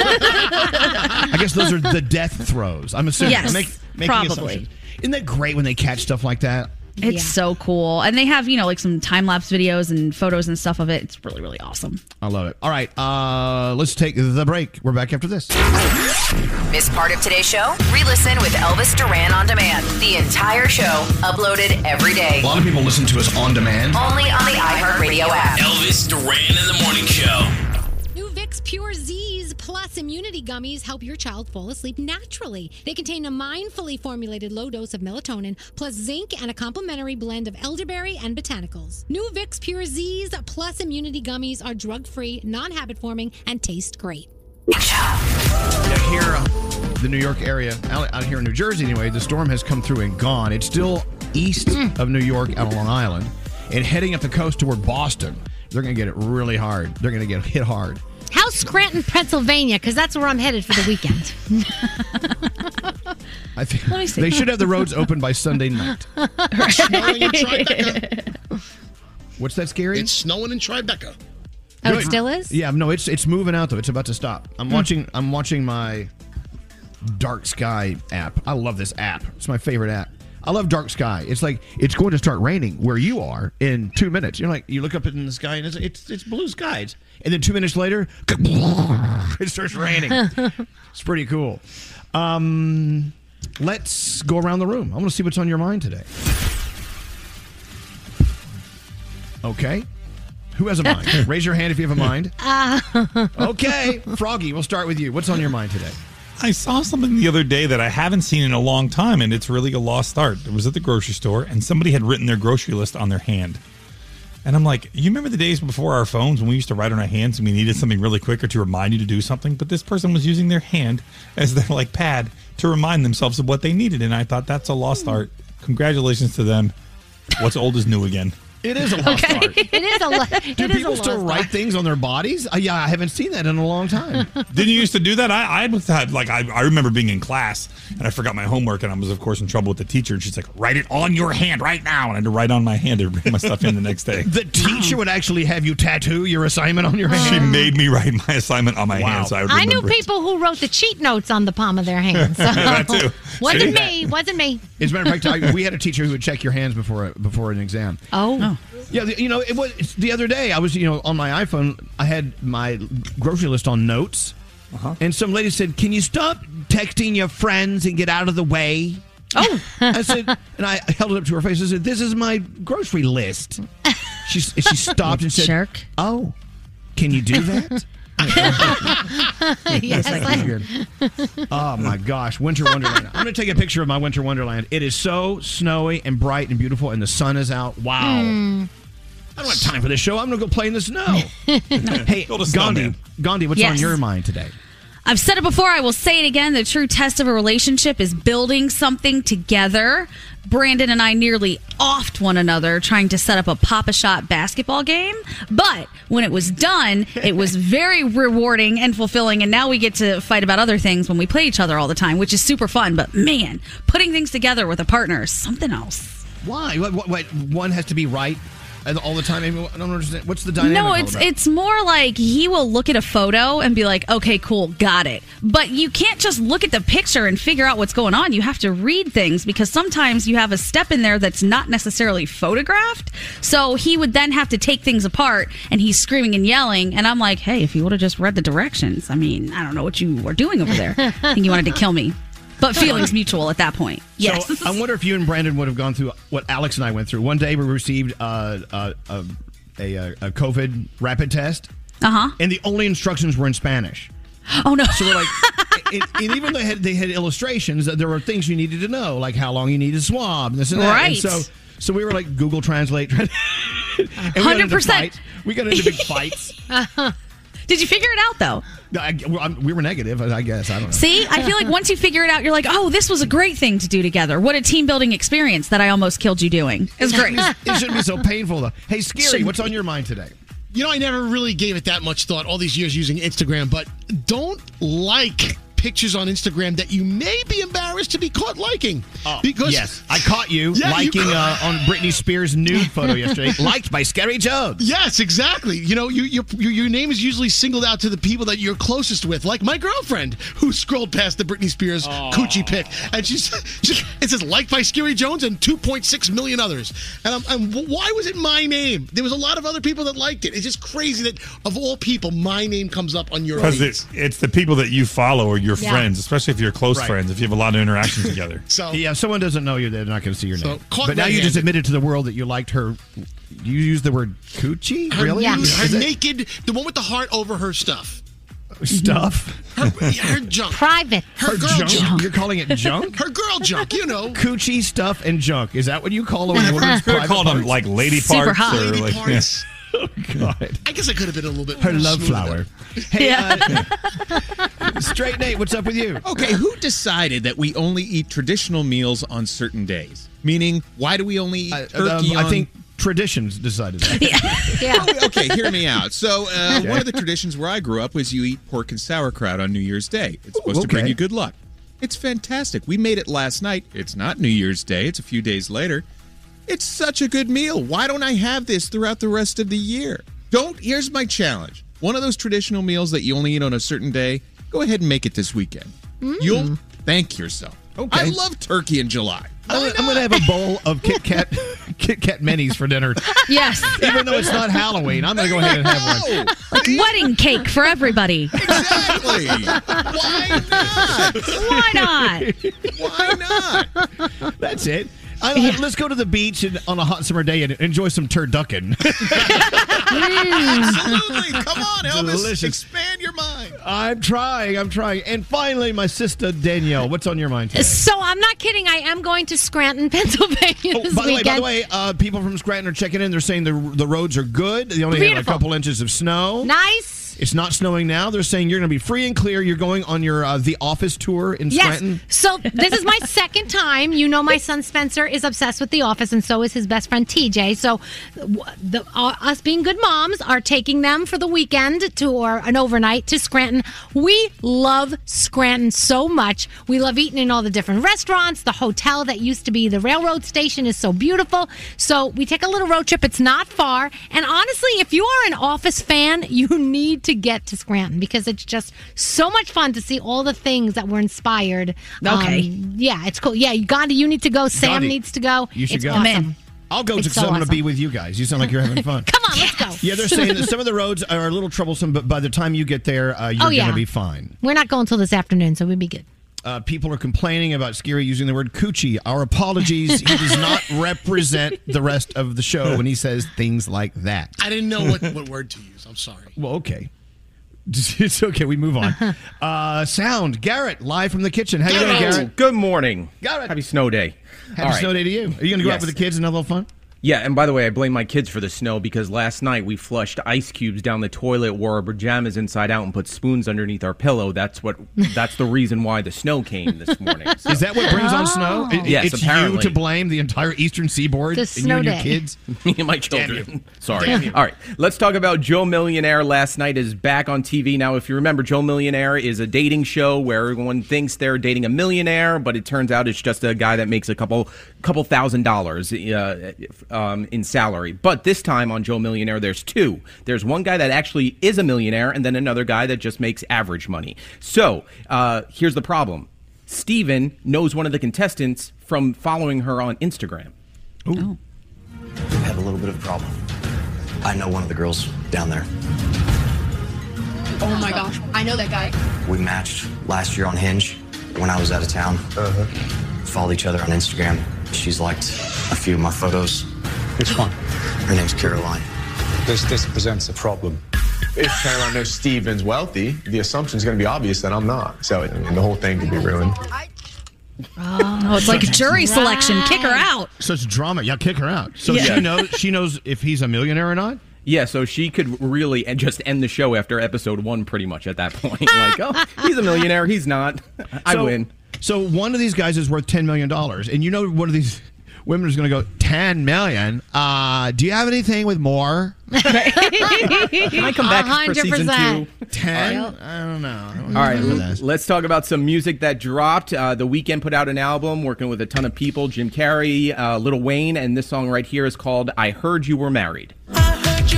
[SPEAKER 2] I guess those are the death throes. I'm assuming.
[SPEAKER 12] Yes,
[SPEAKER 2] I'm make- making
[SPEAKER 12] probably.
[SPEAKER 2] assumptions. Isn't that great when they catch stuff like that?
[SPEAKER 12] It's so cool. And they have, you know, like some time lapse videos and photos and stuff of it. It's really, really awesome.
[SPEAKER 2] I love it. All right, uh, let's take the break. We're back after this.
[SPEAKER 32] Miss part of today's show? Re-listen with Elvis Duran on demand. The entire show uploaded every day.
[SPEAKER 2] A lot of people listen to us on demand.
[SPEAKER 32] Only on the iHeartRadio app.
[SPEAKER 6] Elvis Duran in the morning show.
[SPEAKER 1] New Vicks PureZzzs Plus Immunity Gummies help your child fall asleep naturally. They contain a mindfully formulated low dose of melatonin, plus zinc and a complementary blend of elderberry and botanicals. New Vicks PureZzzs Plus Immunity Gummies are drug free, non habit forming, and taste great.
[SPEAKER 2] Yeah, here, uh, the New York area, out, out here in New Jersey anyway, the storm has come through and gone. It's still east of New York out on Long Island and heading up the coast toward Boston. They're going to get it really hard. They're going to get hit hard.
[SPEAKER 1] How's Scranton, Pennsylvania? Because that's where I'm headed for the weekend.
[SPEAKER 2] I think
[SPEAKER 1] Let me see.
[SPEAKER 2] they should have the roads open by Sunday night.
[SPEAKER 3] snowing in Tribeca.
[SPEAKER 2] What's that Skeery?
[SPEAKER 3] It's snowing in Tribeca.
[SPEAKER 1] Oh, it still is?
[SPEAKER 2] Yeah, no, it's it's moving out though. It's about to stop. I'm
[SPEAKER 1] Hmm.
[SPEAKER 2] watching I'm watching my Dark Sky app. I love this app. It's my favorite app. I love Dark Sky. It's like it's going to start raining where you are in two minutes. You're like you look up in the sky and it's it's, it's blue skies, and then two minutes later, it starts raining. it's pretty cool. Um, let's go around the room. I want to see what's on your mind today. Okay. Who has a mind? Raise your hand if you have a mind.
[SPEAKER 1] Uh,
[SPEAKER 2] Okay, Froggy, we'll start with you. What's on your mind today?
[SPEAKER 8] I saw something the other day that I haven't seen in a long time, and it's really a lost art. It was at the grocery store, and somebody had written their grocery list on their hand. And I'm like, you remember the days before our phones when we used to write on our hands and we needed something really quick or to remind you to do something? But this person was using their hand as their like pad to remind themselves of what they needed, and I thought that's a lost hmm. art. Congratulations to them. What's old is new again.
[SPEAKER 2] It is a lost art.
[SPEAKER 1] it is a lo-
[SPEAKER 2] Do
[SPEAKER 1] it is
[SPEAKER 2] people
[SPEAKER 1] a
[SPEAKER 2] still
[SPEAKER 1] lost
[SPEAKER 2] write
[SPEAKER 1] art.
[SPEAKER 2] things on their bodies? Uh, yeah, I haven't seen that in a long time.
[SPEAKER 8] Didn't you used to do that? I, I was had like I, I remember being in class and I forgot my homework and I was of course in trouble with the teacher and she's like, write it on your hand right now, and I had to write on my hand to bring my stuff in the next day.
[SPEAKER 2] The teacher would actually have you tattoo your assignment on your hand.
[SPEAKER 8] She made me write my assignment on my
[SPEAKER 2] Wow.
[SPEAKER 8] hand, so I would
[SPEAKER 1] I knew
[SPEAKER 8] remember it.
[SPEAKER 1] people who wrote the cheat notes on the palm of their hands. So.
[SPEAKER 8] Yeah, that too.
[SPEAKER 1] wasn't
[SPEAKER 8] See?
[SPEAKER 1] me. Wasn't me.
[SPEAKER 2] As a matter of fact, I, we had a teacher who would check your hands before before an exam.
[SPEAKER 1] Oh.
[SPEAKER 2] Yeah, the- you know, it was it's the other day. I was, you know, on my iPhone. I had my grocery list on notes,
[SPEAKER 8] Uh-huh.
[SPEAKER 2] and some lady said, "Can you stop texting your friends and get out of the way?" Oh, I said, and I held it up to her face. I said, "This is my grocery list." She she stopped and said,
[SPEAKER 12] Jerk.
[SPEAKER 2] "Oh, can you do that?"
[SPEAKER 1] yes,
[SPEAKER 2] Thank
[SPEAKER 1] I-
[SPEAKER 2] you. Oh my gosh, Winter Wonderland. I'm going to take a picture of my Winter Wonderland. It is so snowy and bright and beautiful, and the sun is out. Wow.
[SPEAKER 1] Hmm.
[SPEAKER 2] I don't have time for this show. I'm going to go play in the snow. hey, Gandhi. Gandhi, what's on your mind today?
[SPEAKER 12] I've said it before, I will say it again. The true test of a relationship is building something together. Brandon and I nearly offed one another trying to set up a Pop-A-Shot basketball game. But when it was done, it was very rewarding and fulfilling. And now we get to fight about other things when we play each other all the time, which is super fun. But man, putting things together with a partner is something else.
[SPEAKER 2] Why? What, what, what, one has to be right. All the time? Amy, I don't understand. What's the dynamic?
[SPEAKER 12] No, it's it's more like he will look at a photo and be like, "Okay, cool, got it." But you can't just look at the picture and figure out what's going on. You have to read things because sometimes you have a step in there that's not necessarily photographed. So he would then have to take things apart, and he's screaming and yelling. And I'm like, "Hey, if you would have just read the directions, I mean, I don't know what you were doing over there. I think you wanted to kill me." But feelings mutual at that point. Yes.
[SPEAKER 2] So I wonder if you and Brandon would have gone through what Alex and I went through. One day we received uh, uh, uh, a, a, a COVID rapid test.
[SPEAKER 12] Uh huh.
[SPEAKER 2] And the only instructions were in Spanish.
[SPEAKER 12] Oh no!
[SPEAKER 2] So we're like, and, and even though they had, they had illustrations, there were things you needed to know, like how long you need a swab, and this and that.
[SPEAKER 12] Right.
[SPEAKER 2] And so, so we were like Google Translate, and we got into
[SPEAKER 12] 100%.
[SPEAKER 2] We got into big fights.
[SPEAKER 12] Did you figure it out though?
[SPEAKER 2] No, I, we were negative, I guess. I don't know.
[SPEAKER 12] See, I feel like once you figure it out, you're like, oh, this was a great thing to do together. What a team building experience that I almost killed you doing. It's great.
[SPEAKER 2] it shouldn't be so painful, though. Hey, Skeery,
[SPEAKER 3] Shouldn't
[SPEAKER 2] what's
[SPEAKER 3] be.
[SPEAKER 2] on your mind today?
[SPEAKER 3] You know, I never really gave it that much thought all these years using Instagram, but don't like pictures on Instagram that you may be embarrassed to be caught liking.
[SPEAKER 2] Oh, yes, I caught you
[SPEAKER 3] Yeah, you
[SPEAKER 2] liking
[SPEAKER 3] ca-
[SPEAKER 2] uh, on Britney Spears' nude photo yesterday, liked by Skeery Jones.
[SPEAKER 3] Yes, exactly. You know, you, your, your your name is usually singled out to the people that you're closest with, like my girlfriend, who scrolled past the Britney Spears coochie pic, and she's, she, it says liked by Skeery Jones and 2.6 million others. And I'm, I'm, why was it my name? There was a lot of other people that liked it. It's just crazy that of all people, my name comes up on your
[SPEAKER 8] Because
[SPEAKER 3] feed.
[SPEAKER 8] it's, it's the people that you follow or your
[SPEAKER 3] Yeah.
[SPEAKER 8] friends, especially if you're close
[SPEAKER 2] Right.
[SPEAKER 8] friends, if you have a lot of interaction together.
[SPEAKER 3] So
[SPEAKER 2] yeah, if someone doesn't know you, they're not going to see your name. but now you just admitted to the world that you liked her. You used the word coochie,
[SPEAKER 3] Her,
[SPEAKER 2] really?
[SPEAKER 3] Her
[SPEAKER 2] Is it
[SPEAKER 3] naked, the one with the heart over her stuff.
[SPEAKER 2] stuff.
[SPEAKER 3] Her, her junk.
[SPEAKER 1] Private.
[SPEAKER 3] Her,
[SPEAKER 2] Her
[SPEAKER 3] girl
[SPEAKER 2] junk?
[SPEAKER 3] junk.
[SPEAKER 2] You're calling it junk?
[SPEAKER 3] Her girl junk, you know.
[SPEAKER 2] Coochie stuff and junk. Is that what you call a woman's
[SPEAKER 8] Could
[SPEAKER 2] private
[SPEAKER 8] have called them like lady parts.
[SPEAKER 3] Super
[SPEAKER 8] parts
[SPEAKER 3] hot.
[SPEAKER 8] or
[SPEAKER 3] Lady
[SPEAKER 8] like
[SPEAKER 3] parts.
[SPEAKER 2] Oh God.
[SPEAKER 3] I guess I could have been a little bit
[SPEAKER 2] Her
[SPEAKER 3] more
[SPEAKER 2] love
[SPEAKER 3] smoother.
[SPEAKER 2] flower. Hey, uh, Straight Nate, what's up with you?
[SPEAKER 13] Okay, who decided that we only eat traditional meals on certain days? Meaning, why do we only eat
[SPEAKER 2] Um,
[SPEAKER 13] turkey
[SPEAKER 2] I
[SPEAKER 13] on?
[SPEAKER 2] think traditions decided that.
[SPEAKER 1] Yeah.
[SPEAKER 13] Oh, okay, hear me out. So, uh,
[SPEAKER 2] Okay.
[SPEAKER 13] one of the traditions where I grew up was you eat pork and sauerkraut on New Year's Day. It's supposed to bring you good luck. It's fantastic. We made it last night. It's not New Year's Day, it's a few days later. It's such a good meal. Why don't I have this throughout the rest of the year? Don't. Here's my challenge. One of those traditional meals that you only eat on a certain day, go ahead and make it this weekend. Mm. You'll thank yourself.
[SPEAKER 2] Okay.
[SPEAKER 13] I love turkey in July.
[SPEAKER 2] I'm, I'm going to have a bowl of Kit Kat Kit Kat minis for dinner.
[SPEAKER 12] Yes.
[SPEAKER 2] Even though it's not Halloween, I'm going to go ahead and have one.
[SPEAKER 12] Like wedding cake for everybody.
[SPEAKER 13] Exactly. Why not?
[SPEAKER 12] Why not?
[SPEAKER 13] Why not?
[SPEAKER 2] That's it. I, I- let's go to the beach and, on a hot summer day and enjoy some turducken.
[SPEAKER 13] Absolutely. Come on, Elvis.
[SPEAKER 2] Delicious.
[SPEAKER 13] Expand your mind.
[SPEAKER 2] I'm trying. I'm trying. And finally, my sister Danielle. What's on your mind today?
[SPEAKER 1] So I'm not kidding. I am going to Scranton, Pennsylvania
[SPEAKER 2] Oh, by the way, by the way, uh, people from Scranton are checking in. They're saying the the roads are good. They only had a couple inches of snow.
[SPEAKER 1] nice.
[SPEAKER 2] It's not snowing now. They're saying you're going to be free and clear. You're going on your uh, the office tour in
[SPEAKER 1] Yes.
[SPEAKER 2] Scranton.
[SPEAKER 1] So this is my second time. You know, my son Spencer is obsessed with The Office, and so is his best friend TJ. So, the, uh, us being good moms are taking them for the weekend to or an overnight to Scranton. We love Scranton so much. We love eating in all the different restaurants. The hotel that used to be the railroad station is so beautiful. So we take a little road trip. It's not far, and honestly, if you are an Office fan, you need to get to Scranton because it's just so much fun to see all the things that were inspired.
[SPEAKER 12] Okay.
[SPEAKER 1] Um, yeah, it's cool. Yeah, Uganda, you need to go. Sam
[SPEAKER 2] Gandhi,
[SPEAKER 1] needs to go.
[SPEAKER 2] You should
[SPEAKER 1] it's
[SPEAKER 2] go.
[SPEAKER 1] Awesome.
[SPEAKER 2] I'll go
[SPEAKER 1] It's
[SPEAKER 2] because
[SPEAKER 1] so
[SPEAKER 2] I'm going to
[SPEAKER 1] awesome.
[SPEAKER 2] be with you guys. You sound like you're having fun.
[SPEAKER 1] Come on, let's go.
[SPEAKER 2] Yeah, they're saying that some of the roads are a little troublesome, but by the time you get there, uh, you're
[SPEAKER 1] Oh, yeah.
[SPEAKER 2] going to be fine.
[SPEAKER 1] We're not going until this afternoon, so we'll be good.
[SPEAKER 2] Uh, people are complaining about Skeery using the word coochie. Our apologies. he does not represent the rest of the show when he says things like that.
[SPEAKER 3] I didn't know what, what word to use. I'm sorry.
[SPEAKER 2] Well, okay. It's okay. We move on. Uh, sound. Garrett, live from the kitchen. How you doing, Garrett?
[SPEAKER 33] Good morning.
[SPEAKER 2] Garrett.
[SPEAKER 33] Happy snow day.
[SPEAKER 2] Happy
[SPEAKER 33] All right.
[SPEAKER 2] snow day to you. Are you going to go out with the kids and have a little fun?
[SPEAKER 33] Yeah, and by the way, I blame my kids for the snow because last night we flushed ice cubes down the toilet, wore our pajamas inside out, and put spoons underneath our pillow. That's what. That's the reason why the snow came this morning. So-
[SPEAKER 2] Is that what brings on snow? It-
[SPEAKER 33] Yes,
[SPEAKER 2] it's
[SPEAKER 33] apparently.
[SPEAKER 2] you to blame the entire eastern seaboard
[SPEAKER 1] The
[SPEAKER 2] and
[SPEAKER 1] snow
[SPEAKER 2] you and your
[SPEAKER 1] day.
[SPEAKER 2] kids.
[SPEAKER 33] Me and my
[SPEAKER 2] Damn
[SPEAKER 33] children. Sorry.
[SPEAKER 2] Damn you.
[SPEAKER 33] All right. Let's talk about Joe Millionaire. Last night is back on TV. Now, if you remember, Joe Millionaire is a dating show where everyone thinks they're dating a millionaire, but it turns out it's just a guy that makes a couple couple thousand dollars uh, um, in salary. But this time on Joe Millionaire, there's two. There's one guy that actually is a millionaire, and then another guy that just makes average money. So uh, here's the problem Steven knows one of the contestants from following her on Instagram.
[SPEAKER 34] Ooh, I have a little bit of a problem. I know one of the girls down there.
[SPEAKER 18] Oh my gosh, I know that guy.
[SPEAKER 34] We matched last year on Hinge when I was out of town. Uh-huh. Followed each other on Instagram. She's liked a few of my photos.
[SPEAKER 35] Which one?
[SPEAKER 34] Her name's Caroline.
[SPEAKER 35] This this presents a problem.
[SPEAKER 36] If Caroline knows Steven's wealthy, the assumption is going to be obvious that I'm not. So I mean, the whole thing could be ruined.
[SPEAKER 37] Oh, it's like jury selection. Kick her out.
[SPEAKER 2] Such drama. Yeah, kick her out. So
[SPEAKER 33] Yeah.
[SPEAKER 2] she knows she knows if he's a millionaire or not.
[SPEAKER 33] Yeah, so she could really and just end the show after episode one, pretty much at that point. like, oh, he's a millionaire. He's not. I
[SPEAKER 2] So-
[SPEAKER 33] win.
[SPEAKER 2] So one of these guys is worth ten million dollars, and you know one of these women is going to go ten million. Uh, do you have anything with more?
[SPEAKER 33] Can I come back for season two?
[SPEAKER 2] Ten? I don't know. I don't
[SPEAKER 33] All right,
[SPEAKER 2] remember this.
[SPEAKER 33] let's talk about some music that dropped. Uh, the Weeknd put out an album working with a ton of people Jim Carrey, uh, Lil Wayne, and this song right here is called I Heard You Were Married.
[SPEAKER 2] Sounds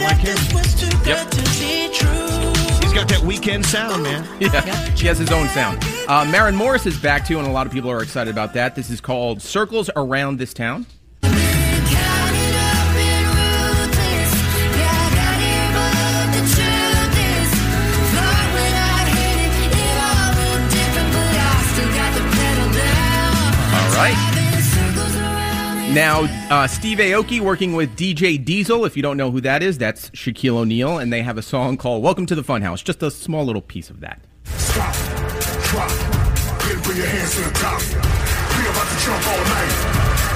[SPEAKER 2] like him.
[SPEAKER 33] Yep.
[SPEAKER 2] He's got that Weeknd sound, man.
[SPEAKER 33] Yeah, he has his own sound. Uh, Maren Morris is back too, and a lot of people are excited about that. This is called Circles Around This Town. All right. Now, uh, Steve Aoki working with DJ Diesel. If you don't know who that is, that's Shaquille O'Neal, and they have a song called "Welcome to the Funhouse." Just a small little piece of that.
[SPEAKER 38] Stop, drop, then put your hands to the top. We about to jump all night.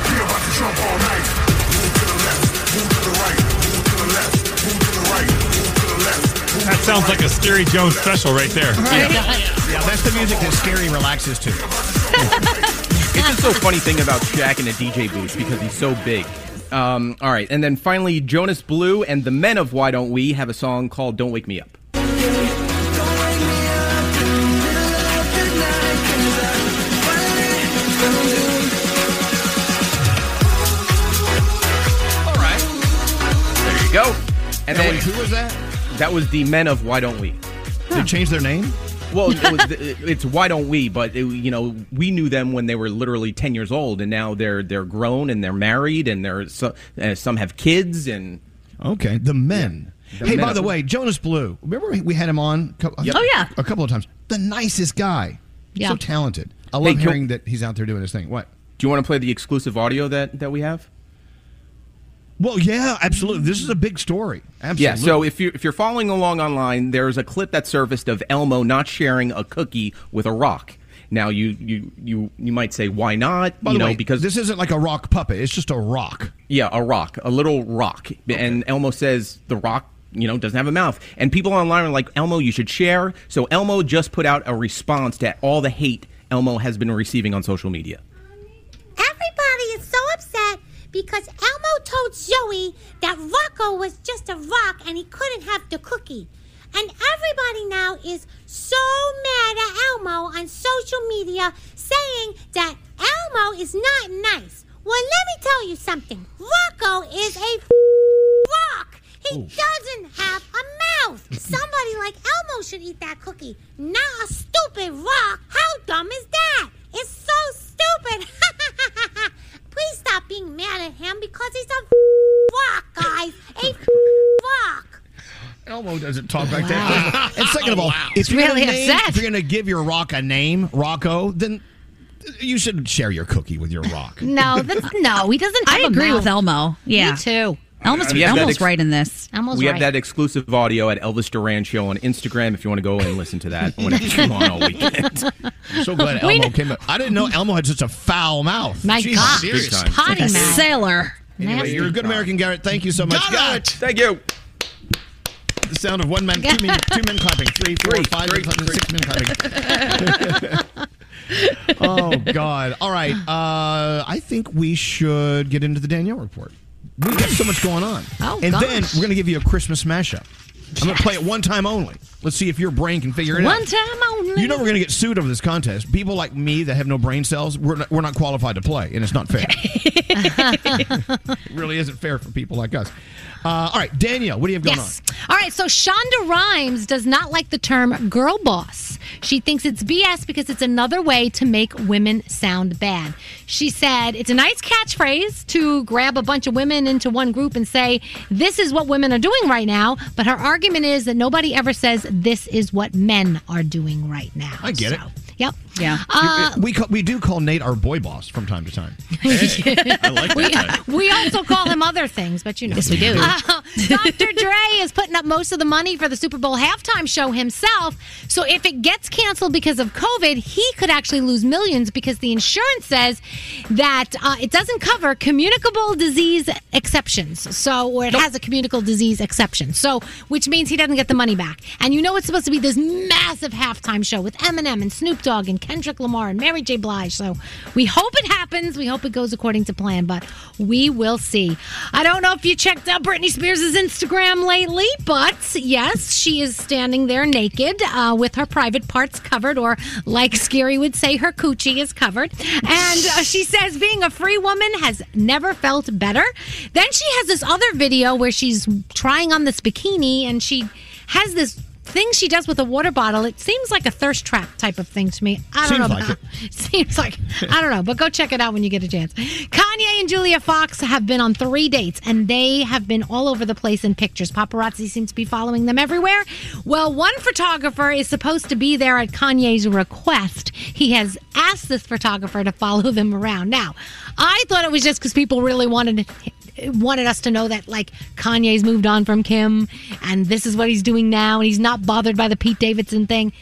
[SPEAKER 38] We about to jump all night. Move to the left, move to the right, move to the left, move to the right, move to the left.
[SPEAKER 8] That sounds like a Skeery Jones special right there.
[SPEAKER 2] Yeah, that's the music that Skeery relaxes to.
[SPEAKER 33] It's just so funny thing about Shaq in a DJ booth because he's so big. Um, all right, and then finally, Jonas Blue and the Men of Why Don't We have a song called "Don't Wake Me Up." And then
[SPEAKER 2] wait, who was that?
[SPEAKER 33] That was the Men of Why Don't We.
[SPEAKER 2] They changed their name.
[SPEAKER 33] Well, it was, it's why don't we? But it, you know, we knew them when they were literally ten years old, and now they're they're grown and they're married, and they're so, uh, some have kids, and
[SPEAKER 2] Okay, the men.
[SPEAKER 33] The
[SPEAKER 2] hey,
[SPEAKER 33] Men
[SPEAKER 2] by the way, Jonas Blue. Remember we- we had him on?
[SPEAKER 33] Yep. Oh, yeah.
[SPEAKER 2] a couple of times. The nicest guy.
[SPEAKER 33] Yeah.
[SPEAKER 2] so talented. I
[SPEAKER 33] Hey,
[SPEAKER 2] love
[SPEAKER 33] can-
[SPEAKER 2] hearing that he's out there doing his thing. What?
[SPEAKER 33] do you want to play the exclusive audio that that we have?
[SPEAKER 2] Well, yeah, absolutely. This is a big story. Absolutely.
[SPEAKER 33] Yeah. So if you if you're following along online, there's a clip that surfaced of Elmo not sharing a cookie with a rock. Now you you you you might say why not?
[SPEAKER 2] By
[SPEAKER 33] you know
[SPEAKER 2] way,
[SPEAKER 33] because
[SPEAKER 2] this isn't like a rock puppet. It's just a rock.
[SPEAKER 33] Yeah, a rock, a little rock. And Elmo says the rock, you know, doesn't have a mouth. And people online are like, Elmo, you should share. So Elmo just put out a response to all the hate Elmo has been receiving on social media.
[SPEAKER 39] Everybody is so upset because Elmo told Zoe that Rocco was just a rock and he couldn't have the cookie. And everybody now is so mad at Elmo on social media saying that Elmo is not nice. Well, let me tell you something. Rocco is a rock. He doesn't have a mouth. Somebody like Elmo should eat that cookie, not a stupid rock. How dumb is that? It's so stupid. Please stop being mad at him because he's a rock, guys. A rock.
[SPEAKER 2] Elmo doesn't talk like that. And second of all,
[SPEAKER 39] Wow.
[SPEAKER 2] if you're
[SPEAKER 39] Really
[SPEAKER 2] gonna name-
[SPEAKER 39] upset.
[SPEAKER 2] if you're going to give your rock a name, Rocco, then you should share your cookie with your rock.
[SPEAKER 1] No, that's no. He doesn't. Have
[SPEAKER 37] I
[SPEAKER 1] a
[SPEAKER 37] agree
[SPEAKER 1] mouth.
[SPEAKER 37] with Elmo. Yeah.
[SPEAKER 1] Me too.
[SPEAKER 37] Elmo's,
[SPEAKER 33] We
[SPEAKER 37] Elmo's
[SPEAKER 33] ex-
[SPEAKER 37] right in this.
[SPEAKER 1] Elmo's
[SPEAKER 33] we
[SPEAKER 1] right.
[SPEAKER 33] have that exclusive audio at Elvis Duran Show on Instagram if you want to go and listen to that whenever you want all weekend.
[SPEAKER 2] I'm so glad Elmo came up. I didn't know Elmo had such a foul mouth.
[SPEAKER 1] My
[SPEAKER 2] Jesus.
[SPEAKER 1] God.
[SPEAKER 2] Big time.
[SPEAKER 1] Potty
[SPEAKER 37] Like a
[SPEAKER 1] mouth.
[SPEAKER 37] sailor.
[SPEAKER 2] Anyway,
[SPEAKER 1] Nasty.
[SPEAKER 2] you're a good American, Garrett. Thank you so much.
[SPEAKER 3] Got
[SPEAKER 2] Garrett.
[SPEAKER 33] Thank you.
[SPEAKER 2] The sound of one man, two men, two men clapping, three, four,
[SPEAKER 33] Three,
[SPEAKER 2] five,
[SPEAKER 33] three,
[SPEAKER 2] six men clapping. oh God! All right, uh, I think we should get into the Danielle report. We've got so much going on,
[SPEAKER 1] Oh,
[SPEAKER 2] and
[SPEAKER 1] gosh.
[SPEAKER 2] then we're going to give you a Christmas mashup. I'm going to play it one time only. Let's see if your brain can figure it out.
[SPEAKER 1] One time only.
[SPEAKER 2] You know we're going to get sued over this contest. People like me that have no brain cells, we're not, we're not qualified to play, and it's not fair. it really isn't fair for people like us. Uh, all right, Danielle, what do you have going
[SPEAKER 1] Yes. All right, so Shonda Rhimes does not like the term girl boss. She thinks it's BS because it's another way to make women sound bad. She said it's a nice catchphrase to grab a bunch of women into one group and say, this is what women are doing right now. But her argument is that nobody ever says, this is what men are doing right now.
[SPEAKER 2] I get it.
[SPEAKER 1] Yep.
[SPEAKER 37] Yeah.
[SPEAKER 1] Uh,
[SPEAKER 2] we call, we do call Nate our boy boss from time to time.
[SPEAKER 1] I
[SPEAKER 2] like
[SPEAKER 1] we,
[SPEAKER 2] that
[SPEAKER 1] we also call him other things, but you know.
[SPEAKER 37] Yes, we do.
[SPEAKER 1] Uh, Dr. Dre is putting up most of the money for the Super Bowl halftime show himself. So if it gets canceled because of COVID, he could actually lose millions because the insurance says that uh, it doesn't cover communicable disease exceptions. So, or it has a communicable disease exception. So, which means he doesn't get the money back. And you know it's supposed to be this massive halftime show with Eminem and Snoop Dogg and Kendrick Lamar and Mary J. Blige. So we hope it happens. We hope it goes according to plan, but we will see. I don't know if you checked out Britney Spears' Instagram lately, but yes, she is standing there naked uh, with her private parts covered, or like Skeery would say, her coochie is covered. And uh, she says being a free woman has never felt better. Then she has this other video where she's trying on this bikini and she has this thing she does with a water bottle. It seems like a thirst trap type of thing to me. I don't
[SPEAKER 2] Seems
[SPEAKER 1] know.
[SPEAKER 2] like
[SPEAKER 1] about- seems like I don't know, but go check it out when you get a chance. Kanye and Julia Fox have been on three dates, and they have been all over the place in pictures. Paparazzi seem to be following them everywhere. Well, one photographer is supposed to be there at Kanye's request. He has asked this photographer to follow them around. Now, I thought it was just because people really wanted wanted us to know that like Kanye's moved on from Kim and this is what he's doing now and he's not bothered by the Pete Davidson thing.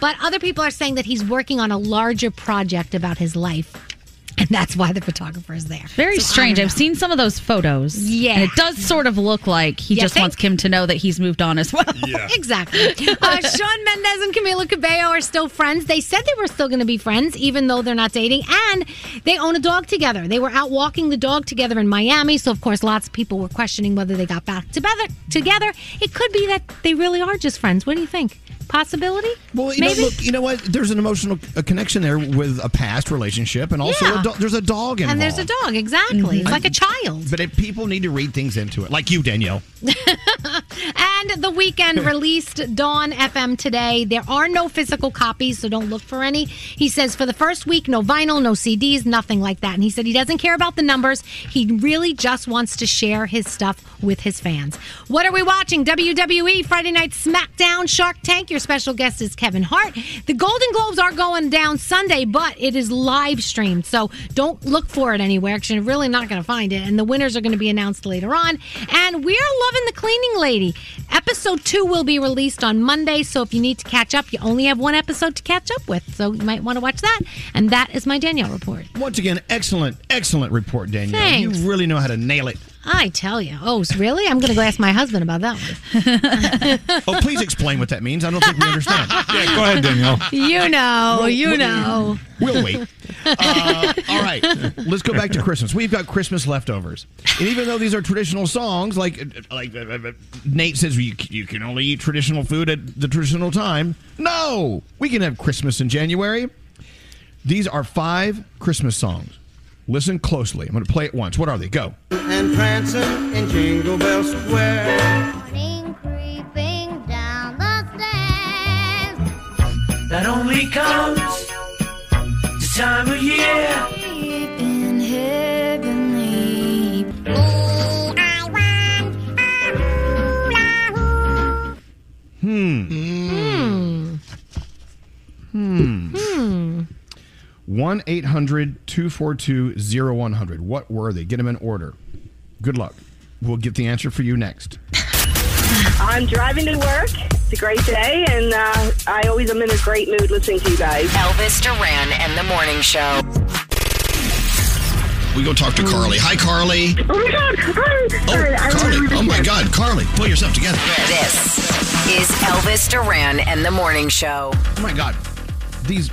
[SPEAKER 1] But other people are saying that he's working on a larger project about his life. And that's why the photographer is there.
[SPEAKER 12] Very
[SPEAKER 1] So,
[SPEAKER 12] strange. I've seen some of those photos.
[SPEAKER 1] Yeah.
[SPEAKER 12] And it does sort of look like he
[SPEAKER 1] You
[SPEAKER 12] just
[SPEAKER 1] think?
[SPEAKER 12] wants Kim to know that he's moved on as well.
[SPEAKER 1] Exactly. Uh, Shawn Mendes and Camila Cabello are still friends. They said they were still going to be friends, even though they're not dating. And they own a dog together. They were out walking the dog together in Miami. So, of course, lots of people were questioning whether they got back together. Together, it could be that they really are just friends. What do you think? Possibility?
[SPEAKER 2] Well, you
[SPEAKER 1] Maybe.
[SPEAKER 2] know, look, you know what? There's an emotional connection there with a past relationship, and also
[SPEAKER 1] Yeah.
[SPEAKER 2] a do- there's a dog involved.
[SPEAKER 1] and there's a dog. Exactly. It's mm-hmm. like a child.
[SPEAKER 2] But if people need to read things into it, like you, Danielle.
[SPEAKER 1] And the Weeknd released Dawn FM today. There are no physical copies, so don't look for any. He says for the first week, no vinyl, no CDs, nothing like that. And he said he doesn't care about the numbers. He really just wants to share his stuff with his fans. What are we watching? WWE Friday Night SmackDown, Shark Tank. Your special guest is Kevin Hart. The Golden Globes are going down Sunday, but it is live streamed, so don't look for it anywhere because you're really not going to find it. And the winners are going to be announced later on. And we're loving the cleaning lady. Episode two will be released on Monday, so if you need to catch up, you only have one episode to catch up with. So you might want to watch that. And that is my Danielle report.
[SPEAKER 2] Once again, excellent, excellent report, Danielle.
[SPEAKER 1] Thanks.
[SPEAKER 2] You really know how to nail it.
[SPEAKER 1] I tell you. Oh, really? I'm going to go ask my husband about that one.
[SPEAKER 2] Oh, please explain what that means. I don't think we understand.
[SPEAKER 8] yeah, go ahead, Danielle.
[SPEAKER 1] You know, you know.
[SPEAKER 2] We'll wait. Uh, all right, let's go back to Christmas. We've got Christmas leftovers, and even though these are traditional songs, like like uh, uh, Nate says, you, you can only eat traditional food at the traditional time. No, we can have Christmas in January. These are five Christmas songs. Listen closely. I'm going to play it once. What are they? Go.
[SPEAKER 40] and prancing in Jingle Bell Square.
[SPEAKER 39] creeping down the stairs.
[SPEAKER 40] That only comes this time of year.
[SPEAKER 2] Hmm.
[SPEAKER 1] Hmm.
[SPEAKER 2] Hmm.
[SPEAKER 1] Hmm.
[SPEAKER 2] 1 800 242 0100. What were they? Get them in order. Good luck. We'll get the answer for you next.
[SPEAKER 41] I'm driving to work. It's a great day, and uh, I always am in a great mood listening to you guys.
[SPEAKER 32] Elvis Duran and the Morning Show.
[SPEAKER 2] We go talk to Carly. Hi, Carly.
[SPEAKER 41] Oh my God! Carly!
[SPEAKER 2] Oh, Carly. Oh, my God. Carly, pull yourself together.
[SPEAKER 32] This is Elvis Duran and the Morning Show.
[SPEAKER 2] Oh, my God. These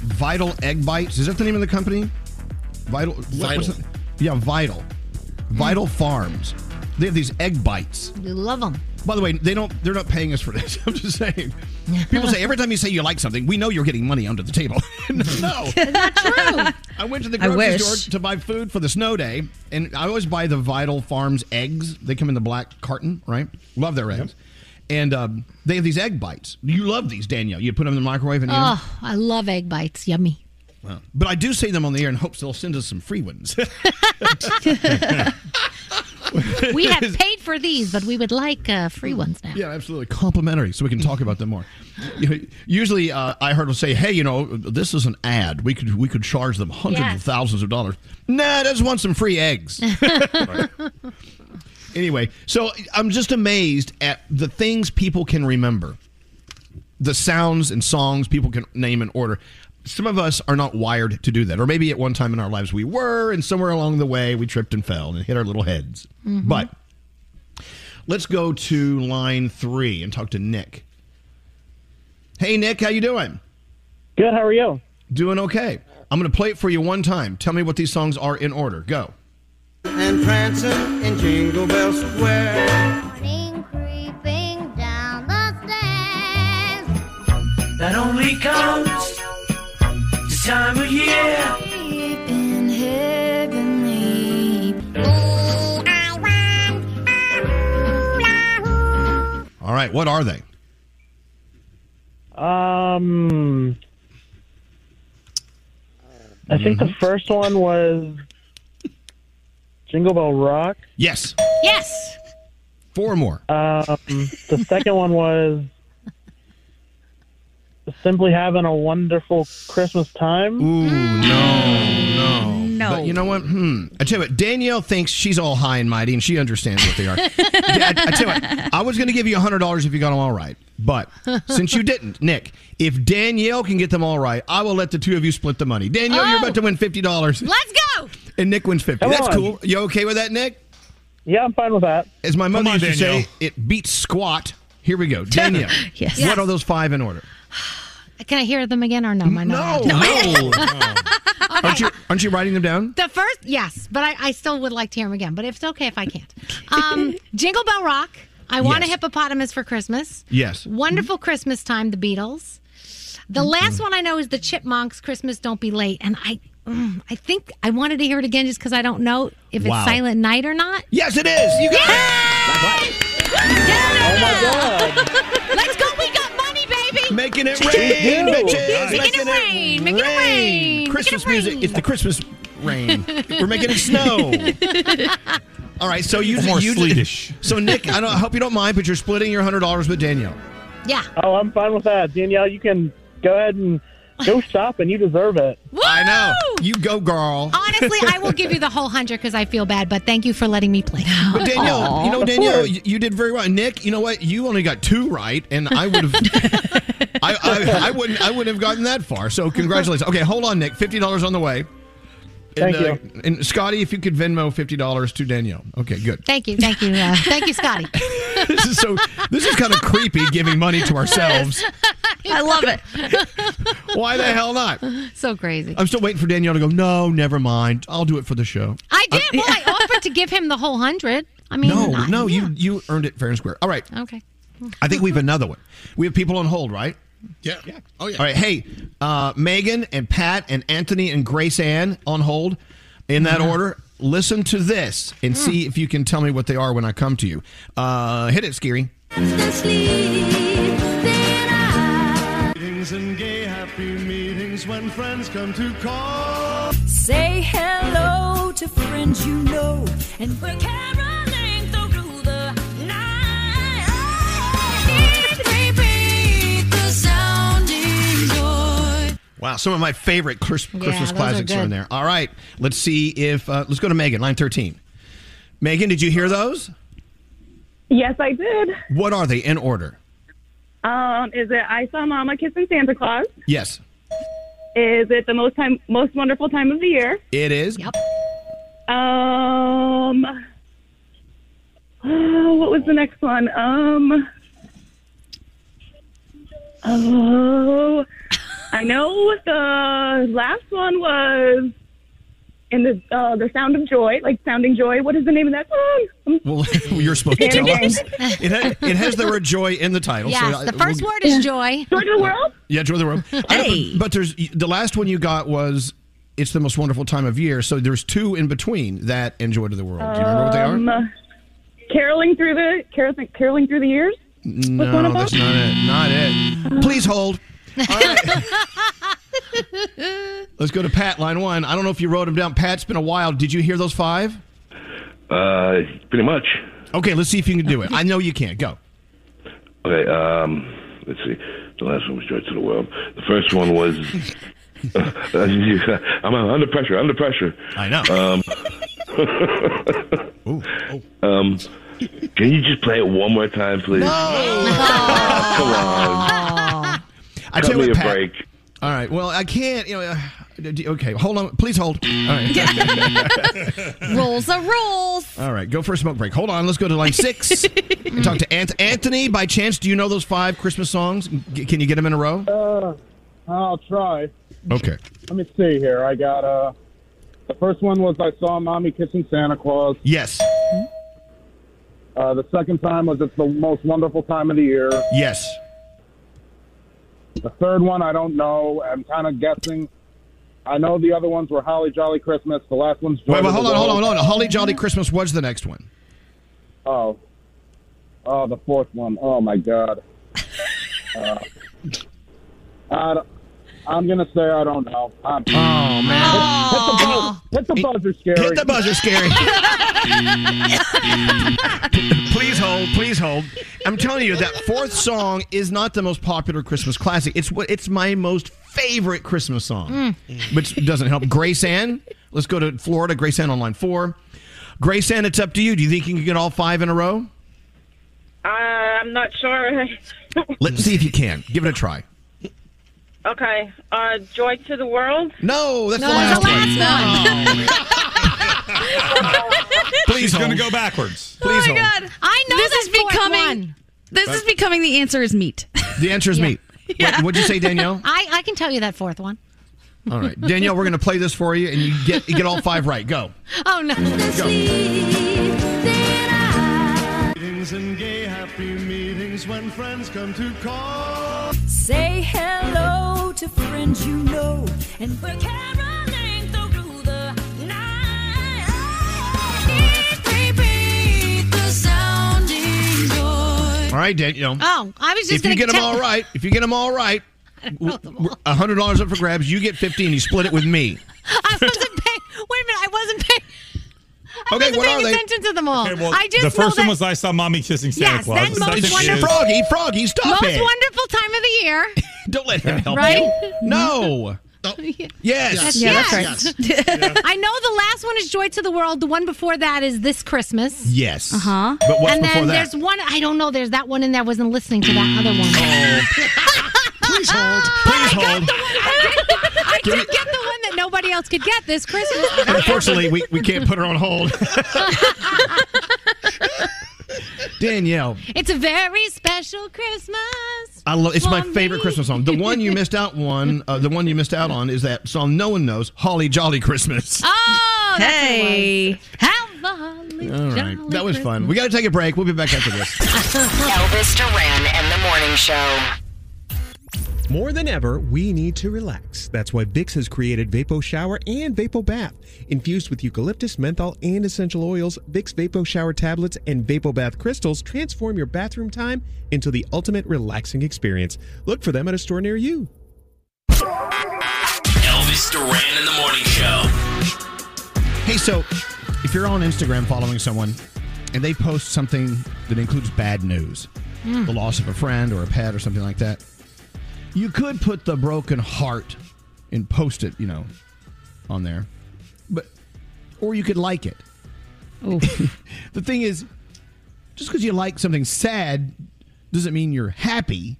[SPEAKER 2] Vital Egg Bites. Is that the name of the company? Vital.
[SPEAKER 3] Vital.
[SPEAKER 2] it? Yeah, Vital. Vital Farms. They have these egg bites.
[SPEAKER 1] You love them.
[SPEAKER 2] By the way, they don't. They're not paying us for this. I'm just saying. People say every time you say you like something, we know you're getting money under the table. no,
[SPEAKER 1] not true.
[SPEAKER 2] I went to the grocery store to buy food for the snow day, and I always buy the Vital Farms eggs. They come in the black carton, right? Love their eggs. And um, they have these egg bites. You love these, Danielle. You put them in the microwave and eat 'em?
[SPEAKER 1] Oh, I love egg bites. Yummy.
[SPEAKER 2] Wow. But I do say them on the air in hopes they'll send us some free ones.
[SPEAKER 1] We have paid for these, but we would like uh, free ones now.
[SPEAKER 2] Yeah, absolutely. Complimentary, so we can talk about them more. Usually, uh, I heard will say, "Hey, you know, this is an ad. We could we could charge them hundreds
[SPEAKER 1] Yes.
[SPEAKER 2] of thousands of dollars." Nah, I just want some free eggs. Anyway, so I'm just amazed at the things people can remember, the sounds and songs people can name in order. Some of us are not wired to do that, or maybe at one time in our lives we were, and somewhere along the way we tripped and fell and hit our little heads.
[SPEAKER 1] Mhm.
[SPEAKER 2] But let's go to line three and talk to Nick. Hey, Nick, how you doing?
[SPEAKER 42] Good. How are you?
[SPEAKER 2] Doing okay. I'm going to play it for you one time. Tell me what these songs are in order. Go.
[SPEAKER 40] And prancing in Jingle Bell Square.
[SPEAKER 39] Morning creeping down the stairs.
[SPEAKER 40] That only comes this time of year.
[SPEAKER 2] All right, what are they?
[SPEAKER 42] Um, I think the first one was Jingle Bell Rock.
[SPEAKER 2] Yes.
[SPEAKER 1] Yes.
[SPEAKER 2] Four more.
[SPEAKER 42] Um, the second one was simply having a wonderful Christmas time.
[SPEAKER 2] Ooh, no, no.
[SPEAKER 42] No.
[SPEAKER 2] But you know what? Hmm. I tell you what, Danielle thinks she's all high and mighty and she understands what they are. I, I tell you what, I was going to give you $100 if you got them all right. But since you didn't, Nick, if Danielle can get them all right, I will let the two of you split the money. Danielle, you're about to win $50.
[SPEAKER 1] Let's go.
[SPEAKER 2] And Nick wins 50
[SPEAKER 42] Come
[SPEAKER 2] That's
[SPEAKER 42] on.
[SPEAKER 2] cool. You okay with that, Nick?
[SPEAKER 42] Yeah, I'm fine with that.
[SPEAKER 2] As my mother
[SPEAKER 42] on,
[SPEAKER 2] used to
[SPEAKER 42] Danielle.
[SPEAKER 2] say, it beats squat. Here we go. Danielle.
[SPEAKER 1] Yes.
[SPEAKER 2] What
[SPEAKER 1] Yes.
[SPEAKER 2] are those five in order?
[SPEAKER 1] Can I hear them again or no? Am I not
[SPEAKER 2] No,
[SPEAKER 1] allowed?
[SPEAKER 2] no. Aren't you aren't you writing them down?
[SPEAKER 1] The first, yes, but I, I still would like to hear them again. But if it's okay if I can't. Um, Jingle Bell Rock. I want a hippopotamus for Christmas.
[SPEAKER 2] Yes.
[SPEAKER 1] Wonderful Christmas time. The Beatles. The last one I know is the Chipmunks. Christmas, don't be late. And I, mm, I think I wanted to hear it again just because I don't know if it's Silent Night or not.
[SPEAKER 2] Yes, it is. You got
[SPEAKER 42] Oh my God.
[SPEAKER 2] Making it rain, bitches.
[SPEAKER 1] Making it rain. Making it rain.
[SPEAKER 2] Christmas music. It's the Christmas rain. We're making it snow. All right, so you
[SPEAKER 8] More
[SPEAKER 2] you
[SPEAKER 8] Swedish.
[SPEAKER 2] So Nick, I, don't, I hope you don't mind, but you're splitting your hundred dollars with Danielle.
[SPEAKER 1] Yeah.
[SPEAKER 42] Oh, I'm fine with that. Danielle, you can go ahead and go shop, and you deserve it.
[SPEAKER 2] I know. You go, girl.
[SPEAKER 1] Honestly, I will give you the whole hundred because I feel bad. But thank you for letting me play.
[SPEAKER 2] But Danielle,
[SPEAKER 1] Aw.
[SPEAKER 2] you know Danielle, you, you did very well. Nick, you know what? You only got two right, and I would have. I, I, I wouldn't. I wouldn't have gotten that far. So congratulations. Okay, hold on, Nick. Fifty dollars on the way. And,
[SPEAKER 42] Thank
[SPEAKER 2] uh, and Scotty, if you could Venmo fifty dollars to Danielle. Okay, good.
[SPEAKER 1] Thank you, thank you, uh, thank you, Scotty.
[SPEAKER 2] this is so. This is kind of creepy, giving money to ourselves.
[SPEAKER 1] I love it.
[SPEAKER 2] Why the hell not?
[SPEAKER 1] So crazy.
[SPEAKER 2] I'm still waiting for Danielle to go. No, never mind. I'll do it for the show.
[SPEAKER 1] I did. Well, I offered to give him the whole hundred. I mean,
[SPEAKER 2] no,
[SPEAKER 1] I-
[SPEAKER 2] no, you you earned it fair and square. All right.
[SPEAKER 1] Okay.
[SPEAKER 2] I think we have another one. We have people on hold, right?
[SPEAKER 3] Yeah. yeah. Oh yeah.
[SPEAKER 2] All right. Hey, uh, Megan and Pat and Anthony and Grace Ann on hold in that order. Listen to this and see if you can tell me what they are when I come to you. Uh, hit it, Skeery.
[SPEAKER 40] Meetings and gay happy meetings when friends come to call.
[SPEAKER 43] Say hello to friends you know, and we're caroling
[SPEAKER 2] Wow, some of my favorite Chris-
[SPEAKER 43] Yeah,
[SPEAKER 2] Christmas
[SPEAKER 43] those are
[SPEAKER 2] classics are, in there. All right, let's see if uh, let's go to Megan, line thirteen. Megan, did you hear those?
[SPEAKER 44] Yes, I did.
[SPEAKER 2] What are they in order?
[SPEAKER 44] Um, is it I saw Mama kissing Santa Claus?
[SPEAKER 2] Yes,
[SPEAKER 44] Is it the most time, most wonderful time of the year?
[SPEAKER 2] it is.
[SPEAKER 1] Yep.
[SPEAKER 44] Um, oh, what was the next one? Um, oh, I know the last one was in the uh, the Sound of Joy, like Sounding Joy. What is the name of that song?
[SPEAKER 2] Well, you're supposed to tell us. It, ha- it has the word joy in the title.
[SPEAKER 1] Yes,
[SPEAKER 2] so I-
[SPEAKER 1] the first
[SPEAKER 2] we'll-
[SPEAKER 1] word is joy.
[SPEAKER 44] Joy to the world.
[SPEAKER 2] Yeah, joy of the world. Hey. But, but there's the last one you got was it's the most wonderful time of year. So there's two in between that and joy to the world. Do you remember what they are?
[SPEAKER 44] Um, Caroling through the caroling, caroling through the years.
[SPEAKER 2] No,
[SPEAKER 44] one of
[SPEAKER 2] that's not it. Not it. Please hold. Let's go to Pat, line one. I don't know if you wrote them down. Pat, it's been a while. Did you hear those five?
[SPEAKER 45] Uh, pretty much.
[SPEAKER 2] Okay, let's see if you can do it. I know you can't. Go.
[SPEAKER 45] Okay, um, let's see. The last one was Joy to the World. The first one was. I'm under pressure. Under pressure.
[SPEAKER 2] I know.
[SPEAKER 45] Um, um, can you just play it one more time, please? Oh, come on.
[SPEAKER 2] I
[SPEAKER 45] Cut
[SPEAKER 2] tell you what,
[SPEAKER 45] a
[SPEAKER 2] Pat.
[SPEAKER 45] break.
[SPEAKER 2] All right. Well, I can't. You know. Uh, okay, hold on. Please hold. All right.
[SPEAKER 12] rules are rules.
[SPEAKER 2] All right. Go for a smoke break. Hold on. Let's go to line six and talk to Ant- Anthony. By chance, do you know those five Christmas songs? G- Can you get them in a row?
[SPEAKER 42] Uh, I'll try.
[SPEAKER 2] Okay.
[SPEAKER 42] Let me see here. I got uh, the first one was I saw mommy kissing Santa Claus.
[SPEAKER 2] Yes.
[SPEAKER 42] Uh, the second time was it's the most wonderful time of the year.
[SPEAKER 2] Yes.
[SPEAKER 42] The third one I don't know. I'm kind of guessing. I know the other ones were Holly Jolly Christmas. The last one's Joy
[SPEAKER 2] Wait,
[SPEAKER 42] the
[SPEAKER 2] hold on, hold on, hold on. Holly Jolly Christmas was the next one.
[SPEAKER 42] Oh, oh, the fourth one. Oh my God. Uh, I don't- I'm gonna say I don't know. I'm,
[SPEAKER 2] oh
[SPEAKER 42] man! Hit, hit the buzzer. Hit the buzzer, Skeery.
[SPEAKER 2] Hit the buzzer, Skeery. please hold, please hold. I'm telling you that fourth song is not the most popular Christmas classic. It's what it's my most favorite Christmas song, which doesn't help. Grace Ann, let's go to Florida. Grace Ann on line four. Grace Ann, it's up to you. Do you think you can get all five in a row?
[SPEAKER 41] Uh, I'm not sure.
[SPEAKER 2] Let's see if you can. Give it a try.
[SPEAKER 41] okay. Uh, Joy to the World.
[SPEAKER 2] No, that's
[SPEAKER 41] No,
[SPEAKER 2] the last,
[SPEAKER 41] that's
[SPEAKER 2] one. Please
[SPEAKER 8] She's going to go backwards.
[SPEAKER 2] Please
[SPEAKER 12] oh my
[SPEAKER 2] hold.
[SPEAKER 12] god!
[SPEAKER 1] I know
[SPEAKER 12] this
[SPEAKER 1] that
[SPEAKER 12] is becoming.
[SPEAKER 1] one.
[SPEAKER 12] This is becoming the answer is meat.
[SPEAKER 2] The answer is meat. Wait, what'd you say, Danielle?
[SPEAKER 1] I, I can tell you that fourth one.
[SPEAKER 2] All right, Danielle, we're going to play this for you, and you get you get all five right. Go.
[SPEAKER 1] Oh no.
[SPEAKER 40] Meetings and gay happy meetings when friends come to call.
[SPEAKER 43] Say hello to friends you know, and we're caroling
[SPEAKER 2] All right, Danielle.
[SPEAKER 1] Oh, I was just
[SPEAKER 2] if you get them all right, if you get them all right, a hundred dollars up for grabs. You get fifteen. You split it with me.
[SPEAKER 1] I wasn't paying. Wait a minute. I wasn't paying. I
[SPEAKER 2] Okay,
[SPEAKER 1] wasn't
[SPEAKER 2] what
[SPEAKER 1] paying
[SPEAKER 2] are they?
[SPEAKER 1] attention to them all.
[SPEAKER 8] Okay, well,
[SPEAKER 1] I just
[SPEAKER 8] the first
[SPEAKER 1] know
[SPEAKER 8] one was I saw mommy kissing Santa
[SPEAKER 1] Yes,
[SPEAKER 8] Claus.
[SPEAKER 1] then
[SPEAKER 8] The
[SPEAKER 1] most
[SPEAKER 8] second
[SPEAKER 1] wonderful-
[SPEAKER 8] is-
[SPEAKER 2] Froggy, Froggy, stop
[SPEAKER 1] most
[SPEAKER 2] it!
[SPEAKER 1] wonderful time of the year.
[SPEAKER 2] Don't let him help
[SPEAKER 1] Right?
[SPEAKER 2] you. No. Yes.
[SPEAKER 1] That's-
[SPEAKER 2] Yeah,
[SPEAKER 1] yes.
[SPEAKER 2] that's
[SPEAKER 1] I know the last one is Joy to the World. The one before that is This Christmas.
[SPEAKER 2] Yes.
[SPEAKER 1] Uh huh.
[SPEAKER 2] But what's
[SPEAKER 1] and
[SPEAKER 2] before
[SPEAKER 1] then
[SPEAKER 2] that?
[SPEAKER 1] there's one. I don't know. There's that one in there. I wasn't listening to that other one.
[SPEAKER 2] Please hold. Please hold.
[SPEAKER 1] I got the one. I did get the one that nobody else could get this Christmas.
[SPEAKER 2] Unfortunately, we, we can't put her on hold. Danielle,
[SPEAKER 1] It's a very special Christmas.
[SPEAKER 2] I love. It's my
[SPEAKER 1] for
[SPEAKER 2] favorite. Christmas song. The one you missed out one. Uh, the one you missed out on is that song no one knows. Holly Jolly Christmas.
[SPEAKER 1] Oh,
[SPEAKER 12] Hey.
[SPEAKER 1] what it was. Have a holly
[SPEAKER 2] All right,
[SPEAKER 1] jolly
[SPEAKER 2] that was fun. We got to take a break. We'll be back after this.
[SPEAKER 32] Elvis Duran and the Morning Show.
[SPEAKER 46] More than ever, we need to relax. That's why Vicks has created Vapo Shower and Vapo Bath. Infused with eucalyptus, menthol, and essential oils, Vicks Vapo Shower tablets and Vapo Bath crystals transform your bathroom time into the ultimate relaxing experience. Look for them at a store near you.
[SPEAKER 47] Elvis Duran in the Morning Show.
[SPEAKER 2] Hey, so if you're on Instagram following someone and they post something that includes bad news,
[SPEAKER 1] Hmm.
[SPEAKER 2] the loss of a friend or a pet or something like that, you could put the broken heart and post it, you know, on there. But or you could like it. the thing is, just because you like something sad doesn't mean you're happy.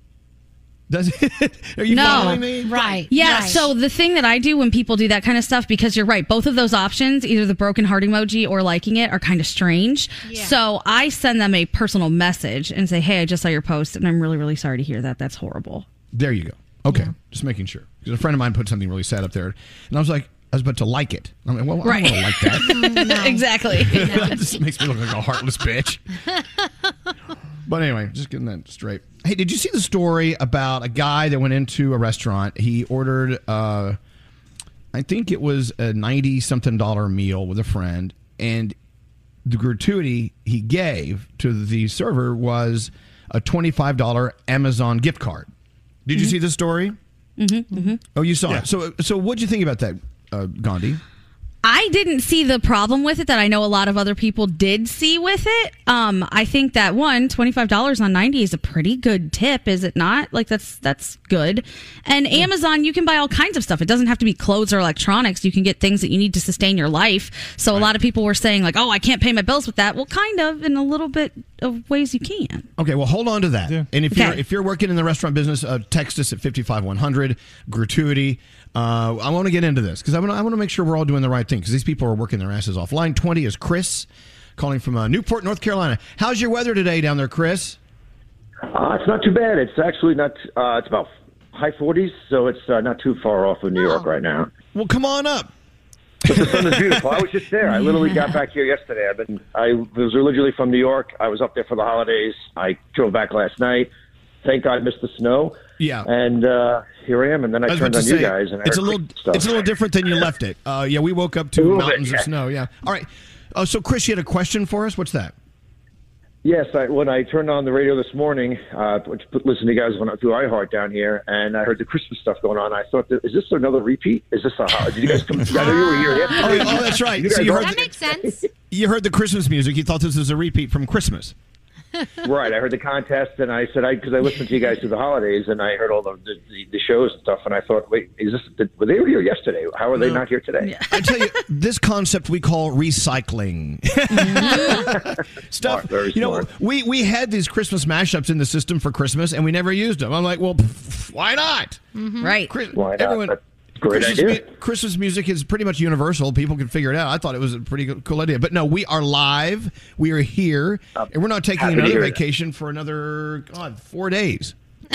[SPEAKER 2] Does it? Are you following me?
[SPEAKER 1] Right.
[SPEAKER 12] Yeah.
[SPEAKER 1] right.
[SPEAKER 12] So the thing that I do when people do that kind of stuff, because you're right, both of those options, either the broken heart emoji or liking it, are kind of strange.
[SPEAKER 1] Yeah.
[SPEAKER 12] So I send them a personal message and say, "Hey, I just saw your post, and I'm really, really sorry to hear that. That's horrible."
[SPEAKER 2] There you go. Okay, just making sure. Because a friend of mine put something really sad up there, and I was like, I was about to like it. I mean, well,
[SPEAKER 12] Right.
[SPEAKER 2] I don't want to like that.
[SPEAKER 12] exactly.
[SPEAKER 2] that just makes me look like a heartless bitch. But anyway, just getting that straight. Hey, did you see the story about a guy that went into a restaurant? He ordered, uh, I think it was a ninety something dollar meal with a friend, and the gratuity he gave to the server was a twenty five dollar Amazon gift card. Did you
[SPEAKER 12] Mhm.
[SPEAKER 2] see the story?
[SPEAKER 12] Mm-hmm, mm-hmm.
[SPEAKER 2] Oh, you saw it. So, so what do you think about that, uh, Gandhi?
[SPEAKER 12] I didn't see the problem with it that I know a lot of other people did see with it. Um, I think that one $25 on 90 is a pretty good tip, is it not? Like that's that's good. And Amazon, you can buy all kinds of stuff. It doesn't have to be clothes or electronics. You can get things that you need to sustain your life. So a lot of people were saying like, "Oh, I can't pay my bills with that." Well, kind of in a little bit of ways you can.
[SPEAKER 2] Okay, well, hold on to that. And if you're if you're working in the restaurant business, uh, text us at fifty five one hundred gratuity. Uh, I want to get into this because I want to I want to make sure we're all doing the right thing because these people are working their asses off. Line twenty is Chris, calling from uh, Newport, North Carolina. How's your weather today down there, Chris?
[SPEAKER 48] Uh, it's not too bad. It's actually not. Uh, it's about high 40s, so it's uh, not too far off of New York right now.
[SPEAKER 2] Well, come on up.
[SPEAKER 48] But the sun is beautiful. I was just there. I literally got back here yesterday. I've been. I was originally from New York. I was up there for the holidays. I drove back last night. Thank God, I missed the snow.
[SPEAKER 2] Yeah.
[SPEAKER 48] And uh, here I am. And then I,
[SPEAKER 2] I
[SPEAKER 48] turned on
[SPEAKER 2] to
[SPEAKER 48] you guys, and
[SPEAKER 2] it's a little
[SPEAKER 48] stuff.
[SPEAKER 2] it's a little different than you left it. Uh, yeah, we woke up to
[SPEAKER 48] little bit,
[SPEAKER 2] mountains
[SPEAKER 48] yeah.
[SPEAKER 2] of snow. Yeah. All right. Uh, so, Chris, you had a question for us. What's that?
[SPEAKER 48] Yes, I, when I turned on the radio this morning, uh, to put- listen to you guys when I through iHeart down here, and I heard the Christmas stuff going on. I thought, is this another repeat? Is this a? Did you guys come? I know you were here yesterday.
[SPEAKER 2] Oh, yeah, oh, that's right.
[SPEAKER 48] You
[SPEAKER 2] So you heard
[SPEAKER 1] That makes sense.
[SPEAKER 2] You heard the Christmas music. You thought this was a repeat from Christmas.
[SPEAKER 48] Right. I heard the contest, and I said, I because I listened to you guys through the holidays, and I heard all the the, the shows and stuff, and I thought, wait, is this? Did, were they here yesterday? How are they not here today? Yeah.
[SPEAKER 2] I tell you, this concept we call recycling. Stuff.
[SPEAKER 48] very
[SPEAKER 2] you know,
[SPEAKER 48] smart.
[SPEAKER 2] we we had these Christmas mashups in the system for Christmas, and we never used them. I'm like, well, pff, why not? Mm-hmm.
[SPEAKER 12] Right.
[SPEAKER 48] Why not?
[SPEAKER 2] Everyone.
[SPEAKER 48] That's a great
[SPEAKER 2] Christmas,
[SPEAKER 48] idea.
[SPEAKER 2] mu- Christmas music is pretty much universal. People can figure it out. I thought it was a pretty good, cool idea. But no, we are live. We are here, uh, and we're not taking another
[SPEAKER 48] hear that.
[SPEAKER 2] vacation for another God four days.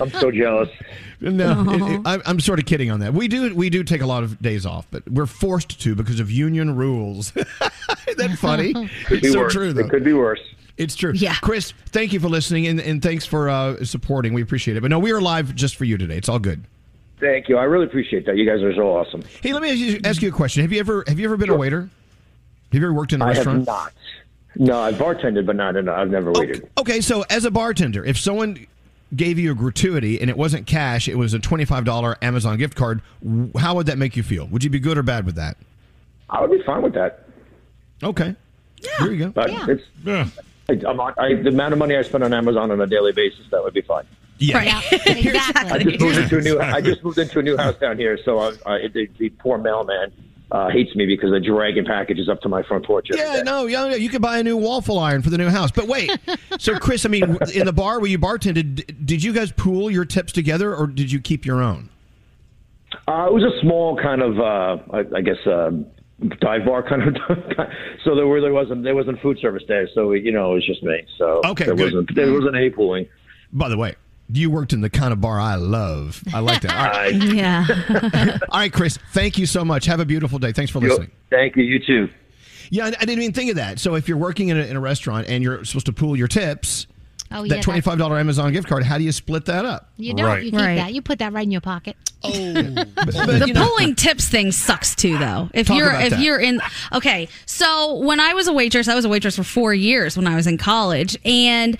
[SPEAKER 48] I'm so jealous.
[SPEAKER 2] No, it- it- I, I'm sort of kidding on that. We do we do take a lot of days off, but we're forced to because of union rules. Isn't that funny?
[SPEAKER 48] Could
[SPEAKER 2] it's so
[SPEAKER 48] worse.
[SPEAKER 2] true, though.
[SPEAKER 48] It could be worse.
[SPEAKER 2] It's true. Yeah. Chris, thank you for listening and, and thanks for uh, supporting. We appreciate it. But no, we are live just for you today. It's all good.
[SPEAKER 48] Thank you. I really appreciate that. You guys are so awesome.
[SPEAKER 2] Hey, let me ask you, ask you a question. Have you ever have you ever been a waiter? Have you ever worked in a
[SPEAKER 48] I
[SPEAKER 2] restaurant?
[SPEAKER 48] have not. No, I've bartended, but not in. I've never waited.
[SPEAKER 2] Okay, so as a bartender, if someone gave you a gratuity and it wasn't cash, it was a twenty-five dollar Amazon gift card, how would that make you feel? Would you be good or bad with that?
[SPEAKER 48] I would be fine with that.
[SPEAKER 2] Okay. Yeah. There you go.
[SPEAKER 48] But it's I, I'm not, I, the amount of money I spend on Amazon on a daily basis, that would be fine.
[SPEAKER 2] Yeah. exactly.
[SPEAKER 48] I just moved into a new. I just moved into a new house down here, so I, I, the, the poor mailman uh, hates me because they're dragging packages up to my front porch. every
[SPEAKER 2] Yeah, no, yeah, you could buy a new waffle iron for the new house. But wait, so Chris, I mean, in the bar where you bartended, did you guys pool your tips together, or did you keep your own?
[SPEAKER 48] Uh, it was a small kind of, uh, I, I guess, um, dive bar kind of. so there really wasn't there wasn't food service there. So you know, it was just me. So
[SPEAKER 2] Okay,
[SPEAKER 48] there
[SPEAKER 2] good.
[SPEAKER 48] wasn't there wasn't any pooling.
[SPEAKER 2] By the way, you worked in the kind of bar I love. I like that. All right,
[SPEAKER 12] Yeah.
[SPEAKER 2] All right Chris, thank you so much. Have a beautiful day. Thanks for listening.
[SPEAKER 48] Thank you. You too.
[SPEAKER 2] Yeah, I I didn't even think of that. So if you're working in a, in a restaurant and you're supposed to pool your tips,
[SPEAKER 1] Oh, yeah,
[SPEAKER 2] that twenty five dollar Amazon gift card, how do you split that up?
[SPEAKER 1] You don't. You keep
[SPEAKER 12] Right.
[SPEAKER 1] that. You put that right in your pocket. Oh.
[SPEAKER 2] But,
[SPEAKER 12] the
[SPEAKER 2] you know-
[SPEAKER 12] pulling tips thing sucks too though if
[SPEAKER 2] Talk
[SPEAKER 12] you're
[SPEAKER 2] about
[SPEAKER 12] if
[SPEAKER 2] that.
[SPEAKER 12] you're in okay so when i was a waitress i was a waitress for four years when i was in college and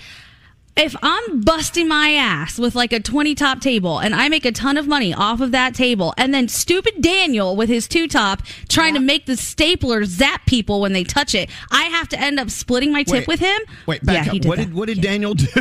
[SPEAKER 12] if I'm busting my ass with like a 20 top table and I make a ton of money off of that table, and then stupid Daniel with his two top trying to make the stapler zap people when they touch it, I have to end up splitting my tip
[SPEAKER 2] Wait,
[SPEAKER 12] with him.
[SPEAKER 2] Wait, back
[SPEAKER 12] yeah,
[SPEAKER 2] up.
[SPEAKER 12] did
[SPEAKER 2] what
[SPEAKER 12] that.
[SPEAKER 2] did what did Daniel do?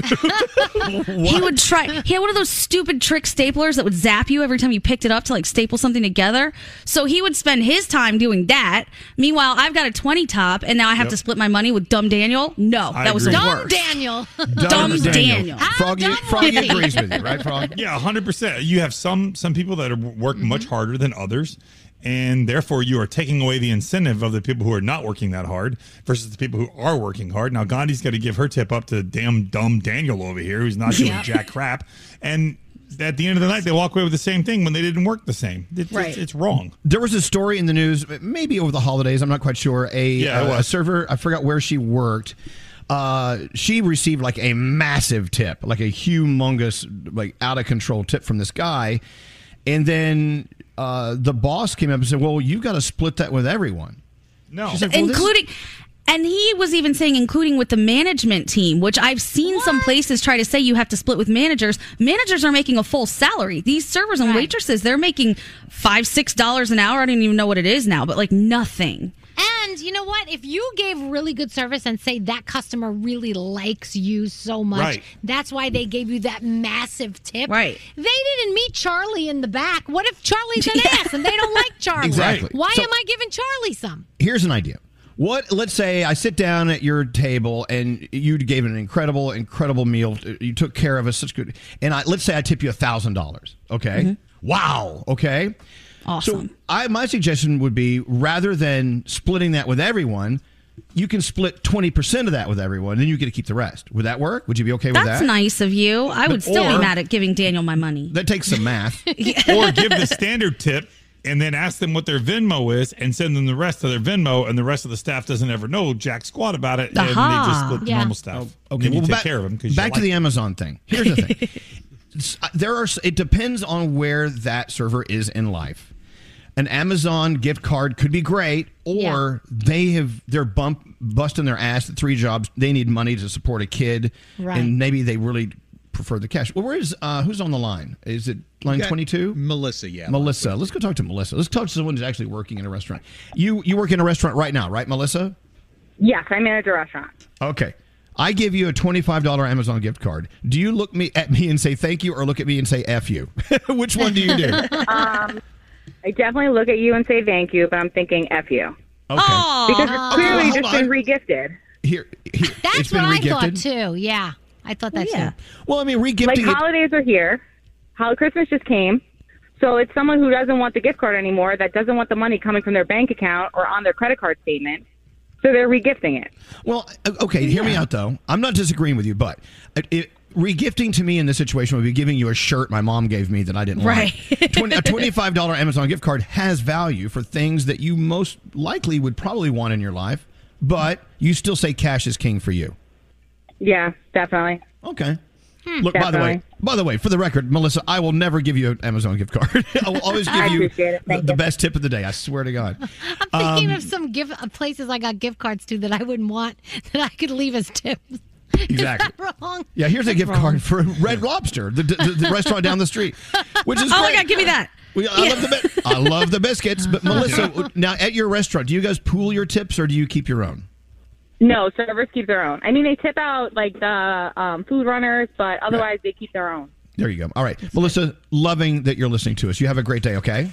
[SPEAKER 12] He would try. He had one of those stupid trick staplers that would zap you every time you picked it up to like staple something together. So he would spend his time doing that. Meanwhile, I've got a twenty top, and now I have
[SPEAKER 8] Yep.
[SPEAKER 12] to split my money with dumb Daniel. No,
[SPEAKER 8] I
[SPEAKER 12] that was
[SPEAKER 8] agree.
[SPEAKER 12] the
[SPEAKER 8] Dumb.
[SPEAKER 1] Daniel.
[SPEAKER 12] Dumb Daniel.
[SPEAKER 2] Froggy, Froggy agrees with you, right, Frog?
[SPEAKER 8] Yeah, hundred percent. You have some some people that are, work
[SPEAKER 12] Mm-hmm.
[SPEAKER 8] much harder than others, and therefore you are taking away the incentive of the people who are not working that hard versus the people who are working hard. Now Gandhi's got to give her tip up to damn dumb Daniel over here, who's not doing
[SPEAKER 12] Yeah.
[SPEAKER 8] jack crap, and at the end of the night they walk away with the same thing when they didn't work the same. It's,
[SPEAKER 2] Right.
[SPEAKER 8] it's, it's wrong.
[SPEAKER 2] There was a story in the news, maybe over the holidays. I'm not quite sure. A,
[SPEAKER 8] Yeah, it
[SPEAKER 2] uh, a server, I forgot where she worked. Uh, she received like a massive tip, like a humongous, like out of control tip from this guy, and then uh, the boss came up and said, "Well, you've got to split that with everyone."
[SPEAKER 8] No,
[SPEAKER 2] She's like, well, this-
[SPEAKER 12] including and he was even saying including with the management team which i've seen some places try to say you have to split with managers. Managers are making a full salary. These servers and waitresses they're making five six dollars an hour. I don't even know what it is now but like nothing
[SPEAKER 1] And you know what? If you gave really good service and say that customer really likes you so much,
[SPEAKER 12] Right.
[SPEAKER 1] that's why they gave you that massive tip.
[SPEAKER 12] Right.
[SPEAKER 1] They didn't meet Charlie in the back. What if Charlie's an ass and they don't like Charlie?
[SPEAKER 2] Exactly.
[SPEAKER 1] Why
[SPEAKER 2] So-
[SPEAKER 1] am I giving Charlie some?
[SPEAKER 2] Here's an idea. What? Let's say I sit down at your table and you gave an incredible, incredible meal. You took care of us, such good. And I, let's say I tip you a thousand dollars. Okay. Mm-hmm. Wow. Okay.
[SPEAKER 12] Awesome.
[SPEAKER 2] So I, my suggestion would be rather than splitting that with everyone, you can split twenty percent of that with everyone, and then you get to keep the rest. Would that work? Would you be okay with
[SPEAKER 12] that's
[SPEAKER 2] that?
[SPEAKER 12] That's nice of you i
[SPEAKER 2] But-
[SPEAKER 12] would still
[SPEAKER 2] or-
[SPEAKER 12] be mad at giving daniel my money
[SPEAKER 2] That takes some math.
[SPEAKER 8] or give the standard tip and then ask them what their Venmo is and send them the rest of their Venmo, and the rest of the staff doesn't ever know jack squat about it, and they just split the
[SPEAKER 2] Yeah.
[SPEAKER 8] normal stuff.
[SPEAKER 2] Okay,
[SPEAKER 8] and then you
[SPEAKER 2] well,
[SPEAKER 8] take
[SPEAKER 2] back,
[SPEAKER 8] care of them because
[SPEAKER 2] back to the Amazon thing. Here's the thing: uh, there are. It depends on where that server is in life. An Amazon gift card could be great, or they have they're bump busting their ass at three jobs. They need money to support a kid,
[SPEAKER 49] Right.
[SPEAKER 2] and maybe they really prefer the cash. Well, where is uh, who's on the line? Is it line twenty two?
[SPEAKER 49] Melissa, yeah.
[SPEAKER 2] Melissa. Let's go talk to Melissa. Let's talk to someone who's actually working in a restaurant. You you work in a restaurant right now, right, Melissa?
[SPEAKER 44] Yes, I manage a restaurant.
[SPEAKER 2] Okay. I give you a $25 Amazon gift card. Do you look me at me and say thank you or look at me and say F you? Which one do you do?
[SPEAKER 44] um, I definitely look at you and say thank you, but I'm thinking F you.
[SPEAKER 2] Okay.
[SPEAKER 44] Because it's
[SPEAKER 2] Okay,
[SPEAKER 44] clearly
[SPEAKER 2] well, hold
[SPEAKER 44] just been regifted.
[SPEAKER 2] Here, here.
[SPEAKER 1] That's
[SPEAKER 2] it's been
[SPEAKER 1] what I thought too. Yeah, I thought that too.
[SPEAKER 2] Well, I mean, regifting
[SPEAKER 44] Like
[SPEAKER 2] it-
[SPEAKER 44] holidays are here. Hol- Christmas just came. So it's someone who doesn't want the gift card anymore, that doesn't want the money coming from their bank account or on their credit card statement. So they're regifting it.
[SPEAKER 2] Well, okay, hear me out though. I'm not disagreeing with you, but it, it, regifting to me in this situation would be giving you a shirt my mom gave me that I didn't
[SPEAKER 12] Right.
[SPEAKER 2] like. 20, a $25 Amazon gift card has value for things that you most likely would probably want in your life, but you still say cash is king for you.
[SPEAKER 44] Yeah, definitely.
[SPEAKER 2] Okay. Look, by the way, by the way, for the record, Melissa, I will never give you an Amazon gift card. I will always give you the, the best tip of the day. I swear to God.
[SPEAKER 1] I'm thinking
[SPEAKER 2] Um,
[SPEAKER 1] of some gift uh, places I got gift cards to that I wouldn't want that I could leave as tips.
[SPEAKER 2] Exactly.
[SPEAKER 1] Wrong?
[SPEAKER 2] Yeah, here's a gift
[SPEAKER 1] wrong.
[SPEAKER 2] card for Red Lobster, the, the, the restaurant down the street, which is
[SPEAKER 12] Oh my. God, give me that.
[SPEAKER 2] We, I love the I love the biscuits, but Melissa, now at your restaurant, do you guys pool your tips or do you keep your own?
[SPEAKER 44] No, servers keep their own. I mean, they tip out like the um, food runners, but otherwise they keep their own.
[SPEAKER 2] There you go. All right, Melissa, loving that you're listening to us. You have a great day. Okay.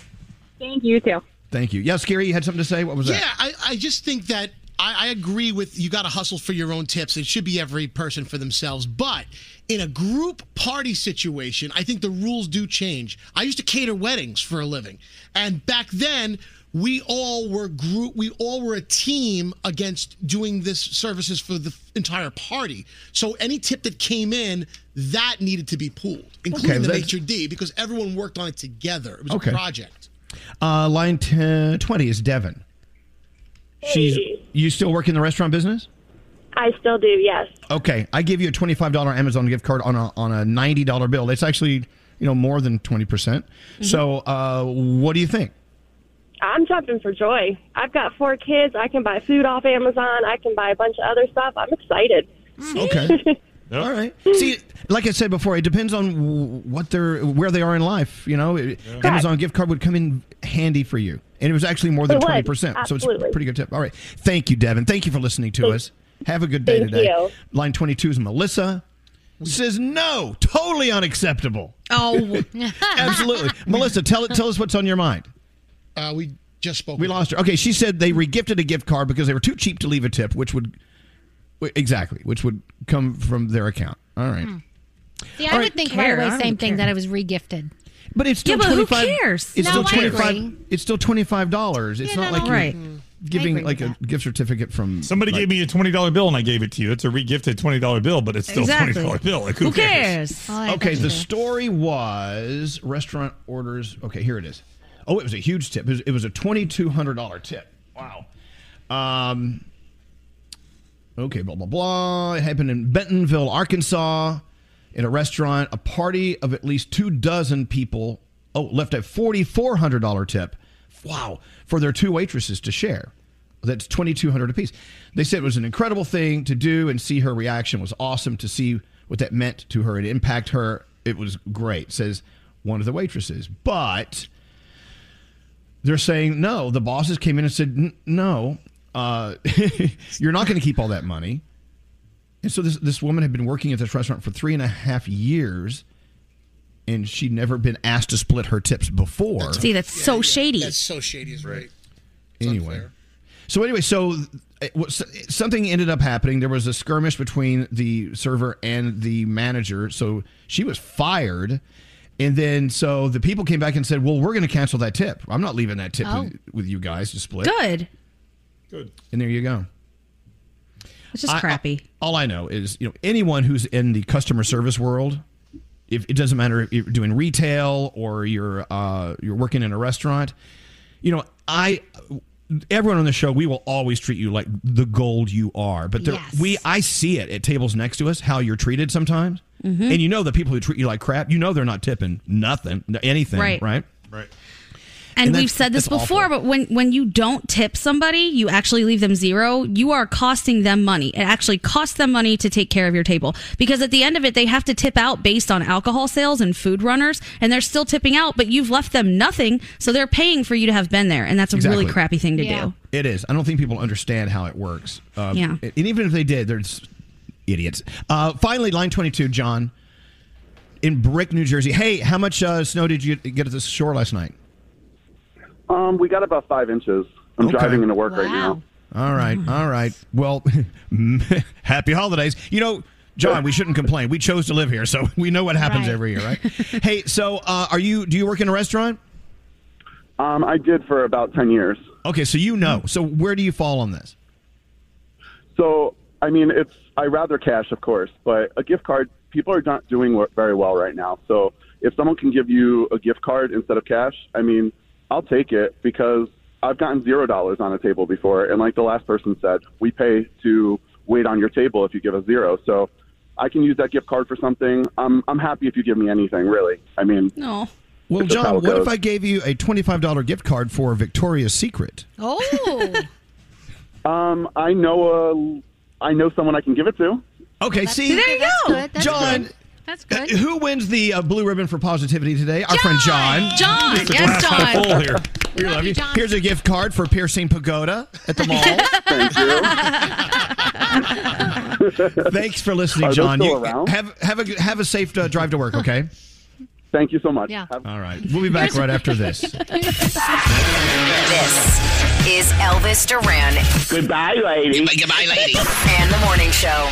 [SPEAKER 44] Thank you too.
[SPEAKER 2] Thank you. Yeah, Skeery, you had something to say. What was
[SPEAKER 3] yeah,
[SPEAKER 2] that?
[SPEAKER 3] Yeah, I, I just think that I, I agree with you got to hustle for your own tips. It should be every person for themselves. But in a group party situation, I think the rules do change. I used to cater weddings for a living. And back then, we all were group we all were a team against doing this services for the entire party. So any tip that came in, that needed to be pooled, including
[SPEAKER 2] Okay,
[SPEAKER 3] the d' because everyone worked on it together. It was
[SPEAKER 2] Okay.
[SPEAKER 3] a project.
[SPEAKER 2] Uh, line 10, 20 is Devin. She's. You still work in the restaurant business?
[SPEAKER 49] I still do, yes.
[SPEAKER 2] Okay, I give you a twenty-five dollar Amazon gift card on a on a ninety dollar bill. It's actually you know more than twenty percent. So, uh, what do you think?
[SPEAKER 49] I'm jumping for joy. I've got four kids. I can buy food off Amazon. I can buy a bunch of other stuff. I'm excited.
[SPEAKER 2] Okay. All right. See, like I said before, it depends on what they're where they are in life. You know, It- Amazon gift card would come in handy for you, and it was actually more than twenty percent. So it's a pretty good tip. All right. Thank you, Devin. Thank you for listening to us. Have a good day
[SPEAKER 49] Thank
[SPEAKER 2] today.
[SPEAKER 49] you.
[SPEAKER 2] Line twenty-two is Melissa. Says no, totally unacceptable.
[SPEAKER 12] Oh,
[SPEAKER 2] absolutely, Melissa. Tell tell us what's on your mind.
[SPEAKER 3] Uh, we just spoke.
[SPEAKER 2] We lost her. Okay, she said they regifted a gift card because they were too cheap to leave a tip, which would w- exactly, which would come from their account. All right.
[SPEAKER 1] See, I
[SPEAKER 2] All
[SPEAKER 1] would
[SPEAKER 2] right.
[SPEAKER 1] think
[SPEAKER 2] Care,
[SPEAKER 1] right away, same thing,
[SPEAKER 2] care.
[SPEAKER 1] that it was regifted.
[SPEAKER 2] But it's still
[SPEAKER 1] Yeah, but who
[SPEAKER 2] twenty five.
[SPEAKER 1] cares?
[SPEAKER 2] It's
[SPEAKER 1] No,
[SPEAKER 2] still twenty five. It's still twenty five dollars. It's
[SPEAKER 1] Yeah,
[SPEAKER 2] not
[SPEAKER 1] no,
[SPEAKER 2] like
[SPEAKER 1] no.
[SPEAKER 2] you're
[SPEAKER 1] Right.
[SPEAKER 2] giving like a gift certificate from
[SPEAKER 8] Somebody
[SPEAKER 2] like,
[SPEAKER 8] gave me a twenty dollar bill and I gave it to you. It's a regifted twenty dollar bill, but it's still a
[SPEAKER 2] Exactly.
[SPEAKER 8] twenty dollar bill. Like who, cares?
[SPEAKER 2] okay, the story was restaurant orders. Okay, here it is. Oh, it was a huge tip. It was, it was a twenty two hundred dollar tip. Wow. Um. Okay, blah blah blah. It happened in Bentonville, Arkansas, in a restaurant. A party of at least two dozen people. Oh, left a forty four hundred dollar tip. Wow, for their two waitresses to share. That's twenty two hundred apiece. They said it was an incredible thing to do, and see her reaction was awesome. To see what that meant to her and impact her, it was great. Says one of the waitresses, but they're saying no. The bosses came in and said no. Uh, you're not going to keep all that money. And so this this woman had been working at this restaurant for three and a half years, and she'd never been asked to split her tips before.
[SPEAKER 12] See, that's so shady.
[SPEAKER 3] That's so shady, is right.
[SPEAKER 2] anyway. So anyway, so uh, something ended up happening. There was a skirmish between the server and the manager. So she was fired. And then so the people came back and said, "Well, we're going to cancel that tip. I'm not leaving that tip
[SPEAKER 12] Oh.
[SPEAKER 2] with, with you guys to split."
[SPEAKER 12] Good.
[SPEAKER 8] Good.
[SPEAKER 2] And there you go.
[SPEAKER 12] It's just
[SPEAKER 2] I-
[SPEAKER 12] crappy.
[SPEAKER 2] all I know is, you know, anyone who's in the customer service world, if it doesn't matter if you're doing retail or you're uh, you're working in a restaurant, you know, I everyone on the show, we will always treat you like the gold you are. But there,
[SPEAKER 12] Yes.
[SPEAKER 2] we, I see it at tables next to us how you're treated sometimes,
[SPEAKER 12] Mhm.
[SPEAKER 2] and you know the people who treat you like crap, you know they're not tipping nothing, anything,
[SPEAKER 12] Right.
[SPEAKER 2] right?
[SPEAKER 8] Right.
[SPEAKER 12] And,
[SPEAKER 2] And
[SPEAKER 12] we've said this
[SPEAKER 2] that's
[SPEAKER 12] before, but when when you don't tip somebody, you actually leave them zero. You are costing them money. It actually costs them money to take care of your table because at the end of it, they have to tip out based on alcohol sales and food runners, and they're still tipping out, but you've left them nothing, so they're paying for you to have been there, and that's a really crappy thing to do.
[SPEAKER 2] It is. I don't think people understand how it works. Um,
[SPEAKER 12] Yeah.
[SPEAKER 2] And even if they did, they're idiots. Uh, finally, line 22, John, in Brick, New Jersey. Hey, how much uh, snow did you get at the shore last night?
[SPEAKER 50] Um, we got about five inches. I'm
[SPEAKER 2] Okay.
[SPEAKER 50] driving into work right now.
[SPEAKER 2] All right. All right. Well, happy holidays. You know, John, we shouldn't complain. We chose to live here, so we know what happens
[SPEAKER 50] Right.
[SPEAKER 2] every year, right? hey, so uh, are you? Do you work in a restaurant?
[SPEAKER 50] Um, I did for about ten years.
[SPEAKER 2] Okay, so you know. So where do you fall on this?
[SPEAKER 50] So, I mean, it's I rather cash, of course, but a gift card. People are not doing very well right now. So, if someone can give you a gift card instead of cash, I mean, I'll take it because I've gotten zero dollars on a table before, and like the last person said, we pay to wait on your table if you give us zero. So, I can use that gift card for something. I'm I'm happy if you give me anything, really. I mean,
[SPEAKER 12] No.
[SPEAKER 2] Well,
[SPEAKER 50] It's just how
[SPEAKER 2] John,
[SPEAKER 50] it
[SPEAKER 2] what if. I gave you a twenty-five dollar gift card for Victoria's Secret?
[SPEAKER 12] Oh.
[SPEAKER 50] Um, I know a, I know someone I can give it to.
[SPEAKER 2] Okay, see,
[SPEAKER 12] there you
[SPEAKER 2] That's
[SPEAKER 12] go.
[SPEAKER 2] good, that's good. Uh, who wins the uh, blue ribbon for positivity today? Our friend John.
[SPEAKER 12] John, yes, John.
[SPEAKER 2] full here. We love you. Here's a gift card for piercing pagoda at the mall.
[SPEAKER 50] Thank you.
[SPEAKER 2] Thanks for listening,
[SPEAKER 50] Are
[SPEAKER 2] John.
[SPEAKER 50] still
[SPEAKER 2] You-
[SPEAKER 50] around?
[SPEAKER 2] have have a have a safe uh, drive to work. Okay.
[SPEAKER 50] Thank you so much.
[SPEAKER 1] Yeah.
[SPEAKER 2] All right. We'll be back right after this.
[SPEAKER 32] This is Elvis Duran
[SPEAKER 51] Goodbye, lady.
[SPEAKER 32] Goodbye, lady. and the morning show.